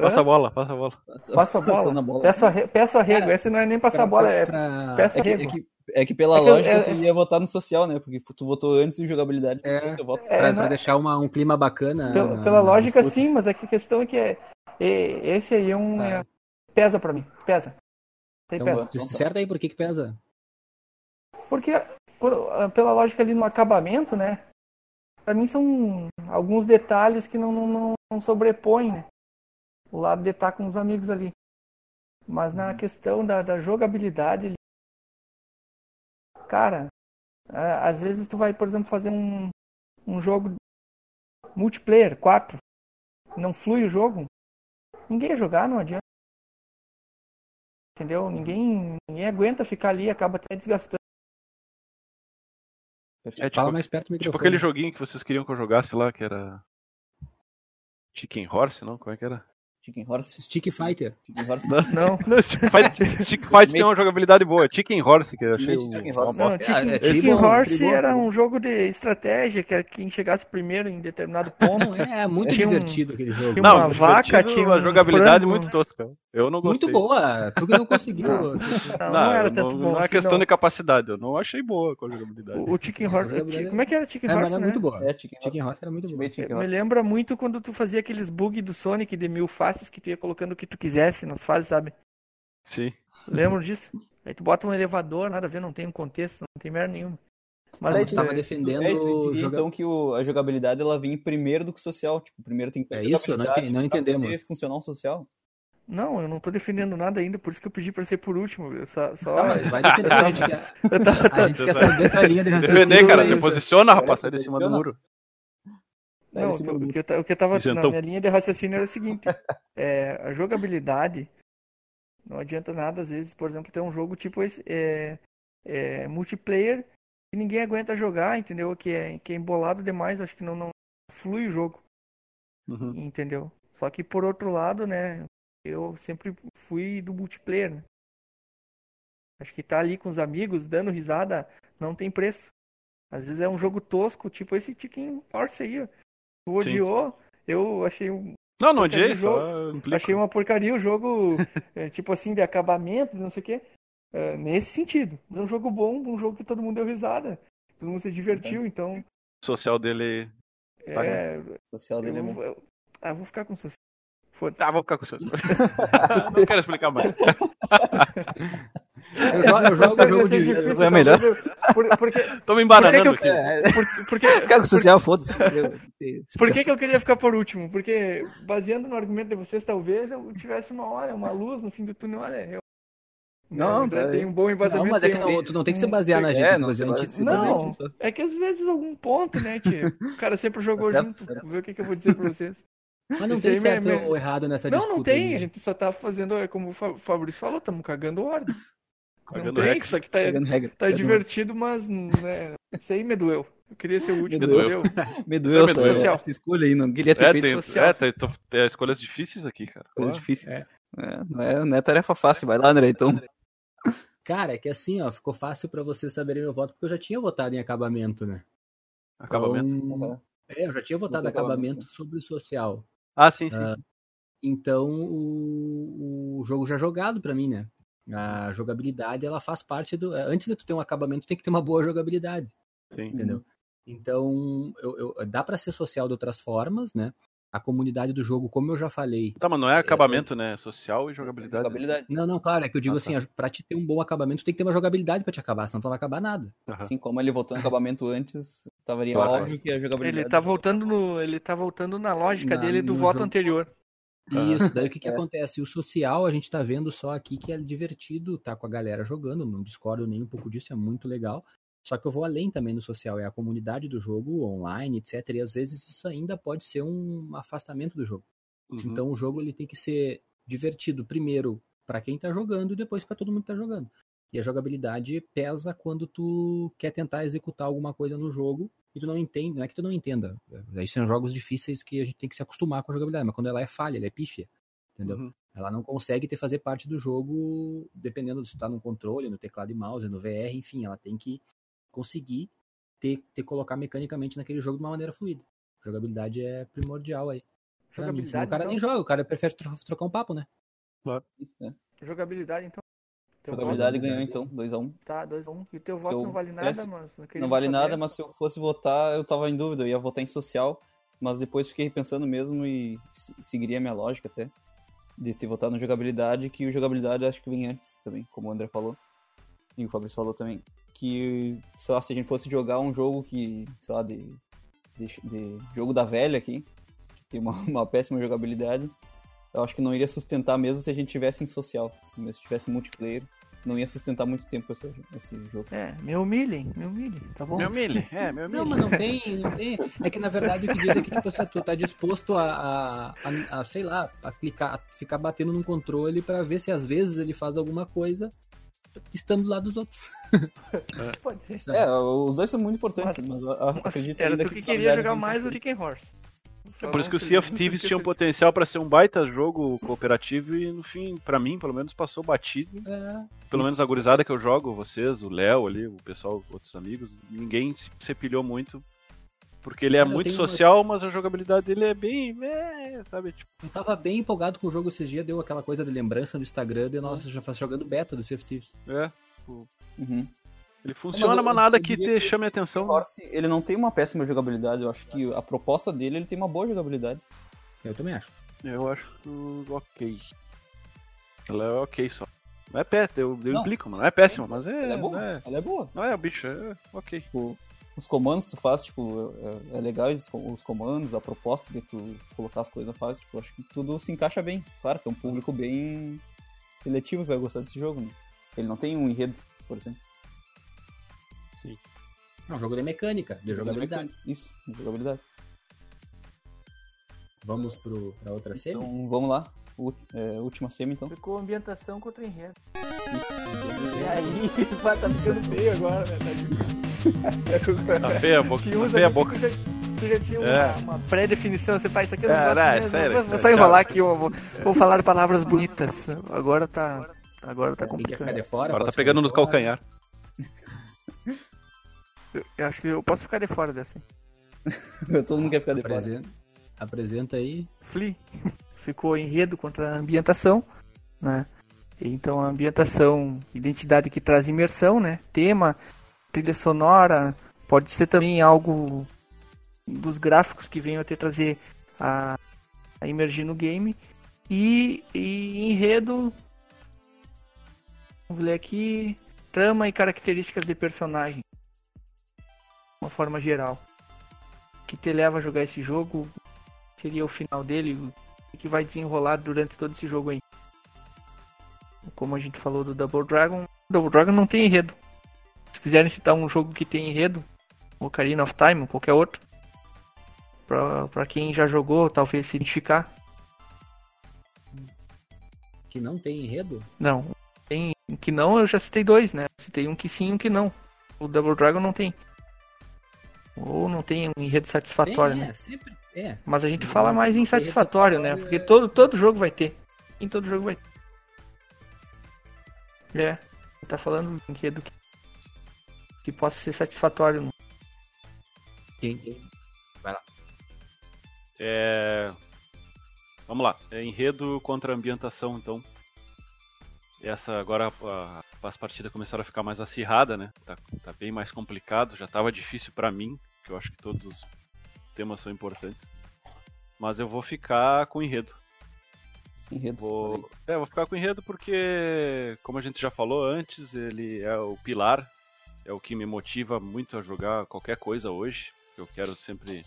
Passa a bola, passa a bola. Passa a Passando bola. Peço, arre... Peço arrego. Cara, Essa não é nem passar Pra- a bola, é pra- peço É que, é, arrego. que, é que pela É que eu- lógica é- tu ia votar no social, né? Porque tu votou antes em jogabilidade. É. Eu voto. É, pra, pra deixar uma- um clima bacana. Pela, na- pela na lógica, disputa. sim, mas é que a questão é que é, é- esse aí é um. Tá. é- pesa pra mim. Pesa. Tem Então, pesa. se certa aí por que que pesa? Porque, por- ah, pela lógica ali no acabamento, né? Pra mim são alguns detalhes que não, não, não, não sobrepõem, né? O lado de estar com os amigos ali. Mas na questão da, da jogabilidade, cara, às vezes tu vai, por exemplo, fazer um, um jogo multiplayer, 4, não flui o jogo, ninguém ia jogar, não adianta. Entendeu? Ninguém, ninguém aguenta ficar ali, acaba até desgastando. É Fala tipo, mais perto do tipo microfone. aquele joguinho que vocês queriam que eu jogasse lá, que era. Chicken Horse, não? Como é que era? Chicken Horse. Stick Fighter. Chicken Horse. Não, Não, <laughs> Stick Fight, Stick Fight tem uma jogabilidade boa. Chicken Horse, que eu achei um, Chicken Horse. Não, bosta. Chicken, É, é Chicken Horse tribom, era um jogo de estratégia, que era quem chegasse primeiro em determinado ponto. Não, é muito Tinha um- divertido aquele jogo. tinha Não, uma vaca, tinha uma um jogabilidade frango. muito tosca. Eu não gostei. Muito boa. Tu que não conseguiu. Não, Não, <laughs> não era tanto não, bom não é assim, questão não. de capacidade, eu não achei boa com a jogabilidade. O, o Chicken Horse. jogabilidade- Como é que era Chicken É, mas Horse, era né? muito boa. É, Chicken Chicken Horse. Horse era muito boa. Me Horse. lembra muito quando tu fazia aqueles bugs do Sonic de mil faces que tu ia colocando o que tu quisesse nas fases, sabe? Sim. Lembro disso? Aí tu bota um elevador, nada a ver, não tem um contexto, não tem merda nenhuma. Mas Daí tu tu tava é, defendendo É, e tu o diria, joga... então que o- a jogabilidade ela vem primeiro do que o social. Tipo, primeiro tem que ter É isso? Não não entendemos. poder funcionar um social. Não, eu não tô defendendo nada ainda, por isso que eu pedi pra ser por último. Eu só, só... Tá, mas vai defender. A gente quer, <laughs> a gente quer saber a tua linha de raciocínio. Defender, cara, é te posiciona, rapaz, sai de cima do muro. Não, o que, eu, o que eu tava na minha linha de raciocínio era o seguinte: <laughs> é, a jogabilidade não adianta nada, às vezes, por exemplo, ter um jogo tipo esse, é, é, multiplayer que ninguém aguenta jogar, entendeu? Que é, que é embolado demais, acho que não, não flui o jogo, Uhum. entendeu? Só que por outro lado, né, eu sempre fui do multiplayer, né? Acho que tá ali com os amigos, dando risada, não tem preço. Às vezes é um jogo tosco, tipo esse Chicken Horse aí, ó. Tu Sim. odiou, eu achei um Não, não odiei, jogo- só implico. Achei uma porcaria o jogo, é, <laughs> tipo assim, de acabamento, não sei o quê. É, nesse sentido. Mas é um jogo bom, um jogo que todo mundo deu risada. Todo mundo se divertiu, então. O social dele. Tá É, O social dele é eu, bom. eu- ah, vou ficar com social. Foda-se. Tá, vou ficar com o seu. <laughs> <laughs> não quero explicar mais. Eu jogo, eu jogo o jogo de. difícil, é melhor. Por, porque, Tô me Por que que embananando eu- aqui. É, por, porque, Ficar com o social, foda-se. por que, que eu queria ficar por último? Porque, baseando no argumento de vocês, talvez eu tivesse uma hora, uma luz no fim do túnel. Olha, eu. Não, né, tá tem um bom embasamento. Não, mas é que não, tu não tem que se basear na gente. É, não, basear Não, é que às vezes algum ponto, né, tio? O cara sempre jogou Tá certo, junto. certo. Vê o que, que eu vou dizer pra vocês. Mas não Esse tem certo ou errado nessa não, disputa. não tem. aí. A gente só tá fazendo, é como o Fabrício falou, estamos cagando ordem. Tem, regra. só que tá, regra. tá divertido, mas né, isso aí me doeu. Eu queria ser o último, <laughs> Me me doeu. doeu. Me doeu Me essa, doeu. Social. essa escolha aí, não queria ter É, feito tem, social. é, tem, tô- tem escolhas difíceis aqui, cara. Claro. difícil. É. É, não, é, não é tarefa fácil, vai lá, André, então. Cara, é que assim, ó, ficou fácil pra vocês saberem meu voto, porque eu já tinha votado em acabamento, né? Acabamento. Então, é, eu já tinha votado Votou acabamento acabamento. sobre o social. Ah, sim, sim. Ah, Então, o, o jogo já jogado pra mim, né? A jogabilidade, ela faz parte do... Antes de tu ter um acabamento, tem que ter uma boa jogabilidade, sim. entendeu? Então, eu, eu- dá pra ser social de outras formas, né? A comunidade do jogo, como eu já falei... Tá, mas não é acabamento, né? Social e jogabilidade. Jogabilidade. Não, não, claro, é que eu digo Ah, assim, tá. pra te ter um bom acabamento, tem que ter uma jogabilidade pra te acabar, senão tu não vai acabar nada. Aham. Assim como ele votou no acabamento antes, tava Claro. óbvio que a jogabilidade. Ele tá voltando no, ele tá voltando na lógica Na- dele do voto jogo. anterior. Isso, daí o que, que <laughs> É. acontece? O social, a gente tá vendo só aqui que é divertido, tá com a galera jogando, não discordo nem um pouco disso, é muito legal. Só que eu vou além também no social, é a comunidade do jogo, online, etc. E às vezes isso ainda pode ser um afastamento do jogo. Uhum. Então o jogo ele tem que ser divertido primeiro para quem tá jogando e depois para todo mundo que tá jogando. E a jogabilidade pesa quando tu quer tentar executar alguma coisa no jogo e tu não entende, não é que tu não entenda. Aí são jogos difíceis que a gente tem que se acostumar com a jogabilidade, mas quando ela é falha, ela é pífia, entendeu? Uhum. Ela não consegue ter fazer parte do jogo, dependendo se tá no controle, no teclado e mouse, no VR, enfim, ela tem que conseguir ter, ter colocar mecanicamente naquele jogo de uma maneira fluida. Jogabilidade é primordial aí. Pra mim, Jogabilidade, o cara então? nem joga, o cara prefere tro- trocar um papo, né? Isso, né? Jogabilidade, então. Teu Jogabilidade voto, ganhou então, 2x1. voto- Tá, 2 a 1 um. E o teu voto eu não vale nada, naquele Não vale voto nada, mas se eu fosse votar, eu tava em dúvida, eu ia votar em social, mas depois fiquei repensando mesmo e se- seguiria a minha lógica até, de ter votado no jogabilidade, que o jogabilidade acho que vem antes também, como o André falou, e o Fabrício falou também, que, sei lá, se a gente fosse jogar um jogo que, sei lá, de, de, de jogo da velha aqui, que tem uma, <laughs> uma péssima jogabilidade, eu acho que não iria sustentar mesmo se a gente tivesse em social, se mesmo tivesse multiplayer, não ia sustentar muito tempo esse, esse jogo. É, me humilhem, me humilhem, tá bom? Meu milho, é, meu milho. Não, mas não tem, não tem. É que na verdade o que diz é que, tipo assim, tu tá disposto a, a, a- a, sei lá, a clicar, a ficar batendo num controle pra ver se às vezes ele faz alguma coisa estando do lado dos outros. <laughs> Pode ser. É, os dois são muito importantes, mas, eu- eu Mas acredito era ainda tu que a queria jogar mais o Chicken Horse. É por isso que o Sea of Thieves <laughs> tinha um potencial pra ser um baita jogo cooperativo e no fim, pra mim, pelo menos, passou batido. É, Pelo menos a gurizada que eu jogo, vocês, o Léo ali, o pessoal, outros amigos, ninguém se, se pilhou muito. Porque ele é eu muito tenho uma- social, mas a jogabilidade dele é bem. É, sabe? Tipo, eu tava bem empolgado com o jogo esses dias, deu aquela coisa de lembrança no Instagram de nossa, já faz jogando beta do Sea of Thieves. é. Uhum. Ele funciona, eu- mas nada que te chame a atenção. O Horse, ele não tem uma péssima jogabilidade, eu acho que a proposta dele, ele tem uma boa jogabilidade. Eu também acho. Eu acho ok. Ela é ok só. Não é péssima, eu, eu Não. implico, mano. Não é péssima, mas é. Ela é boa, é, ela é boa. não é o bicho, é ok. Tipo, os comandos que tu faz, tipo, é, é legal os, os comandos, a proposta de tu colocar as coisas na fase, tipo, acho que tudo se encaixa bem. Claro que é um público bem seletivo que vai gostar desse jogo, né? Ele não tem um enredo, por exemplo. É um jogo de mecânica, de jogabilidade. Isso, de jogabilidade. Vamos pro, pra outra semi? Então, vamos lá. U- é, última semi, então. Ficou ambientação contra enredo. Isso. E aí, <laughs> vai, tá ficando feio agora, né? Tá feia a boca. Tá feia a boca. Tu já, tinha uma, É. uma pré-definição, você faz isso aqui, eu não É, gosto não, mesmo, sério, vou, vou só enrolar aqui, eu vou, vou falar palavras bonitas. Agora tá, agora tá complicado. de? Agora tá pegando ficar no de fora? calcanhar. <laughs> Eu, acho que eu posso ficar de fora dessa. <laughs> Todo mundo quer ficar de fora. Apresenta, aí. Flea <laughs> ficou enredo contra a ambientação, né? Então a ambientação, identidade que traz imersão, né? Tema, trilha sonora, pode ser também algo dos gráficos que venham a ter trazer a, a imergir no game e, e enredo, vamos ler aqui, trama e características de personagem, uma forma geral, que te leva a jogar esse jogo, seria o final dele, o que vai desenrolar durante todo esse jogo aí. Como a gente falou do Double Dragon, Double Dragon não tem enredo. Se quiserem citar um jogo que tem enredo, Ocarina of Time, ou qualquer outro, pra, pra quem já jogou, talvez se identificar. Que não tem enredo? Não, tem que não, eu já citei dois, né? Citei um que sim e um que não. O Double Dragon não tem. Ou não tem um enredo satisfatório, Tem, né? é, sempre. É. Mas a gente Não, fala mais não em tem satisfatório, né? Porque é- todo, todo jogo vai ter. Em todo jogo vai ter. É. Tá falando um enredo que, que possa ser satisfatório. né? Quem, quem? É... Vamos lá. É enredo contra ambientação, então. Essa agora a- as partidas começaram a ficar mais acirrada, né? Tá, tá bem mais complicado. Já tava difícil pra mim, que eu acho que todos os temas são importantes. Mas eu vou ficar com enredo. Enredo. Vou... É, vou ficar com enredo porque, como a gente já falou antes, ele é o pilar, é o que me motiva muito a jogar qualquer coisa hoje. Eu quero sempre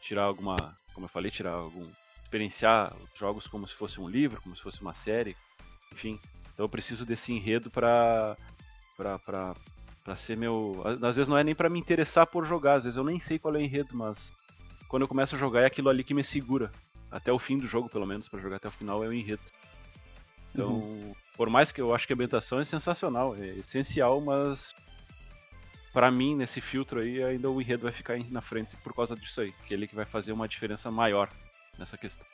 tirar alguma, como eu falei, tirar algum. experienciar os jogos como se fosse um livro, como se fosse uma série, enfim. Então eu preciso desse enredo pra. pra, pra, pra ser meu. Às vezes não é nem pra me interessar por jogar, às vezes eu nem sei qual é o enredo, mas quando eu começo a jogar é aquilo ali que me segura até o fim do jogo, pelo menos, pra jogar até o final, é o enredo. Então, por mais que eu acho que a ambientação é sensacional, é essencial, mas pra mim, nesse filtro aí, ainda o enredo vai ficar na frente por causa disso aí, que é ele que vai fazer uma diferença maior nessa questão.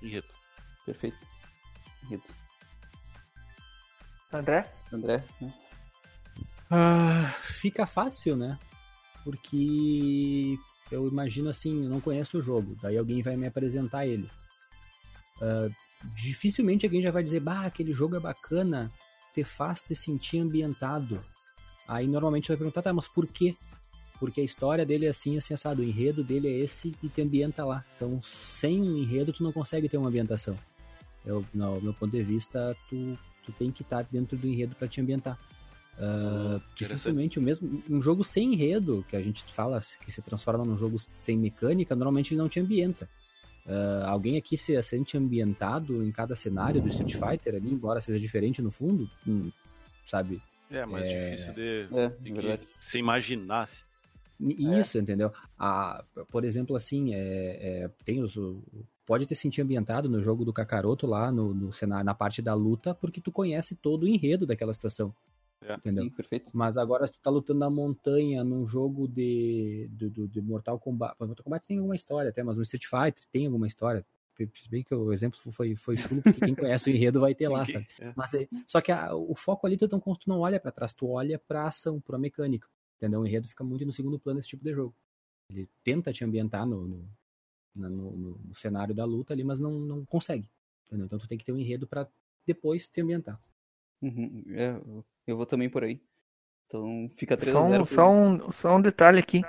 Enredo. Perfeito. Enredo. André? André? né? Ah, fica fácil, né? Porque eu imagino assim, eu não conheço o jogo, daí alguém vai me apresentar ele. Uh, dificilmente alguém já vai dizer, bah, aquele jogo é bacana, te faz te sentir ambientado. Aí normalmente vai perguntar, tá, mas por quê? Porque a história dele é assim, assim, assado. O enredo dele é esse e te ambienta lá. Então, sem um enredo, tu não consegue ter uma ambientação. Eu, no meu ponto de vista, tu, tu tem que estar dentro do enredo para te ambientar. Uh, dificilmente o mesmo. Um jogo sem enredo, que a gente fala que se transforma num jogo sem mecânica, normalmente ele não te ambienta. Uh, alguém aqui se sente ambientado em cada cenário do Street Fighter ali, embora seja diferente no fundo, hum, sabe? É, mais é... difícil de, É, de que se imaginar. Isso, entendeu? Ah, por exemplo, assim, é, é, tem os, pode te sentir ambientado no jogo do Kakaroto lá no, no cenário, na parte da luta, porque tu conhece todo o enredo daquela situação. É. Entendeu? Sim, perfeito. Mas agora, se tu tá lutando na montanha num jogo de, de, de- de Mortal Kombat. Mortal Kombat tem alguma história até, mas no Street Fighter tem alguma história. Se bem que o exemplo foi, foi chulo, porque quem conhece o enredo vai ter lá, sabe? é. Mas é- só que a- o foco ali tu não, tu não olha pra trás, tu olha pra ação, pra mecânica. Entendeu? O enredo fica muito no segundo plano esse tipo de jogo. Ele tenta te ambientar no, no, no- no- no cenário da luta ali, mas não, não consegue. Entendeu? Então tu tem que ter um enredo pra depois te ambientar. Uhum, é, eu vou também por aí. Então fica 3 Só a 0 um, só, um, só um detalhe aqui.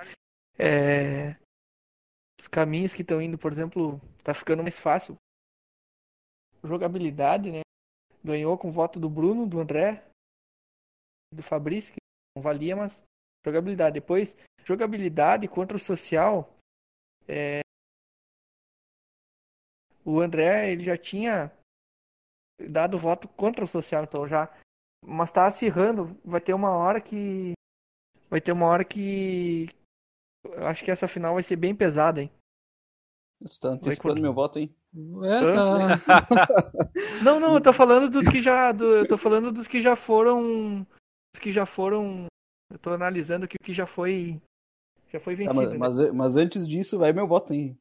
É, Os caminhos que estão indo, por exemplo, tá ficando mais fácil. Jogabilidade, né? Ganhou com o voto do Bruno, do André, do Fabrício, que não valia, mas jogabilidade. Depois, jogabilidade contra o social. é, O André, ele já tinha dado voto contra o social, então já. Mas tá acirrando. Vai ter uma hora que. Vai ter uma hora que. Eu acho que essa final vai ser bem pesada, hein? Tu tá antecipando Vai, meu voto, hein? É, tá. <laughs> Não, não, eu tô falando dos que já. do- eu tô falando dos que já foram. Dos que já foram. Eu tô analisando que o que já foi. Já foi Tá, vencido. mas, né? mas, mas antes disso, vai meu voto, hein?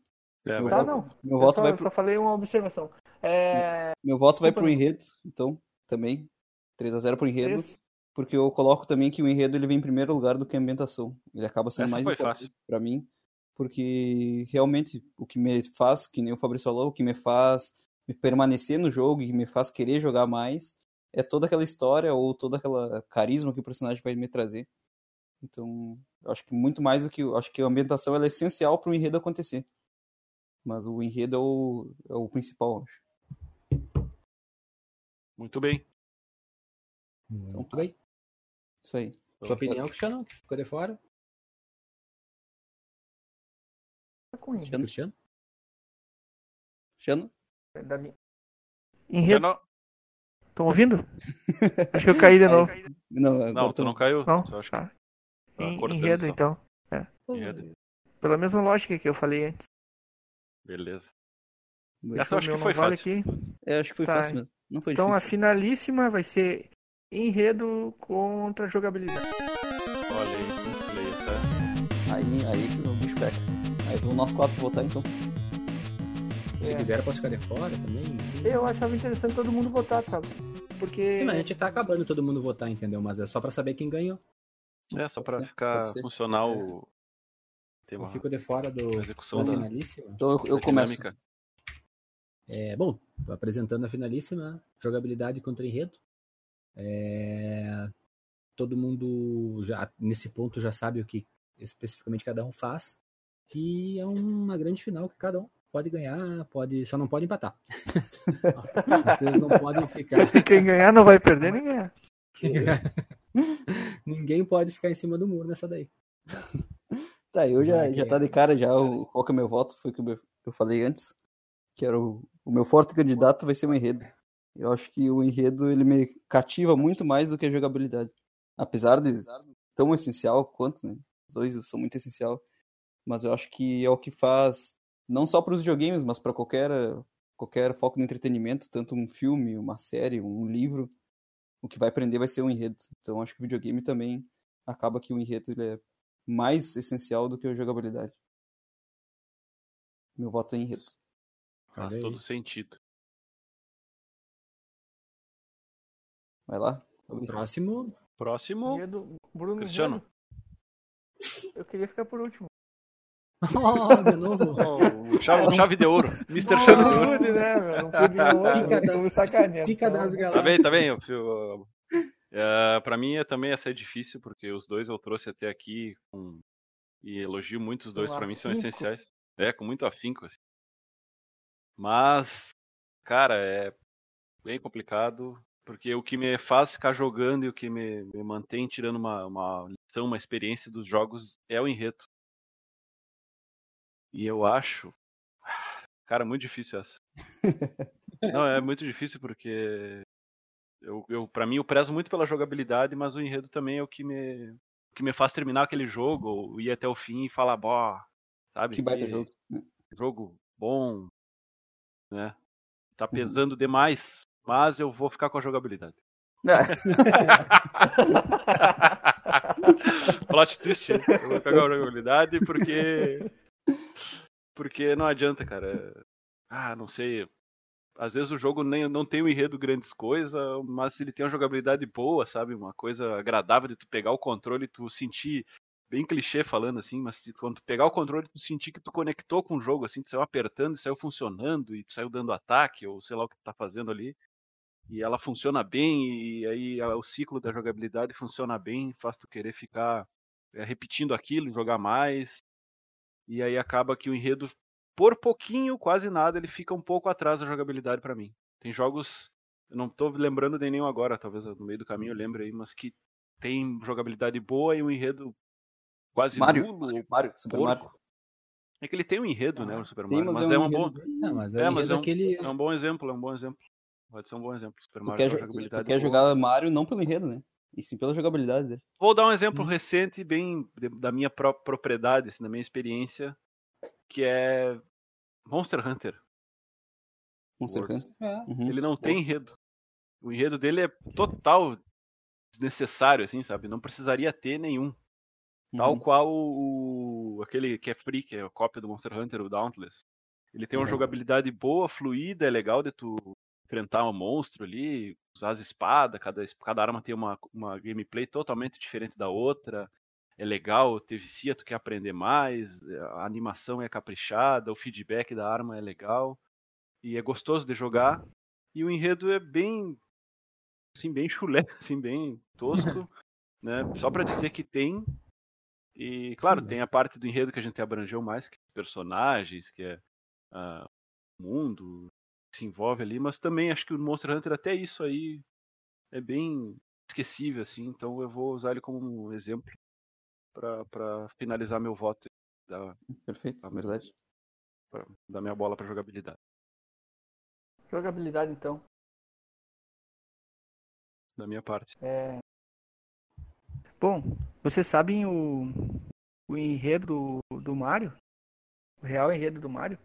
É, Meu Tá, não. Meu Eu voto só, vai pro, só falei uma observação. É. meu voto vai Desculpa, pro não. enredo, então, também. 3 a 0 pro enredo. esse- Porque eu coloco também que o enredo ele vem em primeiro lugar do que a ambientação. Ele acaba sendo Essa mais importante fácil. pra mim, porque realmente o que me faz, que nem o Fabrício falou, o que me faz me permanecer no jogo e me faz querer jogar mais é toda aquela história ou toda aquela carisma que o personagem vai me trazer. Então, eu acho que muito mais do que eu acho que a ambientação ela é essencial para o enredo acontecer. Mas o enredo é o, é o principal, acho. Muito bem. Muito bem. Isso aí. Sua opinião, Cristiano? Ficou de fora? Tá com isso. Cristiano? Cristiano? Cristiano? Da minha- Enredo, Não, estão ouvindo? Acho que eu caí de novo. Não, agora não, tu não caiu. Não? Acho que Tá. tá Enredo, só. então. Enredo. Pela mesma lógica que eu falei antes. Beleza. Essa Essa eu acho que foi vale fácil. aqui. É, acho que foi Tá. fácil mesmo. Não foi Então a difícil. finalíssima vai ser enredo contra jogabilidade. Olha aí, isso aí, tá? Aí, aí que o bicho pega. Aí vamos nós quatro votar então. Se É. quiser, eu posso ficar de fora também. Eu achava interessante todo mundo votar, sabe? Porque Sim, mas a gente tá acabando todo mundo votar, entendeu? Mas é só pra saber quem ganhou. É, só pra ficar funcional Tem Eu uma fico de fora do, execução da da, finalíssima. Então eu, eu começo. dinâmica. É, bom, apresentando a finalíssima, jogabilidade contra enredo. É, todo mundo já nesse ponto já sabe o que especificamente cada um faz. E é uma grande final que cada um pode ganhar, pode, só não pode empatar. <laughs> Vocês não podem ficar. <laughs> quem ganhar não vai perder nem ganhar. Ninguém pode ficar em cima do muro nessa daí. Tá, eu já, Vai, já tá é? de cara já o, qual que é o meu voto, foi o que eu, falei antes. Que era o, o meu forte candidato vai ser o enredo. Eu acho que o enredo ele me cativa muito mais do que a jogabilidade. Apesar de tão essencial quanto, né? Os dois são muito essencial. Mas eu acho que é o que faz, não só para os videogames, mas para qualquer, qualquer foco no entretenimento, tanto um filme, uma série, um livro, o que vai prender vai ser o enredo. Então eu acho que o videogame também acaba que o enredo ele é mais essencial do que a jogabilidade. Meu voto é enredo. Faz aí. todo sentido. Vai lá. Oh, de novo. <laughs> Oh, chave, chave de ouro. <laughs> Mr. Chave de Ouro. Pude, né, meu? Não pude da- estamos sacaneando. Pica das Tá galáxias. bem, tá bem. Eu, eu, é, pra mim é, também ia ser difícil, porque os dois eu trouxe até aqui com- e elogio muito os dois, pra mim são essenciais. É, com muito afinco. Assim. Mas, cara, é bem complicado, porque o que me faz ficar jogando e o que me, me mantém tirando uma, uma lição, uma experiência dos jogos é o enredo. E eu acho. Cara, muito difícil essa. <laughs> Não, é muito difícil porque eu, eu para mim eu prezo muito pela jogabilidade, mas o enredo também é o que me o que me faz terminar aquele jogo, ou ir até o fim e falar, bó, sabe? Que baita jogo. jogo bom, né? Tá Uhum. pesando demais, mas eu vou ficar com a jogabilidade. <laughs> Plot twist, hein? eu vou pegar a jogabilidade porque porque não adianta, cara. Ah, não sei. Às vezes o jogo nem, não tem um enredo grandes coisas, mas ele tem uma jogabilidade boa, sabe? Uma coisa agradável de tu pegar o controle e tu sentir, bem clichê falando assim, mas se- quando tu pegar o controle tu sentir que tu conectou com o jogo, assim, tu saiu apertando e saiu funcionando e tu saiu dando ataque, ou sei lá o que tu tá fazendo ali. E ela funciona bem, e aí o ciclo da jogabilidade funciona bem, faz tu querer ficar é, repetindo aquilo, jogar mais. E aí acaba que o enredo, por pouquinho, quase nada, ele fica um pouco atrás da jogabilidade pra mim. Tem jogos, eu não tô lembrando de nenhum agora, talvez no meio do caminho eu lembre aí, mas que tem jogabilidade boa e um enredo quase Mario, nulo. Mario, Super porco. Mario. É que ele tem um enredo, né, o Super Tem, Mario, mas mas, é é, um uma boa, enredo Não, mas é, é, mas é um, aquele... é um bom exemplo, é um bom exemplo. Pode ser um bom exemplo. Super Tu Mario quer, tem jo- uma tu jogabilidade quer jogar Mario não pelo enredo, né? E sim pela jogabilidade dele. Vou dar um exemplo Uhum. recente, bem da minha própria propriedade, assim, da minha experiência, que é Monster Hunter. Monster World. Hunter. É. Uhum. Ele não tem enredo. O enredo dele é total desnecessário, assim, sabe? Não precisaria ter nenhum. Tal Uhum. qual o, o- aquele que é free, que é a cópia do Monster Hunter, o Dauntless. Ele tem uma Uhum. jogabilidade boa, fluida, é legal de tu enfrentar um monstro ali, usar as espadas, cada, cada arma tem uma, uma gameplay totalmente diferente da outra. É legal, te vicia, tu quer aprender mais, a animação é caprichada, o feedback da arma é legal. E é gostoso de jogar. E o enredo é bem assim, bem chulé, <laughs> assim, bem tosco, né? Só pra dizer que tem. E, claro, Sim, tem a parte do enredo que a gente abrangeu mais, que é personagens, que é ah, o mundo que se envolve ali, mas também acho que o Monster Hunter até isso aí é bem esquecível, assim, então eu vou usar ele como um exemplo pra- pra finalizar meu voto da, Perfeito, Tá. verdade. pra- da minha bola pra jogabilidade. Jogabilidade, então. Da minha parte. É... Bom, vocês sabem o, o enredo do, do Mario? O real enredo do Mario?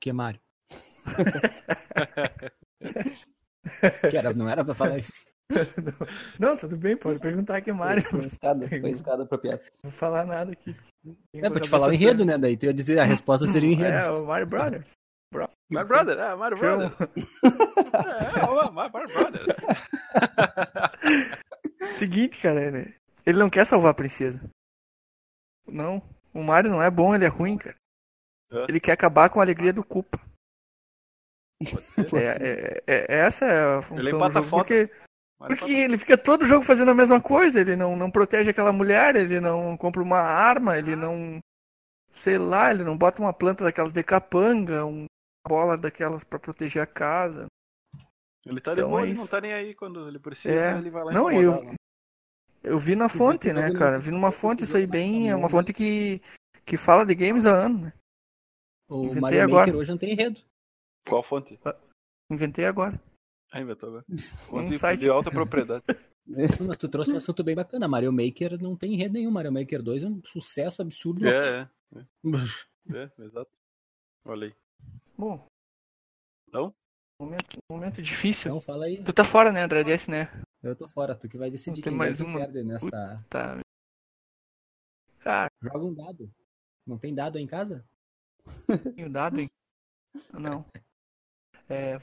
Que é Mario. <laughs> <laughs> Que era, não era pra falar isso. <laughs> Não, tudo bem, pode perguntar que é Mario. Foi escada, foi escada pra piada. Não vou falar nada aqui. É pra te falar o enredo, né? Daí tu ia dizer a resposta seria o enredo. É, o Mario Brothers. Bro. My brother, é, Mario Brothers. é, é, my Mario Brothers. Seguinte, cara, né? ele não quer salvar a princesa. Não, o Mario não é bom, ele é ruim, cara. É. Ele quer acabar com a alegria do Koopa. É, ser. é- é- essa é a função Ele do empata jogo, a foto. porque, Mario porque ele fica todo jogo fazendo a mesma coisa, ele não, não protege aquela mulher, ele não compra uma arma, ele não, sei lá, ele não bota uma planta daquelas de capanga, uma bola daquelas pra proteger a casa. Ele tá de Então boa, é ele não tá nem aí quando ele precisa, É. ele vai lá Não, eu- né? Eu vi na fonte, né, cara? Vi numa fonte isso aí bem, é uma fonte que, que fala de games há anos, né? O Inventei Mario agora. Maker hoje não tem enredo. Qual fonte? Inventei agora. Inventou agora. <laughs> Um site. de alta propriedade. <laughs> Mas tu trouxe um assunto bem bacana. Mario Maker não tem enredo nenhum. Mario Maker 2 é um sucesso absurdo. é, é, <laughs> é, exato. Olha aí. Bom. Então? Momento, momento difícil. Então fala aí. Tu tá fora, né, André né? Eu tô fora. Tu que vai decidir quem mais uma. perde nesta... Tá. Cara, Joga um dado. Não tem dado aí em casa? tem o dado, hein? Não. É,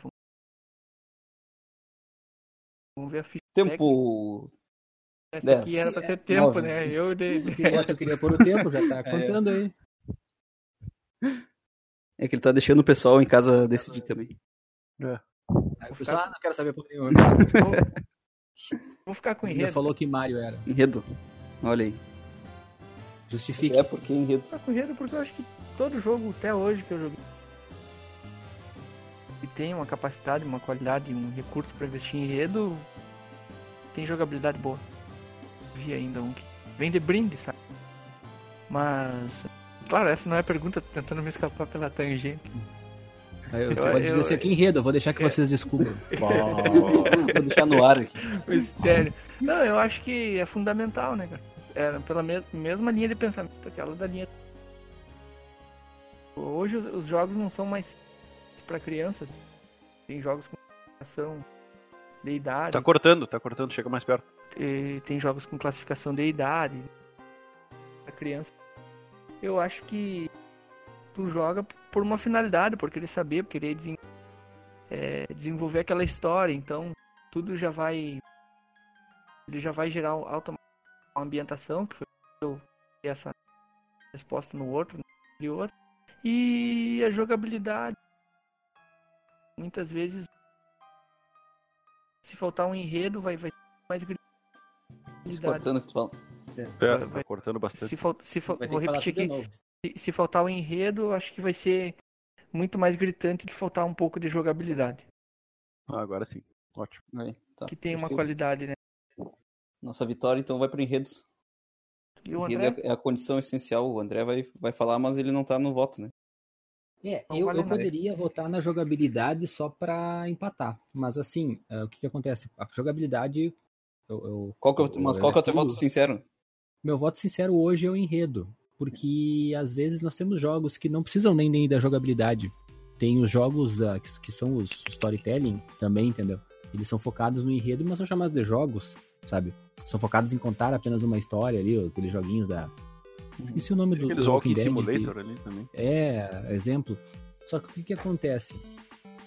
vamos... Ver a ficha. Tempo. Essa aqui era pra ter tempo, Nove. né? Eu de... Tu queria, tu queria pôr o tempo, já tá <laughs> contando aí. É que ele tá deixando o pessoal em casa decidir também. Aí o pessoal, ah, não quero saber por nenhum. Vou... Vou ficar com Ele enredo. falou que Mario era. Enredo. Olha aí. Justifique. É porque enredo. Vou ficar com enredo porque eu acho que todo jogo, até hoje que eu joguei, que tem uma capacidade, uma qualidade, um recurso pra investir em enredo, tem jogabilidade boa. Vi ainda um que vem de brinde, sabe? Mas, claro, essa não é a pergunta, tentando me escapar pela tangente. Eu, Eu- pode dizer eu- assim, aqui enredo, eu vou deixar que É. vocês descubram. <laughs> <laughs> Vou deixar no ar aqui. Mistério. Não, eu acho que é fundamental, né, cara? É pela mes- mesma linha de pensamento, aquela da linha. Hoje os jogos não são mais para crianças. Tem jogos com classificação de idade, Tá cortando, tá cortando, chega mais perto. e tem jogos com classificação de idade para criança. Eu acho que tu joga por uma finalidade, por querer saber, por querer desen- é, desenvolver aquela história. Então tudo já vai, ele já vai gerar um- uma ambientação que foi eu essa resposta no outro, no anterior, e a jogabilidade. Muitas vezes, se faltar um enredo, vai, vai mais cortando o que tu fala. É, Vai- tá cortando bastante. Se, fal- se fal- vou repetir aqui. Se, se faltar o enredo, eu acho que vai ser muito mais gritante que faltar um pouco de jogabilidade. Ah, agora sim. Ótimo. Aí, tá. que tem uma qualidade, né? Nossa vitória, então, vai pro enredo. E o Enredo André, é a condição essencial. O André vai, vai falar, mas ele não tá no voto, né? É, eu, vale eu poderia votar na jogabilidade só pra empatar. Mas assim, é, o que, que acontece? A jogabilidade. Eu, eu- Qual que é o, mas qual que é o teu voto sincero? Meu voto sincero hoje é o enredo. Porque às vezes nós temos jogos que não precisam nem, nem da jogabilidade. Tem os jogos ah, que, que são os storytelling também, entendeu? Eles são focados no enredo, mas são chamados de jogos, sabe? São focados em contar apenas uma história ali, aqueles joguinhos da. Esqueci o nome Tem do, aqueles do Walking que- Simulator ali também. É, exemplo. Só que o que, que acontece?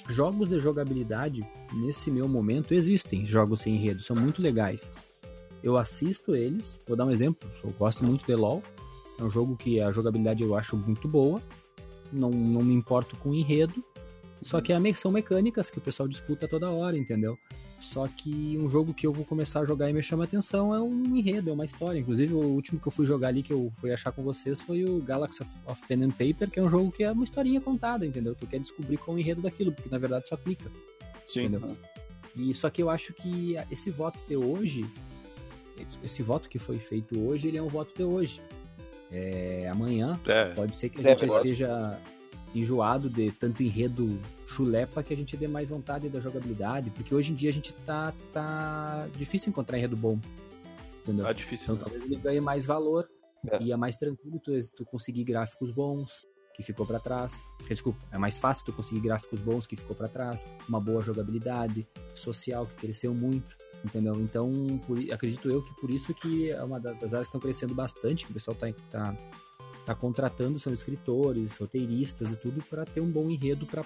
Jogos de jogabilidade, nesse meu momento, existem jogos sem enredo, são muito legais. Eu assisto eles, vou dar um exemplo, eu gosto muito de LoL, é um jogo que a jogabilidade eu acho muito boa, não, não me importo com o enredo, só que é são mecânicas que o pessoal disputa toda hora, entendeu? Só que um jogo que eu vou começar a jogar e me chama atenção é um enredo, é uma história. Inclusive, o último que eu fui jogar ali, que eu fui achar com vocês, foi o Galaxy of- Pen and Paper, que é um jogo que é uma historinha contada, entendeu? Tu quer descobrir qual é o enredo daquilo, porque na verdade só clica. Sim. Entendeu? E só que eu acho que esse voto de hoje, esse voto que foi feito hoje, ele é um voto de hoje. É, amanhã É, pode ser que a É, gente já esteja enjoado de tanto enredo chulepa que a gente dê mais vontade da jogabilidade, porque hoje em dia a gente tá, tá difícil encontrar enredo bom. Entendeu? tá difícil. Então talvez ele ganhe mais valor É. e é mais tranquilo tu, tu conseguir gráficos bons que ficou pra trás. Desculpa, é mais fácil tu conseguir gráficos bons que ficou pra trás, uma boa jogabilidade, social que cresceu muito, entendeu? Então, por acredito eu que por isso que é uma da- das áreas que estão crescendo bastante, que o pessoal tá, tá, tá contratando são escritores, roteiristas e tudo pra ter um bom enredo pra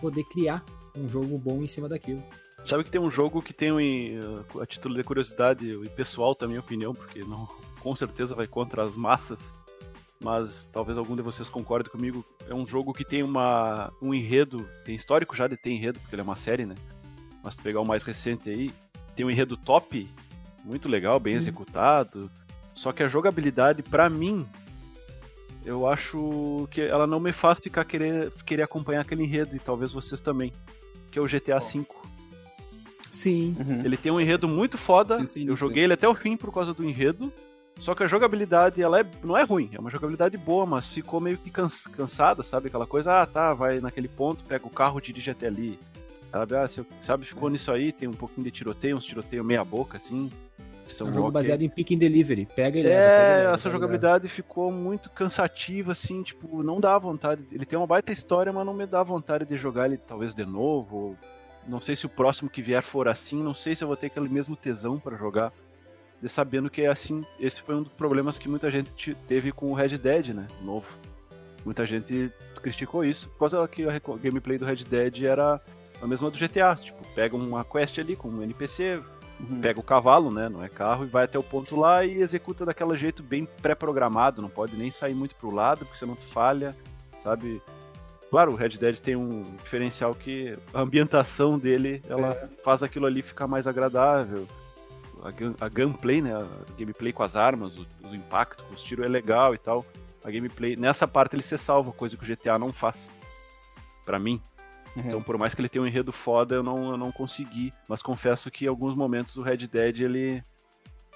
poder criar um jogo bom em cima daquilo. Sabe que tem um jogo que tem, um, uh, a título de curiosidade e pessoal também, opinião, porque não, <laughs> com certeza vai contra as massas, mas talvez algum de vocês concorde comigo. É um jogo que tem uma, um enredo, tem histórico já de ter enredo, porque ele é uma série, né? Mas tu pegar o mais recente aí, tem um enredo top, muito legal, bem executado. Só que a jogabilidade, pra mim, eu acho que ela não me faz ficar querer, querer acompanhar aquele enredo, e talvez vocês também, que é o GTA V. Sim. Uhum. Ele tem um enredo muito foda. Eu nisso, joguei ele até o fim por causa do enredo. Só que a jogabilidade, ela é, não é ruim, é uma jogabilidade boa, mas ficou meio que cans- cansada, sabe? Aquela coisa, ah, tá, vai naquele ponto, pega o carro, dirige até ali. Sabe, ah, eu- sabe, ficou nisso aí, tem um pouquinho de tiroteio, uns tiroteio meia boca, assim. Que É São um jogo baseado em pick and delivery. Pega e leva. pega e É, leva, essa jogabilidade ficou muito cansativa, assim, tipo, não dá vontade. Ele tem uma baita história, mas não me dá vontade de jogar ele talvez de novo. ou Não sei se o próximo que vier for assim, não sei se eu vou ter aquele mesmo tesão pra jogar. De sabendo que é assim, esse foi um dos problemas que muita gente te- teve com o Red Dead, né? Novo. Muita gente criticou isso, por causa que a gameplay do Red Dead era a mesma do GTA. Tipo, pega uma quest ali com um NPC, uhum. pega o cavalo, né? Não é carro, e vai até o ponto lá e executa daquele jeito bem pré-programado. Não pode nem sair muito pro lado, porque senão tu falha, sabe? Claro, o Red Dead tem um diferencial que a ambientação dele, ela é. faz aquilo ali ficar mais agradável. A, a gameplay, né? A gameplay com as armas, o, o impacto, os tiros é legal e tal. A gameplay, nessa parte ele se salva, coisa que o GTA não faz. para mim. Uhum. Então, por mais que ele tenha um enredo foda, eu não, eu não consegui. Mas confesso que em alguns momentos o Red Dead ele,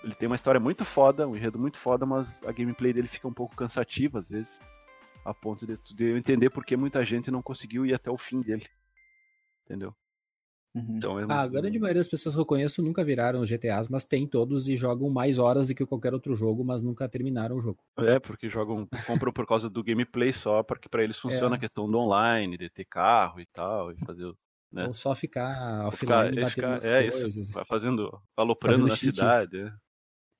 ele tem uma história muito foda, um enredo muito foda, mas a gameplay dele fica um pouco cansativa às vezes a ponto de, de eu entender por que muita gente não conseguiu ir até o fim dele. Entendeu? Uhum. Então, eu... A grande maioria das pessoas que eu conheço nunca viraram GTAs, mas tem todos e jogam mais horas do que qualquer outro jogo, mas nunca terminaram o jogo. É, porque jogam, compram por causa do gameplay só, porque para eles funciona é. a questão do online, de ter carro e tal, e fazer. Né? Ou só ficar offline e ficar, É coisas. isso, fazendo, aloprando fazendo na cheat. cidade.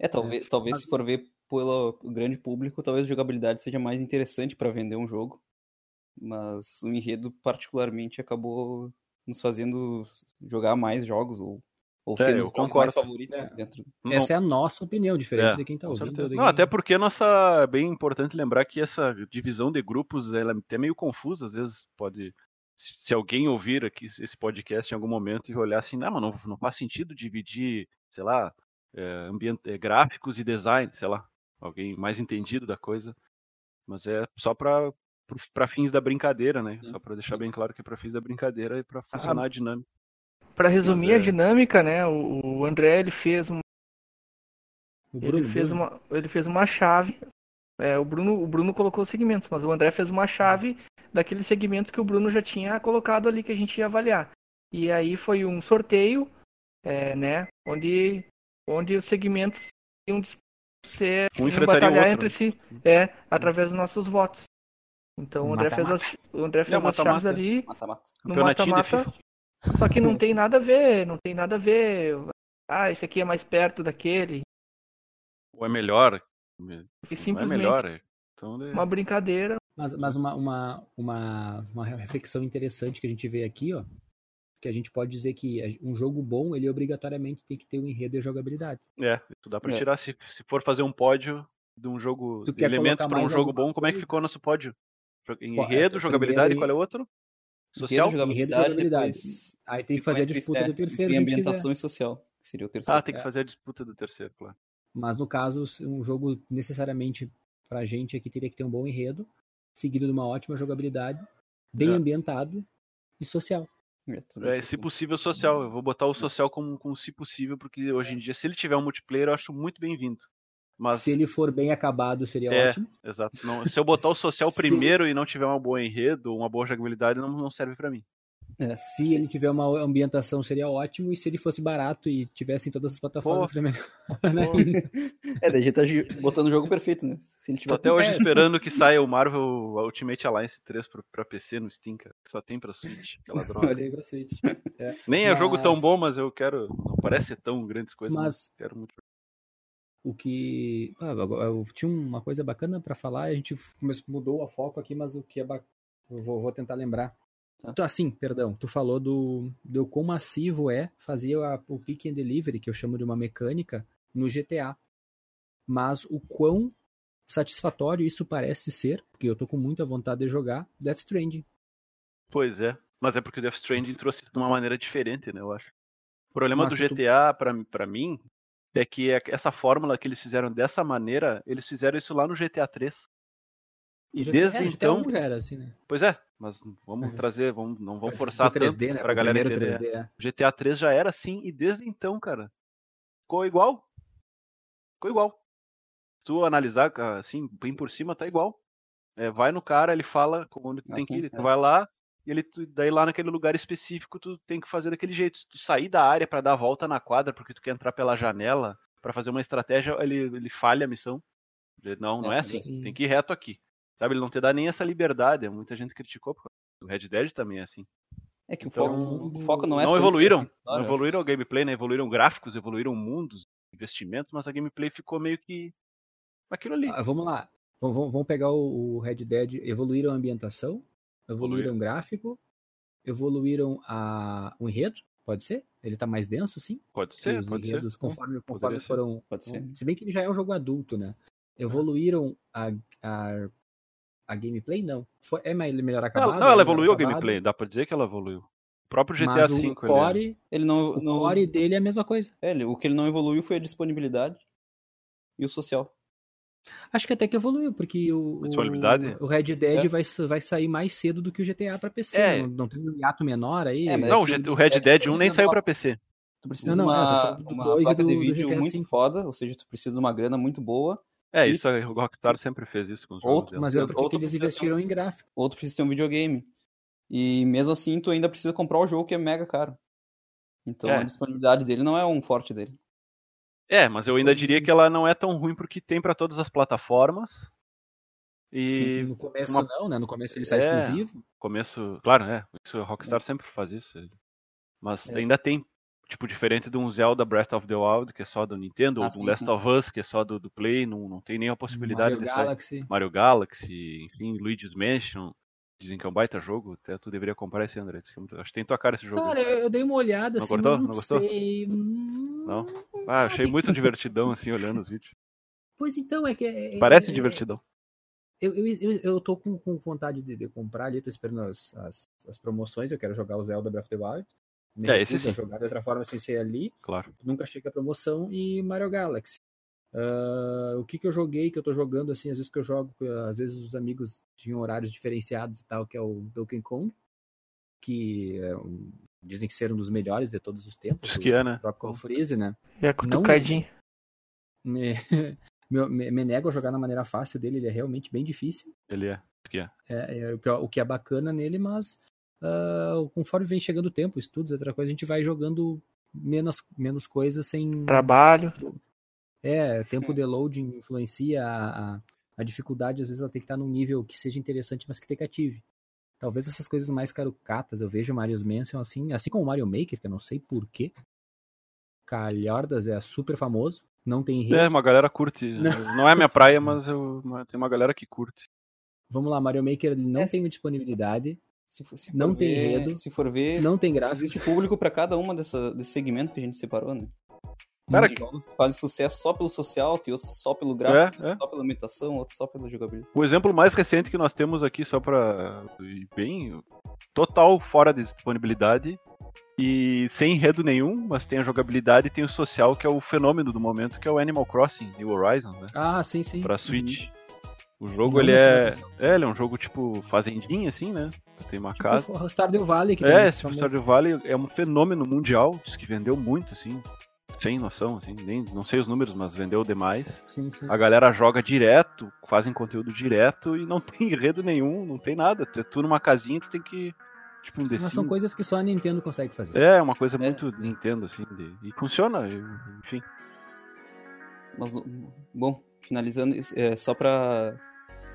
É, é talvez, é. talvez se for ver pelo grande público, talvez a jogabilidade seja mais interessante para vender um jogo. Mas o enredo, particularmente, acabou nos fazendo jogar mais jogos ou, ou é, eu concordo. mais favoritos é. dentro. Essa é a nossa opinião, diferente é, de quem está ouvindo. Não, até porque nossa. É bem importante lembrar que essa divisão de grupos ela é até meio confusa, às vezes pode. Se alguém ouvir aqui esse podcast em algum momento e olhar assim, não, mas não, não faz sentido dividir, sei lá, é, ambiente, é, gráficos e design, sei lá alguém mais entendido da coisa. Mas é só para para fins da brincadeira, né? Só para deixar bem claro que é para fins da brincadeira e para funcionar ah, a dinâmica. Para resumir é... a dinâmica, né? O, o André ele fez uma ele fez uma ele fez uma chave. É, o Bruno o Bruno colocou os segmentos, mas o André fez uma chave daqueles segmentos que o Bruno já tinha colocado ali que a gente ia avaliar. E aí foi um sorteio, é, né? Onde onde os segmentos iam ser um batalhar entre si é através dos nossos votos. Então o André fez as, o André fez é, as chaves ali mata -mata. no mata-mata. Só que não tem nada a ver, não tem nada a ver. Ah, esse aqui é mais perto daquele. Ou é melhor. Simplesmente. É melhor. É. Então, é... Uma brincadeira. Mas, mas uma, uma, uma, uma reflexão interessante que a gente vê aqui, ó, que a gente pode dizer que um jogo bom, ele obrigatoriamente tem que ter um enredo e jogabilidade. É, isso dá pra é. tirar. Se, se for fazer um pódio de um jogo, de elementos para um jogo bom, como é que ficou nosso pódio? Enredo, jogabilidade, qual é o outro? Social? Enredo e jogabilidade. Depois... Aí tem que fazer a disputa é, do terceiro. E ambientação e social, que seria o terceiro. Ah, tem que fazer a disputa do terceiro, claro. Mas no caso, um jogo necessariamente pra gente aqui teria que ter um bom enredo, seguido de uma ótima jogabilidade, bem é. ambientado e social. É, se possível, social. Eu vou botar o social como, como se possível, porque hoje em dia, se ele tiver um multiplayer, eu acho muito bem-vindo. Mas... Se ele for bem acabado, seria é, ótimo. Exato. Não, se eu botar o social <laughs> primeiro e não tiver uma boa enredo, uma boa jogabilidade, não, não serve para mim. É, se ele tiver uma ambientação, seria ótimo. E se ele fosse barato e tivesse em todas as plataformas, seria melhor. <laughs> Né? é, daí a gente tá botando o jogo perfeito, né? Se ele tiver... Tô até hoje é, esperando que saia o Marvel Ultimate Alliance 3 pra, pra PC no Steam, cara. Só tem pra Switch, aquela <laughs> droga. Olha aí pra Switch. É. Nem é mas... jogo tão bom, mas eu quero. Não parece ser tão grandes coisas, mas, mas quero muito. O que. Ah, eu tinha uma coisa bacana para falar, a gente mudou a foco aqui, mas o que é bacana. Vou, vou tentar lembrar. Então, assim, perdão, tu falou do, do quão massivo é fazer a, o pick and delivery, que eu chamo de uma mecânica, no GTA. Mas o quão satisfatório isso parece ser, porque eu tô com muita vontade de jogar Death Stranding. Pois é, mas é porque o Death Stranding trouxe de uma maneira diferente, né, eu acho. O problema mas do GTA, tu... pra, pra mim, é que é essa fórmula que eles fizeram dessa maneira, eles fizeram isso lá no GTA 3. E GTA, desde é, então. GTA 1 já era assim, né? Pois é, mas vamos uhum. trazer, vamos, não vamos forçar 3D, tanto né? pra galera entender. 3D, é. GTA 3 já era assim, e desde então, cara, ficou igual. Ficou igual. Se tu analisar, assim, bem por cima, tá igual. É, vai no cara, ele fala onde tu tem que ir. Tu é. vai lá, e ele, daí lá naquele lugar específico, tu tem que fazer daquele jeito. Se tu sair da área para dar a volta na quadra, porque tu quer entrar pela janela para fazer uma estratégia, ele, ele falha a missão. Não, não é, é assim. Sim. Tem que ir reto aqui. Sabe, ele não te dá nem essa liberdade. Muita gente criticou. O Red Dead também é assim. É que o, então, foco, o foco não é. Não evoluíram. Não evoluíram o gameplay, né? Evoluíram gráficos, evoluíram mundos, investimentos, mas a gameplay ficou meio que aquilo ali. Ah, vamos lá. Vamos, vamos pegar o Red Dead. Evoluíram a ambientação, evoluíram o gráfico, evoluíram a, o enredo, pode ser? Ele tá mais denso, assim? Pode ser, os pode ser. enredos, conforme, conforme Poderia ser. foram. Pode ser. Se bem que ele já é um jogo adulto, né? Evoluíram a, a, a gameplay? Não. Foi, é mais- melhor acabado? Ela, não, ela é evoluiu o acabado, gameplay, dá pra dizer que ela evoluiu. O próprio GTA Mas V. o ele é- core, Ele não, o não- core dele é a mesma coisa. é, ele- o que ele não evoluiu foi a disponibilidade e o social. Acho que até que evoluiu, porque o, o, o Red Dead É. vai, vai sair mais cedo do que o GTA pra PC. É. Não, não teve um hiato menor aí? É, Não, o, G- o o Red Red Dead Dead 1 nem não saiu pra PC. Tu precisa Não, de não, é, uma, do uma placa do- de vídeo muito V. foda, ou seja, tu precisa de uma grana muito boa, É, E- isso a Rockstar sempre fez isso com os jogos Outro- dela. Mas é porque eles investiram em gráfico. ou tu precisa ter um videogame. E mesmo assim, tu ainda precisa comprar o jogo que é mega caro. Então É. a disponibilidade dele não é um forte dele. É, mas eu ainda diria que ela não é tão ruim porque tem pra todas as plataformas. E Sim, no começo uma- não, né? No começo ele sai É. exclusivo. começo, claro, é, isso a Rockstar sempre faz isso. Mas É. ainda tem tipo diferente de um Zelda Breath of the Wild que é só do Nintendo Ah, ou do sim, Last sim, of Us que é só do, do Play, não, não tem nem a possibilidade Mario de sair. Galaxy. Mario Galaxy, enfim, Luigi's Mansion. Dizem que é um baita jogo, até tu deveria comprar esse André. que é muito- Acho que tem tua cara esse jogo. Cara, eu, eu dei uma olhada Não assim, gostou? não, gostou? sei. Hum, Não? Ah, achei sabe muito que- divertidão assim olhando os vídeos. Pois então, é que. é- Parece é- divertidão. Eu, eu, eu, eu tô com, com vontade de, de comprar ali, tô esperando as, as, as promoções, eu quero jogar o Zelda Breath of the Wild. Me É, esse sim. jogar de outra forma sem ser ali. Claro. Nunca chega a promoção e Mario Galaxy. Ah, o que que eu joguei, que eu tô jogando, assim, às vezes que eu jogo, às vezes os amigos tinham horários diferenciados e tal, que é o Donkey Kong, que é um- dizem que ser um dos melhores de todos os tempos. Diz que é, né? O Freeze, né? E a cutucadinha. Me, <laughs> me, me- nego a jogar na maneira fácil dele, ele é realmente bem difícil. Ele é. Que é. É, é o, que, é- o que é bacana nele, mas ah, conforme vem chegando o tempo, estudos, outra coisa, a gente vai jogando menos, menos coisas sem. Trabalho. É, tempo de loading influencia a, a, a dificuldade, às vezes ela tem que estar num nível que seja interessante, mas que te cative. Talvez essas coisas mais carucatas, eu vejo o Mario's Mansion assim, assim como o Mario Maker, que eu não sei porquê. Calhordas é super famoso, não tem enredo. É, uma galera curte. Não. Não é minha praia, mas eu, tem uma galera que curte. Vamos lá, Mario Maker ele não É, tem disponibilidade, Se for, se for Não tem ver, enredo. Se for ver, não tem gráfico. existe público pra cada uma dessa, desses segmentos que a gente separou, né? Cara, que fazem sucesso só pelo social, tem outros só pelo gráfico, É, é. só pela imitação, outros só pela jogabilidade. O exemplo mais recente que nós temos aqui, só pra. ir bem. total fora de disponibilidade e sem enredo nenhum, mas tem a jogabilidade e tem o social, que é o fenômeno do momento, que é o Animal Crossing New Horizons, né? Ah, sim, sim. Pra Switch. O jogo, ele é. É, ele é um jogo tipo fazendinha, assim, né? Tu tem uma casa. Tipo, o Stardew Valley, que É. Stardew Valley é um fenômeno mundial, diz que vendeu muito, assim, sem noção, assim, nem, não sei os números, mas vendeu demais. Sim, sim. A galera joga direto, fazem conteúdo direto e não <laughs> tem enredo nenhum, não tem nada. Tu, tu numa casinha, tu tem que, tipo, um Mas são coisas que só a Nintendo consegue fazer. É, uma coisa É. muito Nintendo, assim, de- e funciona, enfim. Mas, bom, finalizando, é, só pra.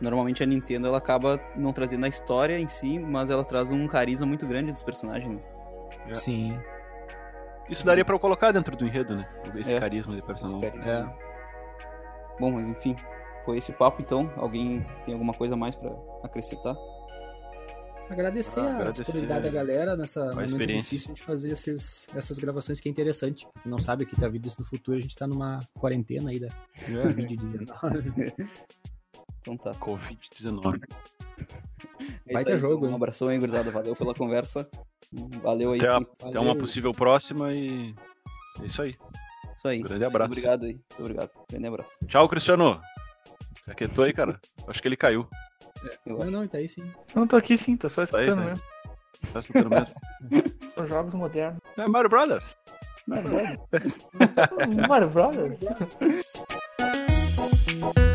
Normalmente a Nintendo ela acaba não trazendo a história em si, mas ela traz um carisma muito grande dos personagens. Né? É. Sim. Isso daria pra eu colocar dentro do enredo, né? Esse É. carisma de personagem. É. Bom, mas enfim, foi esse papo então. Alguém tem alguma coisa mais pra acrescentar? Agradecer Ah, a agradecer disponibilidade da galera nessa momento experiência. difícil de fazer esses, essas gravações que é interessante. Quem não sabe que tá vindo isso no futuro, a gente tá numa quarentena aí da É. Covid-19. <laughs> Então tá. Covid-19. É Vai isso ter aí, jogo, então. Um hein? abração aí, gurizada. Valeu pela conversa. Valeu aí. Até, a- Valeu. até uma possível próxima e. É isso aí. Isso aí. Grande abraço. Obrigado aí. Muito obrigado. Grande abraço. Tchau, Cristiano. Você aquietou aí, cara? Acho que ele caiu. Eu não, não, tá aí sim. Não tô aqui sim, tô só aí, escutando tá aí. mesmo. Tá escutando mesmo? <laughs> São jogos modernos. É Mario Brothers. <laughs> Mario Brothers? <laughs>